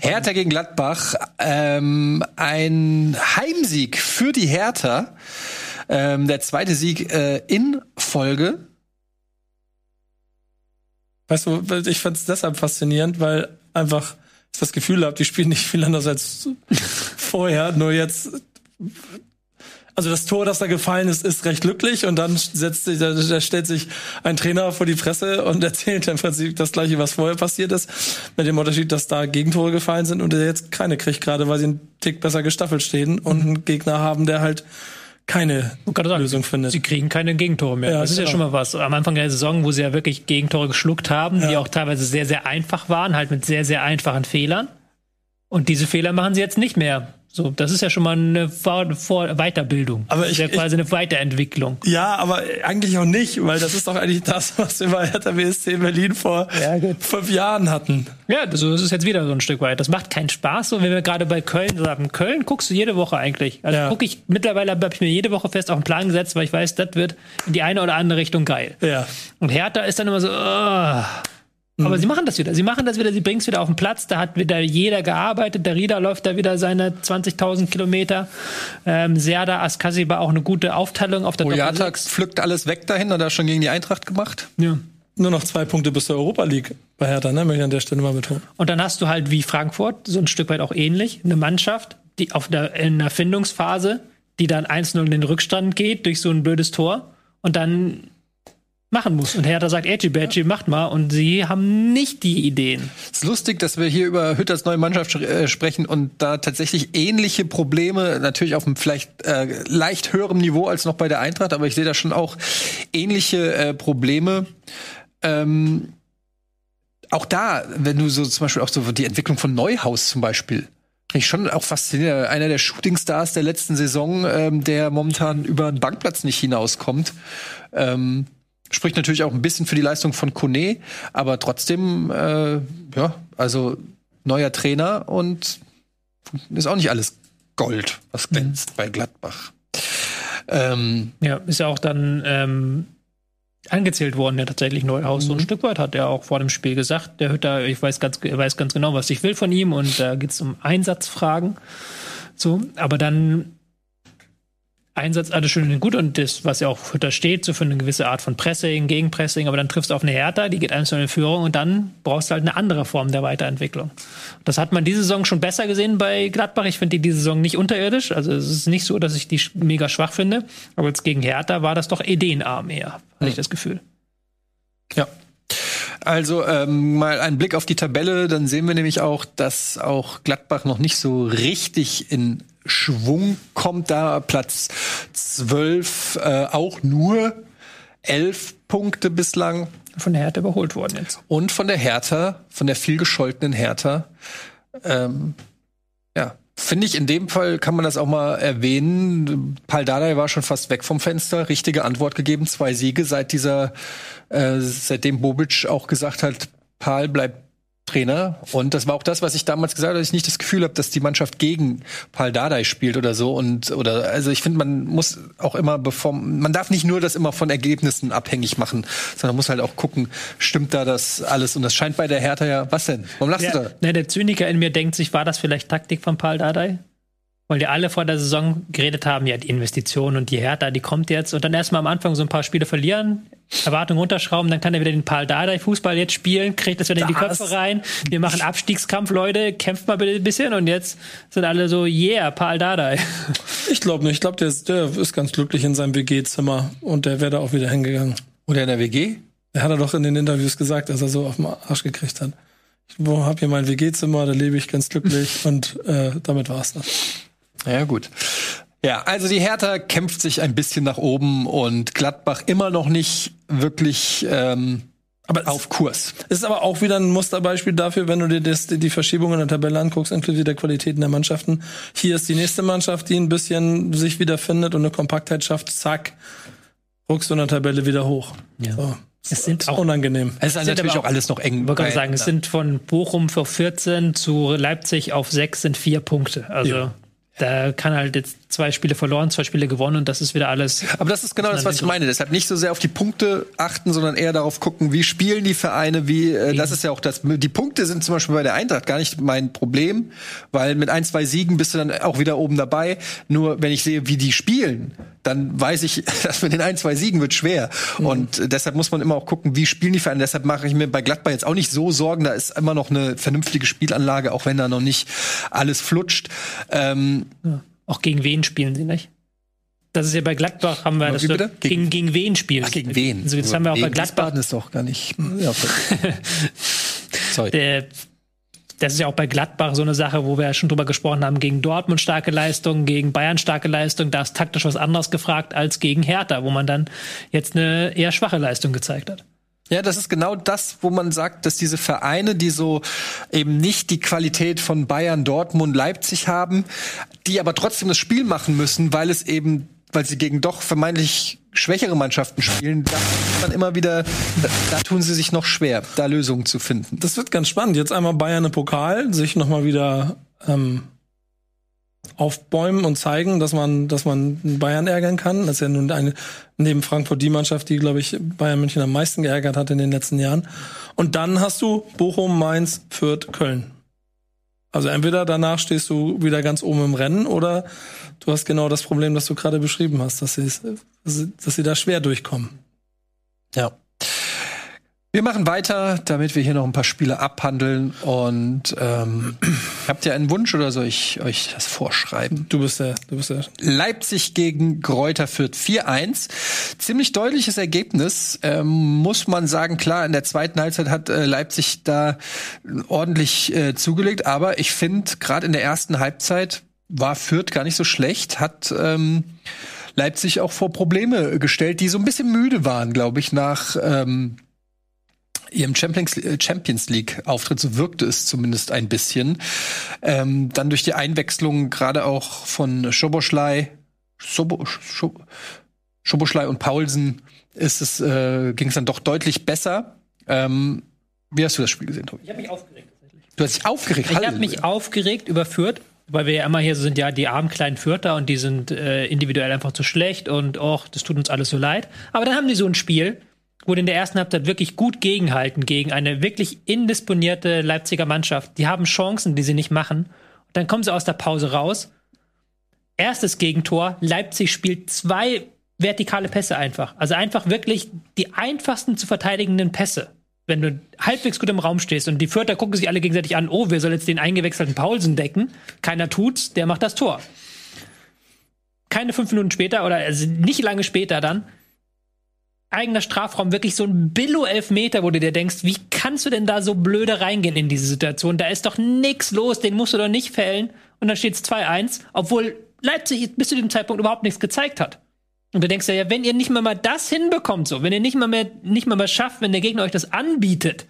Hertha gegen Gladbach, ähm, ein Heimsieg für die Hertha. Ähm, der zweite Sieg äh, in Folge. Weißt du, ich fand es deshalb faszinierend, weil einfach ich das Gefühl habe, die spielen nicht viel anders als <laughs> vorher, nur jetzt also das Tor, das da gefallen ist, ist recht glücklich und dann setzt sich, da, da stellt sich ein Trainer vor die Presse und <laughs> erzählt im Prinzip das gleiche, was vorher passiert ist, mit dem Unterschied, dass da Gegentore gefallen sind und er jetzt keine kriegt, gerade weil sie einen Tick besser gestaffelt stehen und einen Gegner haben, der halt keine sagen, Lösung findet. Sie kriegen keine Gegentore mehr. Ja, das ist ja genau. schon mal was. Am Anfang der Saison, wo sie ja wirklich Gegentore geschluckt haben, die Ja. auch teilweise sehr, sehr einfach waren, halt mit sehr, sehr einfachen Fehlern. Und diese Fehler machen sie jetzt nicht mehr. So, das ist ja schon mal eine Vor Vor Weiterbildung. Aber das ist ich- ja ich- quasi eine Weiterentwicklung. Ja, aber eigentlich auch nicht, weil das ist doch eigentlich das, was wir bei Hertha BSC Berlin vor Ja, fünf Jahren hatten. Ja, das das ist jetzt wieder so ein Stück weit. Das macht keinen Spaß. So, wenn wir gerade bei Köln sagen, Köln guckst du jede Woche eigentlich. Also Ja. gucke ich, mittlerweile habe ich mir jede Woche fest auf einen Plan gesetzt, weil ich weiß, das wird in die eine oder andere Richtung geil. Ja. Und Hertha ist dann immer so, oh. Aber sie machen das wieder. Sie machen das wieder, sie bringen es wieder auf den Platz. Da hat wieder jeder gearbeitet. Der Rieder läuft da wieder seine 20.000 Kilometer. Ähm, Serda, Askasiba auch eine gute Aufteilung auf der Boyata pflückt alles weg dahin, hat er schon gegen die Eintracht gemacht. Ja. Nur noch zwei Punkte bis zur Europa League bei Hertha, ne? Möchte ich an der Stelle mal betonen. Und dann hast du halt wie Frankfurt, so ein Stück weit auch ähnlich, eine Mannschaft, die auf der, in einer Findungsphase, die dann 1-0 in den Rückstand geht durch so ein blödes Tor und dann machen muss. Und Hertha sagt, Edgy Badgy, macht mal. Und sie haben nicht die Ideen. Es ist lustig, dass wir hier über Hütters neue Mannschaft äh, sprechen und da tatsächlich ähnliche Probleme, natürlich auf einem vielleicht äh, leicht höherem Niveau als noch bei der Eintracht, aber ich sehe da schon auch ähnliche äh, Probleme. Ähm, auch da, wenn du so zum Beispiel auch so die Entwicklung von Neuhaus zum Beispiel, ich schon auch faszinierend. Einer der Shootingstars der letzten Saison, ähm, der momentan über einen Bankplatz nicht hinauskommt. Ähm, spricht natürlich auch ein bisschen für die Leistung von Kone, aber trotzdem, äh, ja, also neuer Trainer und ist auch nicht alles Gold, was glänzt bei Gladbach. Ähm, Ja, ist ja auch dann ähm, angezählt worden, ja tatsächlich Neuhaus. So ein Stück weit hat er auch vor dem Spiel gesagt, der Hütter, ich weiß ganz, weiß ganz genau, was ich will von ihm und da geht es um Einsatzfragen. So, aber dann Einsatz, alles schön und gut und das, was ja auch Hütter steht, so für eine gewisse Art von Pressing, Gegenpressing, aber dann triffst du auf eine Hertha, die geht eins in Führung und dann brauchst du halt eine andere Form der Weiterentwicklung. Das hat man diese Saison schon besser gesehen bei Gladbach. Ich finde die diese Saison nicht unterirdisch. Also es ist nicht so, dass ich die mega schwach finde. Aber jetzt gegen Hertha war das doch ideenarm eher, hatte ich das Gefühl. Ja. Also ähm, mal ein Blick auf die Tabelle, dann sehen wir nämlich auch, dass auch Gladbach noch nicht so richtig in Schwung kommt. Da Platz 12 äh, auch nur elf Punkte bislang. Von der Hertha überholt worden jetzt. Und von der Hertha, von der viel gescholtenen Hertha. Ähm, ja, finde ich, in dem Fall kann man das auch mal erwähnen. Paul Dardai war schon fast weg vom Fenster. Richtige Antwort gegeben. Zwei Siege seit dieser, äh, seitdem Bobic auch gesagt hat, Paul bleibt Trainer. Und das war auch das, was ich damals gesagt habe, dass ich nicht das Gefühl habe, dass die Mannschaft gegen Paul Dardai spielt oder so. Und, oder, also ich finde, man muss auch immer, bevor, man darf nicht nur das immer von Ergebnissen abhängig machen, sondern muss halt auch gucken, stimmt da das alles? Und das scheint bei der Hertha ja, was denn? Warum lachst du Ja, da? ne, der Zyniker in mir denkt sich, war das vielleicht Taktik von Paul Dardai? Weil die alle vor der Saison geredet haben, ja, die Investition und die Hertha, die kommt jetzt. Und dann erstmal am Anfang so ein paar Spiele verlieren, Erwartungen runterschrauben, dann kann er wieder den Paul Dardai Fußball jetzt spielen, kriegt das wieder in die Das- Köpfe rein. Wir machen Abstiegskampf, Leute, kämpft mal bitte ein bisschen. Und jetzt sind alle so, yeah, Paul Dardai. Ich glaube nicht. Ich glaube, der, ist- der ist ganz glücklich in seinem WG-Zimmer und der wäre da auch wieder hingegangen. Oder in der WG? Er hat er doch in den Interviews gesagt, dass er so auf den Arsch gekriegt hat. Ich wo- hab hier mein WG-Zimmer, da lebe ich ganz glücklich und äh, damit war's das. Ja, gut. Ja, also die Hertha kämpft sich ein bisschen nach oben und Gladbach immer noch nicht wirklich ähm, Aber auf Kurs. Es ist aber auch wieder ein Musterbeispiel dafür, wenn du dir das, die Verschiebung in der Tabelle anguckst, inklusive der Qualitäten der Mannschaften. Hier ist die nächste Mannschaft, die ein bisschen sich wiederfindet und eine Kompaktheit schafft. Zack, ruckst du in der Tabelle wieder hoch. Ja. So. Es sind auch unangenehm. Es ist sind natürlich aber auch alles noch eng. Ich wollte gerade bei- sagen, es sind von Bochum für 14 zu Leipzig auf 6 sind vier Punkte. Also Ja. Da kann halt jetzt zwei Spiele verloren, zwei Spiele gewonnen und das ist wieder alles. Aber das ist genau das, was ich meine. Deshalb nicht so sehr auf die Punkte achten, sondern eher darauf gucken, wie spielen die Vereine, wie, äh, das ist ja auch das, die Punkte sind zum Beispiel bei der Eintracht gar nicht mein Problem, weil mit ein, zwei Siegen bist du dann auch wieder oben dabei. Nur wenn ich sehe, wie die spielen, dann weiß ich, <laughs> dass mit den ein, zwei Siegen wird schwer. Mhm. Und äh, deshalb muss man immer auch gucken, wie spielen die Vereine. Deshalb mache ich mir bei Gladbach jetzt auch nicht so Sorgen. Da ist immer noch eine vernünftige Spielanlage, auch wenn da noch nicht alles flutscht. Ähm, ja. Auch gegen wen spielen sie nicht? Das ist ja bei Gladbach haben wir das bitte? Gegen, gegen wen spielen. Ach, gegen wen? Also jetzt haben wir auch bei Gladbach. ist doch gar nicht. Ja, <laughs> Sorry. Der, das ist ja auch bei Gladbach so eine Sache, wo wir ja schon drüber gesprochen haben, gegen Dortmund starke Leistung, gegen Bayern starke Leistung, da ist taktisch was anderes gefragt als gegen Hertha, wo man dann jetzt eine eher schwache Leistung gezeigt hat. Ja, das ist genau das, wo man sagt, dass diese Vereine, die so eben nicht die Qualität von Bayern, Dortmund, Leipzig haben, die aber trotzdem das Spiel machen müssen, weil es eben, weil sie gegen doch vermeintlich schwächere Mannschaften spielen, da man immer wieder, da, tun sie sich noch schwer, da Lösungen zu finden. Das wird ganz spannend. Jetzt einmal Bayern im Pokal, sich noch mal wieder ähm, aufbäumen und zeigen, dass man, dass man Bayern ärgern kann. Das ist ja nun eine, neben Frankfurt die Mannschaft, die, glaube ich, Bayern München am meisten geärgert hat in den letzten Jahren. Und dann hast du Bochum, Mainz, Fürth, Köln. Also entweder danach stehst du wieder ganz oben im Rennen oder du hast genau das Problem, das du gerade beschrieben hast, dass sie, dass sie da schwer durchkommen. Ja. Wir machen weiter, damit wir hier noch ein paar Spiele abhandeln. Und ähm, <clears throat> habt ihr einen Wunsch oder soll ich euch das vorschreiben? Du bist der, du bist der. Leipzig gegen Gräuter Fürth 4-1. Ziemlich deutliches Ergebnis, ähm, muss man sagen. Klar, in der zweiten Halbzeit hat äh, Leipzig da ordentlich äh, zugelegt, aber ich finde, gerade in der ersten Halbzeit war Fürth gar nicht so schlecht, hat ähm, Leipzig auch vor Probleme gestellt, die so ein bisschen müde waren, glaube ich, nach ähm, ihrem Champions, äh, Champions League Auftritt, so wirkte es zumindest ein bisschen. Ähm, dann durch die Einwechslung gerade auch von Schoboschlei, Schobo, Schoboschlei und Paulsen ist es, äh, ging es dann doch deutlich besser. Ähm, wie hast du das Spiel gesehen, Tobi? Ich habe mich aufgeregt. Du hast dich aufgeregt? Ich habe mich aufgeregt über Fürth, weil wir ja immer hier so sind, ja, die armen kleinen Fürther und die sind äh, individuell einfach zu schlecht und och, das tut uns alles so leid. Aber dann haben die so ein Spiel, wurde in der ersten Halbzeit wirklich gut gegenhalten gegen eine wirklich indisponierte Leipziger Mannschaft. Die haben Chancen, die sie nicht machen. Und dann kommen sie aus der Pause raus. Erstes Gegentor. Leipzig spielt zwei vertikale Pässe einfach. Also einfach wirklich die einfachsten zu verteidigenden Pässe. Wenn du halbwegs gut im Raum stehst und die Vierter gucken sich alle gegenseitig an, oh, wer soll jetzt den eingewechselten Paulsen decken? Keiner tut's, der macht das Tor. Keine fünf Minuten später oder also nicht lange später dann eigener Strafraum wirklich so ein Billo-Elfmeter, wo du dir denkst, wie kannst du denn da so blöde reingehen in diese Situation? Da ist doch nix los, den musst du doch nicht fällen. Und dann steht es 2-1, obwohl Leipzig bis zu diesem Zeitpunkt überhaupt nichts gezeigt hat. Und du denkst ja, wenn ihr nicht mal mal das hinbekommt, so, wenn ihr nicht mal mehr, nicht mal mehr schafft, wenn der Gegner euch das anbietet,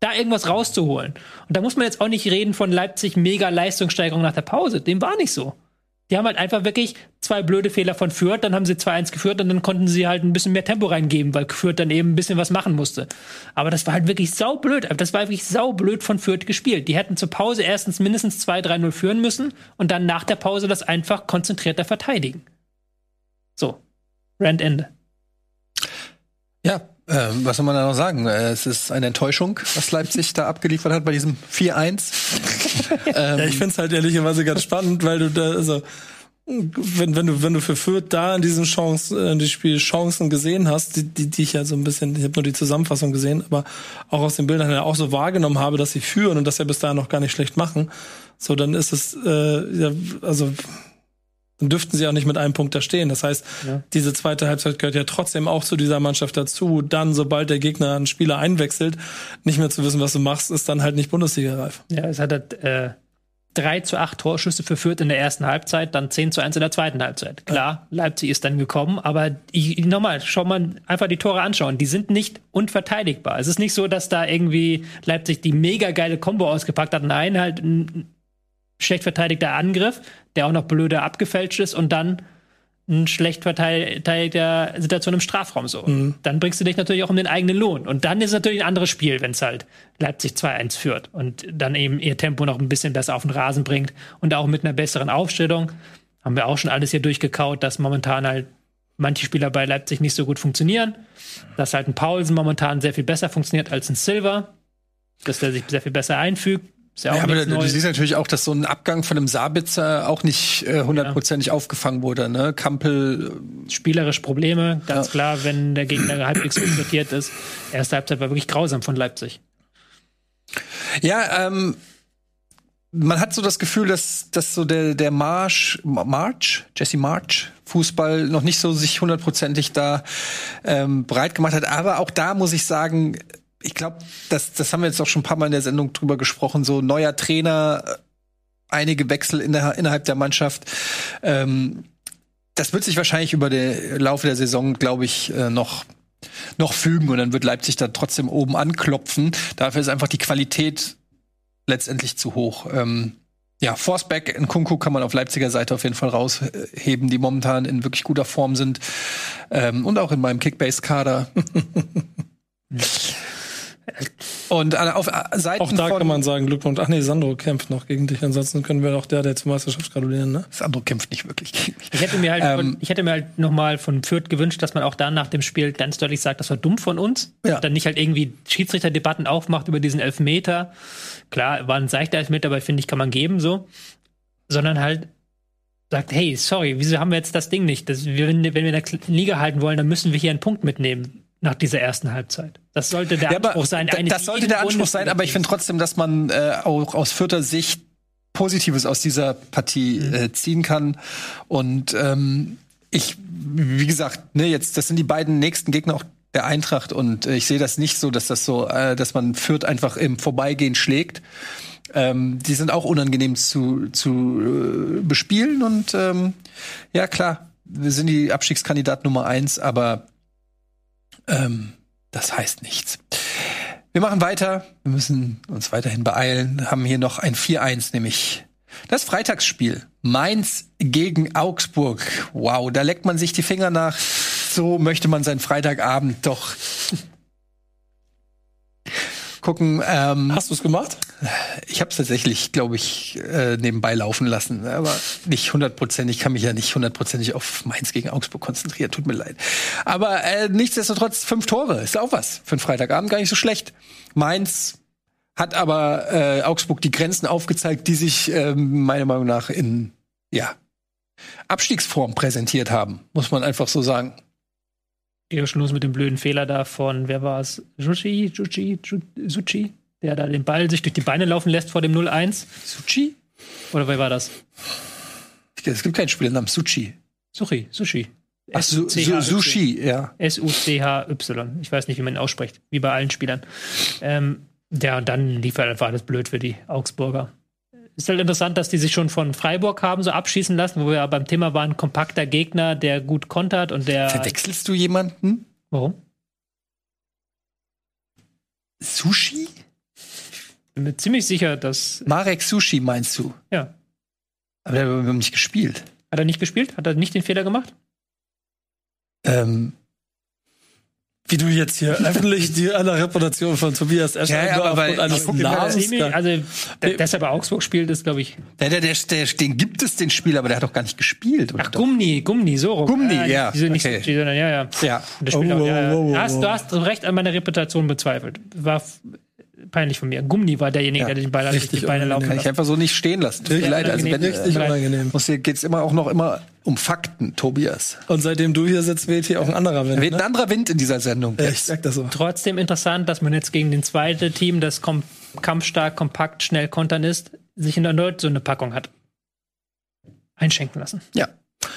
da irgendwas rauszuholen. Und da muss man jetzt auch nicht reden von Leipzig mega Leistungssteigerung nach der Pause. Dem war nicht so. Die haben halt einfach wirklich zwei blöde Fehler von Fürth, dann haben sie 2-1 geführt und dann konnten sie halt ein bisschen mehr Tempo reingeben, weil Fürth dann eben ein bisschen was machen musste. Aber das war halt wirklich saublöd. Das war wirklich saublöd von Fürth gespielt. Die hätten zur Pause erstens mindestens 2-3-0 führen müssen und dann nach der Pause das einfach konzentrierter verteidigen. So. Rand Ende. Ja, äh, was soll man da noch sagen? Äh, es ist eine Enttäuschung, was Leipzig da abgeliefert hat bei diesem 4-1. ähm, <laughs> ja, ich finde es halt ehrlicherweise ganz spannend, weil du da, also, wenn, wenn du, wenn du für Fürth da in diesen Chancen, in die Spiel Chancen gesehen hast, die, die, die ich ja so ein bisschen, ich habe nur die Zusammenfassung gesehen, aber auch aus den Bildern ja auch so wahrgenommen habe, dass sie führen und dass sie bis dahin noch gar nicht schlecht machen, so dann ist es, äh, ja, also dann dürften sie auch nicht mit einem Punkt da stehen. Das heißt, ja. diese zweite Halbzeit gehört ja trotzdem auch zu dieser Mannschaft dazu. Dann, sobald der Gegner einen Spieler einwechselt, nicht mehr zu wissen, was du machst, ist dann halt nicht Bundesliga-reif. Ja, es hat halt, äh, 3 zu 8 Torschüsse für Fürth in der ersten Halbzeit, dann 10 zu 1 in der zweiten Halbzeit. Klar, ja. Leipzig ist dann gekommen, aber nochmal, schau mal einfach die Tore anschauen. Die sind nicht unverteidigbar. Es ist nicht so, dass da irgendwie Leipzig die mega geile Combo ausgepackt hat. Nein, halt ein schlecht verteidigter Angriff, der auch noch blöder abgefälscht ist und dann eine schlecht verteidigte Situation im Strafraum so. Mhm. Dann bringst du dich natürlich auch um den eigenen Lohn. Und dann ist es natürlich ein anderes Spiel, wenn es halt Leipzig 2-1 führt und dann eben ihr Tempo noch ein bisschen besser auf den Rasen bringt und auch mit einer besseren Aufstellung. Haben wir auch schon alles hier durchgekaut, dass momentan halt manche Spieler bei Leipzig nicht so gut funktionieren. Dass halt ein Paulsen momentan sehr viel besser funktioniert als ein Silver. Dass der sich sehr viel besser einfügt. Ist ja Ja, aber du, du siehst natürlich auch, dass so ein Abgang von einem Sabitzer auch nicht äh, hundertprozentig aufgefangen wurde. Ne? Kampel, spielerisch Probleme, ganz klar, wenn der Gegner <clears throat> halbwegs konzentriert ist. Erste Halbzeit war wirklich grausam von Leipzig. äh, ja, ähm, man hat so das Gefühl, dass, dass so der, der Marsch, March, Jesse March, Fußball noch nicht so sich hundertprozentig da ähm, breit gemacht hat. Aber auch da muss ich sagen, ich glaube, das, das haben wir jetzt auch schon ein paar Mal in der Sendung drüber gesprochen, so neuer Trainer, äh, einige Wechsel in der, innerhalb der Mannschaft. Ähm, das wird sich wahrscheinlich über den Laufe der Saison, glaube ich, äh, noch noch fügen und dann wird Leipzig da trotzdem oben anklopfen. Dafür ist einfach die Qualität letztendlich zu hoch. Ähm, ja, Forsberg in Kunku kann man auf Leipziger Seite auf jeden Fall rausheben, die momentan in wirklich guter Form sind. Ähm, und auch in meinem Kickbase-Kader. <laughs> und auf äh, Seiten Auch da von kann man sagen, Glückwunsch. Ach nee, Sandro kämpft noch gegen dich. Ansonsten können wir auch der, der zur Meisterschaft gratulieren, ne? Sandro kämpft nicht wirklich gegen mich. Ich hätte mir halt, Ähm, von, ich hätte mir halt noch mal von Fürth gewünscht, dass man auch dann nach dem Spiel ganz deutlich sagt, das war dumm von uns. Ja. Dann nicht halt irgendwie Schiedsrichterdebatten aufmacht über diesen Elfmeter. Klar, war ein seichter Elfmeter, aber finde ich, kann man geben so. Sondern halt sagt, hey, sorry, wieso haben wir jetzt das Ding nicht? Das, wir, wenn wir in der Liga halten wollen, dann müssen wir hier einen Punkt mitnehmen nach dieser ersten Halbzeit. Das sollte der Ja, Anspruch sein. das sollte der Anspruch sein, aber ich finde trotzdem, dass man äh, auch aus vierter Sicht Positives aus dieser Partie äh, ziehen kann. Und ähm, ich, wie gesagt, ne, jetzt, das sind die beiden nächsten Gegner auch der Eintracht und äh, ich sehe das nicht so, dass das so, äh, dass man Fürth einfach im Vorbeigehen schlägt. Ähm, die sind auch unangenehm zu, zu äh, bespielen und ähm, ja klar, wir sind die Abstiegskandidat Nummer eins, aber ähm, das heißt nichts. Wir machen weiter. Wir müssen uns weiterhin beeilen. Haben hier noch ein 4-1, nämlich das Freitagsspiel. Mainz gegen Augsburg. Wow, da leckt man sich die Finger nach. So möchte man seinen Freitagabend doch <laughs> gucken. Ähm, Hast du es gemacht? Ich habe es tatsächlich, glaube ich, äh, nebenbei laufen lassen, aber nicht hundertprozentig. Ich kann mich ja nicht hundertprozentig auf Mainz gegen Augsburg konzentrieren. Tut mir leid. Aber äh, nichtsdestotrotz fünf Tore ist auch was für einen Freitagabend gar nicht so schlecht. Mainz hat aber äh, Augsburg die Grenzen aufgezeigt, die sich ähm, meiner Meinung nach in ja Abstiegsform präsentiert haben, muss man einfach so sagen. Geht schon los mit dem blöden Fehler da von, wer war es? Ju- Suchi? Der da den Ball sich durch die Beine laufen lässt vor dem 0-1. Suchi? Oder wer war das? Es gibt keinen Spieler namens Suchi. Suchi, Sushi. Ach, Su Su. Sushi, ja. S-U-C-H-Y. Ich weiß nicht, wie man ihn ausspricht. Wie bei allen Spielern. Ähm, ja, und dann lief halt einfach alles blöd für die Augsburger. Ist halt interessant, dass die sich schon von Freiburg haben so abschießen lassen, wo wir ja beim Thema waren, kompakter Gegner, der gut kontert und der. Verwechselst du jemanden? Warum? Sushi? Bin mir ziemlich sicher, dass. Marek Sushi meinst du? Ja. Aber der hat nicht gespielt. Hat er nicht gespielt? Hat er nicht den Fehler gemacht? Ähm, Wie du jetzt hier <laughs> öffentlich die aller Reputation von Tobias Escher Ja, ja, aber weil- eines Namens Also, der, dass er bei Augsburg spielt, ist, glaube ich. der, der, der, der, den gibt es, den Spiel, aber der hat doch gar nicht gespielt. Oder Ach, doch? Gumni, Gumni, so rum. Gumni, Äh, ja, Wieso nicht okay. Sondern ja, ja. Ja. Oh, auch, ja, ja. wow, wow, Du hast, wow. du hast recht an meiner Reputation bezweifelt. War peinlich von mir. Gumni war derjenige, Ja, der den Ball durch die richtig Beine laufen Kann ich einfach so nicht stehen lassen. Tut mir Richtig leid. Also wenn, richtig äh, unangenehm. muss hier geht's immer auch noch immer um Fakten, Tobias. Und seitdem du hier sitzt, weht hier auch ein anderer Wind. Weht ein Ne? anderer Wind in dieser Sendung. Ja, ich sag das so. Trotzdem interessant, dass man jetzt gegen den zweiten Team, das kom kampfstark, kompakt, schnell kontern ist, sich in erneut so eine Packung hat einschenken lassen. Ja.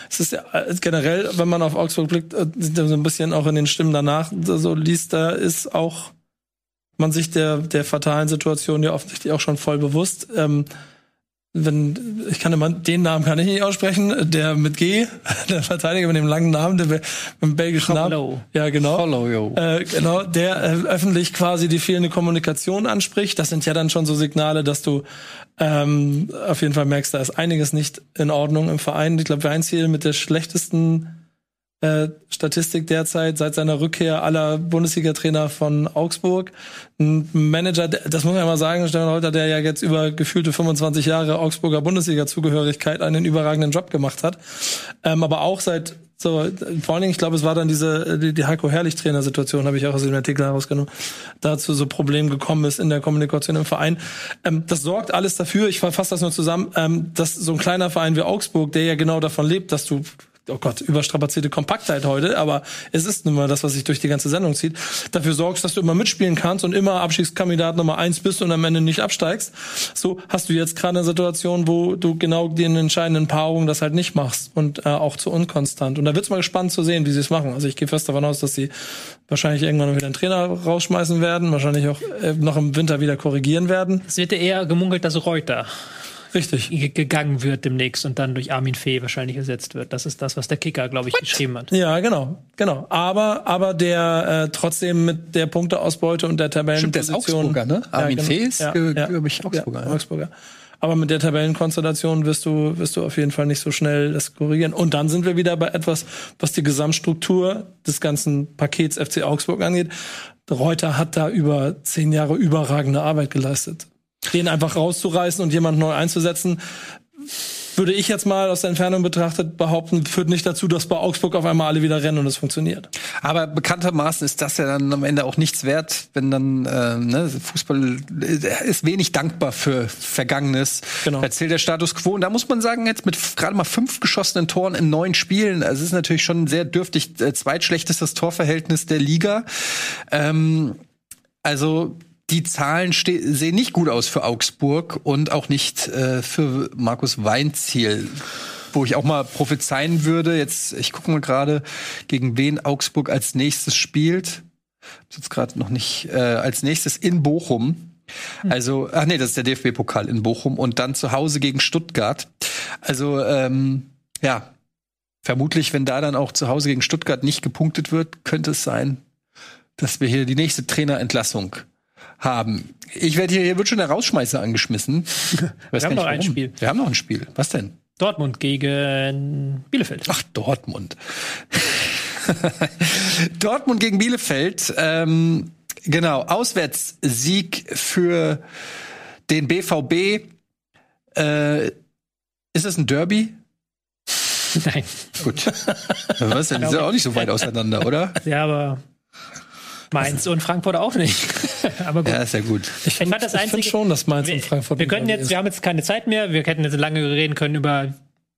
Es ist ja äh, generell, wenn man auf Augsburg blickt, äh, so ein bisschen auch in den Stimmen danach so liest, da ist auch man sich der, der fatalen Situation ja offensichtlich auch schon voll bewusst. Ähm, wenn ich kann immer den Namen kann ich nicht aussprechen, der mit G, <laughs> der Verteidiger mit dem langen Namen, der mit dem belgischen Namen, ja genau, Follow, yo. äh, genau, der äh, öffentlich quasi die fehlende Kommunikation anspricht. Das sind ja dann schon so Signale, dass du ähm, auf jeden Fall merkst, da ist einiges nicht in Ordnung im Verein. Ich glaube, Weinziel mit der schlechtesten äh, Statistik derzeit seit seiner Rückkehr aller Bundesliga-Trainer von Augsburg. Ein Manager, das muss man ja mal sagen, Stefan Reuter, der ja jetzt über gefühlte 25 Jahre Augsburger Bundesliga-Zugehörigkeit einen überragenden Job gemacht hat. Ähm, aber auch seit so, vor allen Dingen, ich glaube, es war dann diese, die, die Heiko Herrlich-Trainer-Situation, habe ich auch aus dem Artikel herausgenommen, dazu so Problem gekommen ist in der Kommunikation im Verein. Ähm, das sorgt alles dafür, ich fasse das nur zusammen, ähm, dass so ein kleiner Verein wie Augsburg, der ja genau davon lebt, dass du oh Gott, überstrapazierte Kompaktheit heute, aber es ist nun mal das, was sich durch die ganze Sendung zieht, dafür sorgst, dass du immer mitspielen kannst und immer Abstiegskandidat Nummer eins bist und am Ende nicht absteigst. So hast du jetzt gerade eine Situation, wo du genau den entscheidenden Paarungen das halt nicht machst und äh, auch zu unkonstant. Und da wird's mal gespannt zu sehen, wie sie es machen. Also ich gehe fest davon aus, dass sie wahrscheinlich irgendwann wieder einen Trainer rausschmeißen werden, wahrscheinlich auch äh, noch im Winter wieder korrigieren werden. Es wird ja eher gemunkelt, dass Reuter Richtig. ge- gegangen wird demnächst und dann durch Armin Fee wahrscheinlich ersetzt wird. Das ist das, was der Kicker, glaube ich, geschrieben hat. Ja, genau, genau. Aber, aber der äh, trotzdem mit der Punkteausbeute und der Stimmt, der ist Tabellenposition. Augsburger, ne? Armin Fee ist, ge- ja, glaub ich, Augsburger, Ja, ja. Augsburger. Aber mit der Tabellenkonstellation wirst du, wirst du auf jeden Fall nicht so schnell das korrigieren. Und dann sind wir wieder bei etwas, was die Gesamtstruktur des ganzen Pakets FC Augsburg angeht. Reuter hat da über zehn Jahre überragende Arbeit geleistet. Den einfach rauszureißen und jemand neu einzusetzen, würde ich jetzt mal aus der Entfernung betrachtet behaupten, führt nicht dazu, dass bei Augsburg auf einmal alle wieder rennen und es funktioniert. Aber bekanntermaßen ist das ja dann am Ende auch nichts wert, wenn dann äh, ne, Fußball äh, ist wenig dankbar für Vergangenes. Genau. Erzählt der Status quo. Und da muss man sagen, jetzt mit gerade mal fünf geschossenen Toren in neun Spielen, also es ist natürlich schon sehr dürftig, äh, zweitschlechtestes Torverhältnis der Liga. Ähm, also die Zahlen sehen nicht gut aus für Augsburg und auch nicht äh, für Markus Weinziel. Wo ich auch mal prophezeien würde, jetzt, ich gucke mal gerade, gegen wen Augsburg als nächstes spielt. Hab's jetzt gerade noch nicht, äh, als nächstes in Bochum. Also, ach nee, das ist der DFB-Pokal in Bochum und dann zu Hause gegen Stuttgart. Also, ähm, ja, vermutlich, wenn da dann auch zu Hause gegen Stuttgart nicht gepunktet wird, könnte es sein, dass wir hier die nächste Trainerentlassung haben. Ich werde hier, hier wird schon der Rausschmeißer angeschmissen. <laughs> Weiß haben noch ein. Spiel. Wir haben noch ein Spiel. Was denn? Dortmund gegen Bielefeld. Ach, Dortmund. <laughs> Dortmund gegen Bielefeld. Ähm, genau, Auswärtssieg für den BVB. Äh, ist es ein Derby? Nein. Gut. <laughs> Was denn? Die sind auch nicht so weit auseinander, oder? Ja, aber Mainz und Frankfurt auch nicht. <laughs> aber gut. Ja, ist ja gut. Ich fand das ich find Einzige- schon, dass Mainz wir, und Frankfurt. wir können jetzt, Derby wir haben jetzt keine Zeit mehr. Wir hätten jetzt lange reden können über,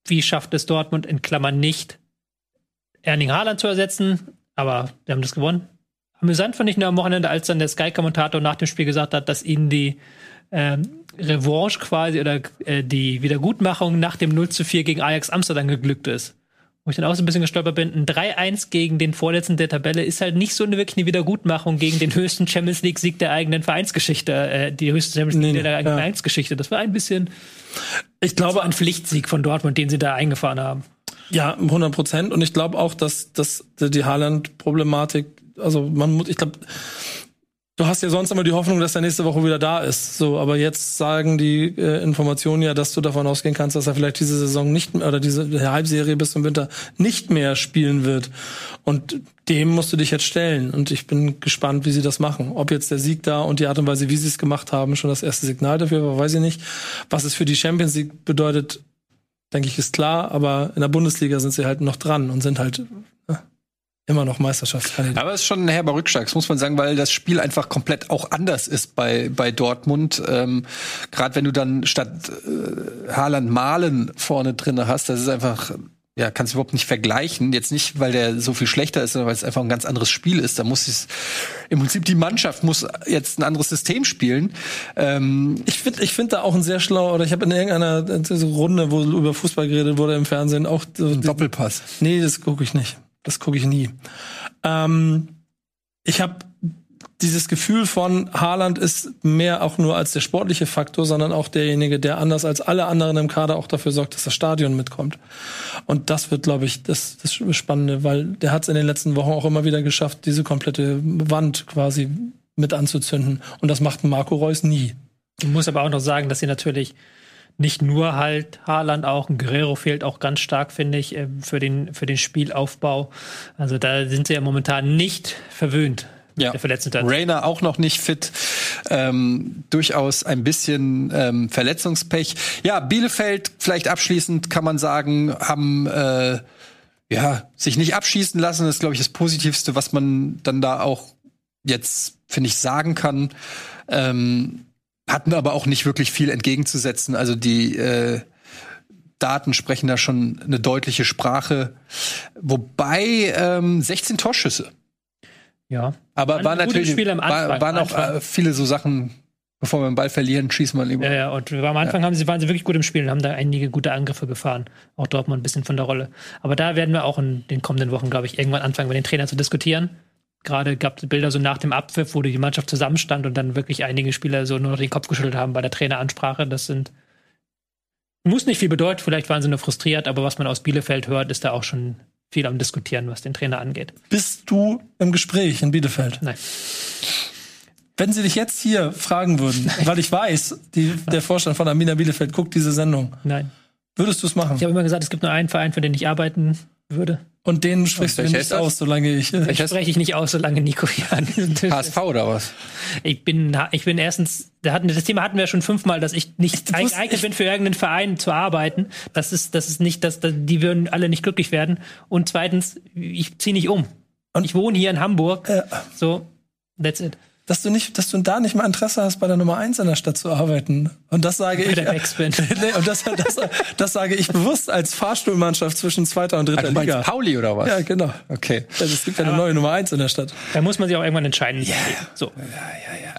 wie schafft es Dortmund in Klammern nicht, Erling Haaland zu ersetzen. Aber wir haben das gewonnen. Amüsant fand ich nur am Wochenende, als dann der Sky-Kommentator nach dem Spiel gesagt hat, dass ihnen die ähm, Revanche quasi oder äh, die Wiedergutmachung nach dem 0 zu 4 gegen Ajax Amsterdam geglückt ist. Wo ich dann auch so ein bisschen gestolpert bin, ein 3-1 gegen den Vorletzten der Tabelle ist halt nicht so eine wirklich eine Wiedergutmachung gegen den höchsten Champions League-Sieg der eigenen Vereinsgeschichte, äh, die höchste Champions League Nee, der eigenen ja. Vereinsgeschichte. Das war ein bisschen Ich glaube, ein Pflichtsieg von Dortmund, den sie da eingefahren haben. Ja, 100 Prozent. Und ich glaube auch, dass, dass die Haaland-Problematik, also man muss, ich glaube, du hast ja sonst immer die Hoffnung, dass er nächste Woche wieder da ist. So, aber jetzt sagen die äh, Informationen ja, dass du davon ausgehen kannst, dass er vielleicht diese Saison nicht mehr oder diese Halbserie bis zum Winter nicht mehr spielen wird. Und dem musst du dich jetzt stellen. Und ich bin gespannt, wie sie das machen. Ob jetzt der Sieg da und die Art und Weise, wie sie es gemacht haben, schon das erste Signal dafür war, weiß ich nicht. Was es für die Champions League bedeutet, denke ich, ist klar, aber in der Bundesliga sind sie halt noch dran und sind halt äh, immer noch Meisterschaftskandidat. Aber es ist schon ein herber Rückschlag, das muss man sagen, weil das Spiel einfach komplett auch anders ist bei, bei Dortmund. Ähm, Gerade wenn du dann statt äh, Haaland Malen vorne drinne hast, das ist einfach, ja, kannst du überhaupt nicht vergleichen. Jetzt nicht, weil der so viel schlechter ist, sondern weil es einfach ein ganz anderes Spiel ist. Da muss es im Prinzip die Mannschaft muss jetzt ein anderes System spielen. Ähm, Ich finde ich find da auch ein sehr schlau, oder ich habe in irgendeiner äh, Runde, wo über Fußball geredet wurde im Fernsehen, auch so, Doppelpass. Nee, das gucke ich nicht. Das gucke ich nie. Ähm, ich habe dieses Gefühl von Haaland ist mehr auch nur als der sportliche Faktor, sondern auch derjenige, der anders als alle anderen im Kader auch dafür sorgt, dass das Stadion mitkommt. Und das wird, glaube ich, das, das Spannende, weil der hat es in den letzten Wochen auch immer wieder geschafft, diese komplette Wand quasi mit anzuzünden. Und das macht Marco Reus nie. Ich muss aber auch noch sagen, dass sie natürlich nicht nur halt Haaland auch, ein Guerrero fehlt auch ganz stark, finde ich, äh, für den, für den Spielaufbau. Also da sind sie ja momentan nicht verwöhnt. Ja. Der verletzten Rainer auch noch nicht fit. Ähm, durchaus ein bisschen ähm, Verletzungspech. Ja, Bielefeld, vielleicht abschließend kann man sagen, haben äh, ja sich nicht abschießen lassen. Das ist, glaube ich, das Positivste, was man dann da auch jetzt, finde ich, sagen kann. Ähm, hatten aber auch nicht wirklich viel entgegenzusetzen. Also die äh, Daten sprechen da schon eine deutliche Sprache. Wobei ähm, 16 Torschüsse. Ja. Aber war natürlich war, waren auch äh, viele so Sachen, bevor wir den Ball verlieren, schießen wir lieber. Ja, ja, und am Anfang haben sie, waren sie wirklich gut im Spiel und haben da einige gute Angriffe gefahren. Auch Dortmund ein bisschen von der Rolle. Aber da werden wir auch in den kommenden Wochen, glaube ich, irgendwann anfangen, mit den Trainern zu diskutieren. Gerade gab es Bilder so nach dem Abpfiff, wo die Mannschaft zusammenstand und dann wirklich einige Spieler so nur noch den Kopf geschüttelt haben bei der Traineransprache. Das sind muss nicht viel bedeuten, vielleicht waren sie nur frustriert, aber was man aus Bielefeld hört, ist da auch schon viel am Diskutieren, was den Trainer angeht. Bist du im Gespräch in Bielefeld? Nein. Wenn sie dich jetzt hier fragen würden, weil ich weiß, die, der Vorstand von Amina Bielefeld guckt diese Sendung, Nein. würdest du es machen? Ich habe immer gesagt, es gibt nur einen Verein, für den ich arbeiten würde. Und den sprichst du welcher nicht aus, solange ich. Äh, Ich spreche ich nicht aus, solange Nico hier an diesem Tisch ist. HSV oder was? Ich bin, ich bin erstens, da hatten, das Thema hatten wir schon fünfmal, dass ich nicht geeignet ich- bin, für irgendeinen Verein zu arbeiten. Das ist, das ist nicht, dass, dass die würden alle nicht glücklich werden. Und zweitens, ich ziehe nicht um. Und ich wohne hier in Hamburg. Ja. So, that's it. Dass du nicht, dass du da nicht mal Interesse hast, bei der Nummer eins in der Stadt zu arbeiten. Und das sage Bei ich. der <laughs> nee, und das, das, das sage ich bewusst als Fahrstuhlmannschaft zwischen zweiter und dritter Also, du Liga. Pauli oder was? Ja, genau. Okay. Also es gibt ja eine neue Nummer eins in der Stadt. Da muss man sich auch irgendwann entscheiden. So.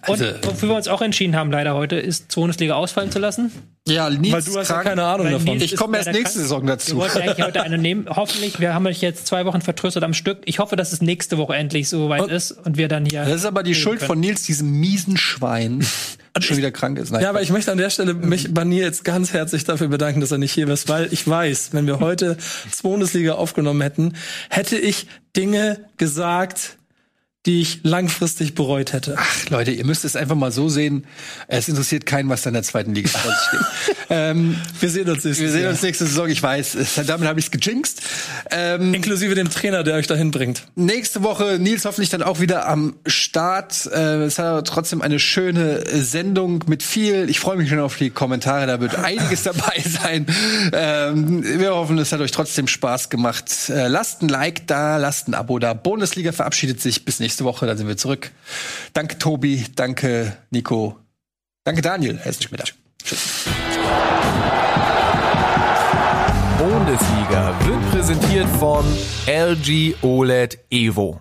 Also- Und wofür wir uns auch entschieden haben, leider heute, ist Bundesliga ausfallen zu lassen. Ja, Nils Weil du hast ja krank. keine Ahnung Weil davon. Nils Ich komme erst nächste krank. Saison Wir dazu. wollten eigentlich heute eine nehmen. Hoffentlich, wir haben euch jetzt zwei Wochen vertröstet am Stück. Ich hoffe, dass es nächste Woche endlich so weit Und- ist und wir dann hier. Das ist aber die Schuld können. von Nils, diesem miesen Schwein, <laughs> das schon wieder krank ist. Nein, Ja, aber ich möchte an der Stelle mich bei Nils jetzt ganz herzlich dafür bedanken, dass er nicht hier ist, weil ich weiß, wenn wir heute <laughs> das Bundesliga aufgenommen hätten, hätte ich Dinge gesagt, die ich langfristig bereut hätte. Ach, Leute, ihr müsst es einfach mal so sehen. Es interessiert keinen, was da in der zweiten Liga vor sich steht. <laughs> ähm, Wir sehen uns nächstes wir sehen uns nächste Saison. Ich weiß, damit habe ich es gejinxt. Ähm, Inklusive dem Trainer, der euch dahin bringt. Nächste Woche Nils hoffentlich dann auch wieder am Start. Äh, es hat aber trotzdem eine schöne äh, Sendung mit viel. Ich freue mich schon auf die Kommentare, da wird einiges <laughs> dabei sein. Ähm, wir hoffen, es hat euch trotzdem Spaß gemacht. Äh, lasst ein Like da, lasst ein Abo da. Bundesliga verabschiedet sich bis nächste Woche, dann sind wir zurück. Danke Tobi, danke Nico, danke Daniel. Herzlich mit Tschüss. Bundesliga wird präsentiert von LG OLED Evo.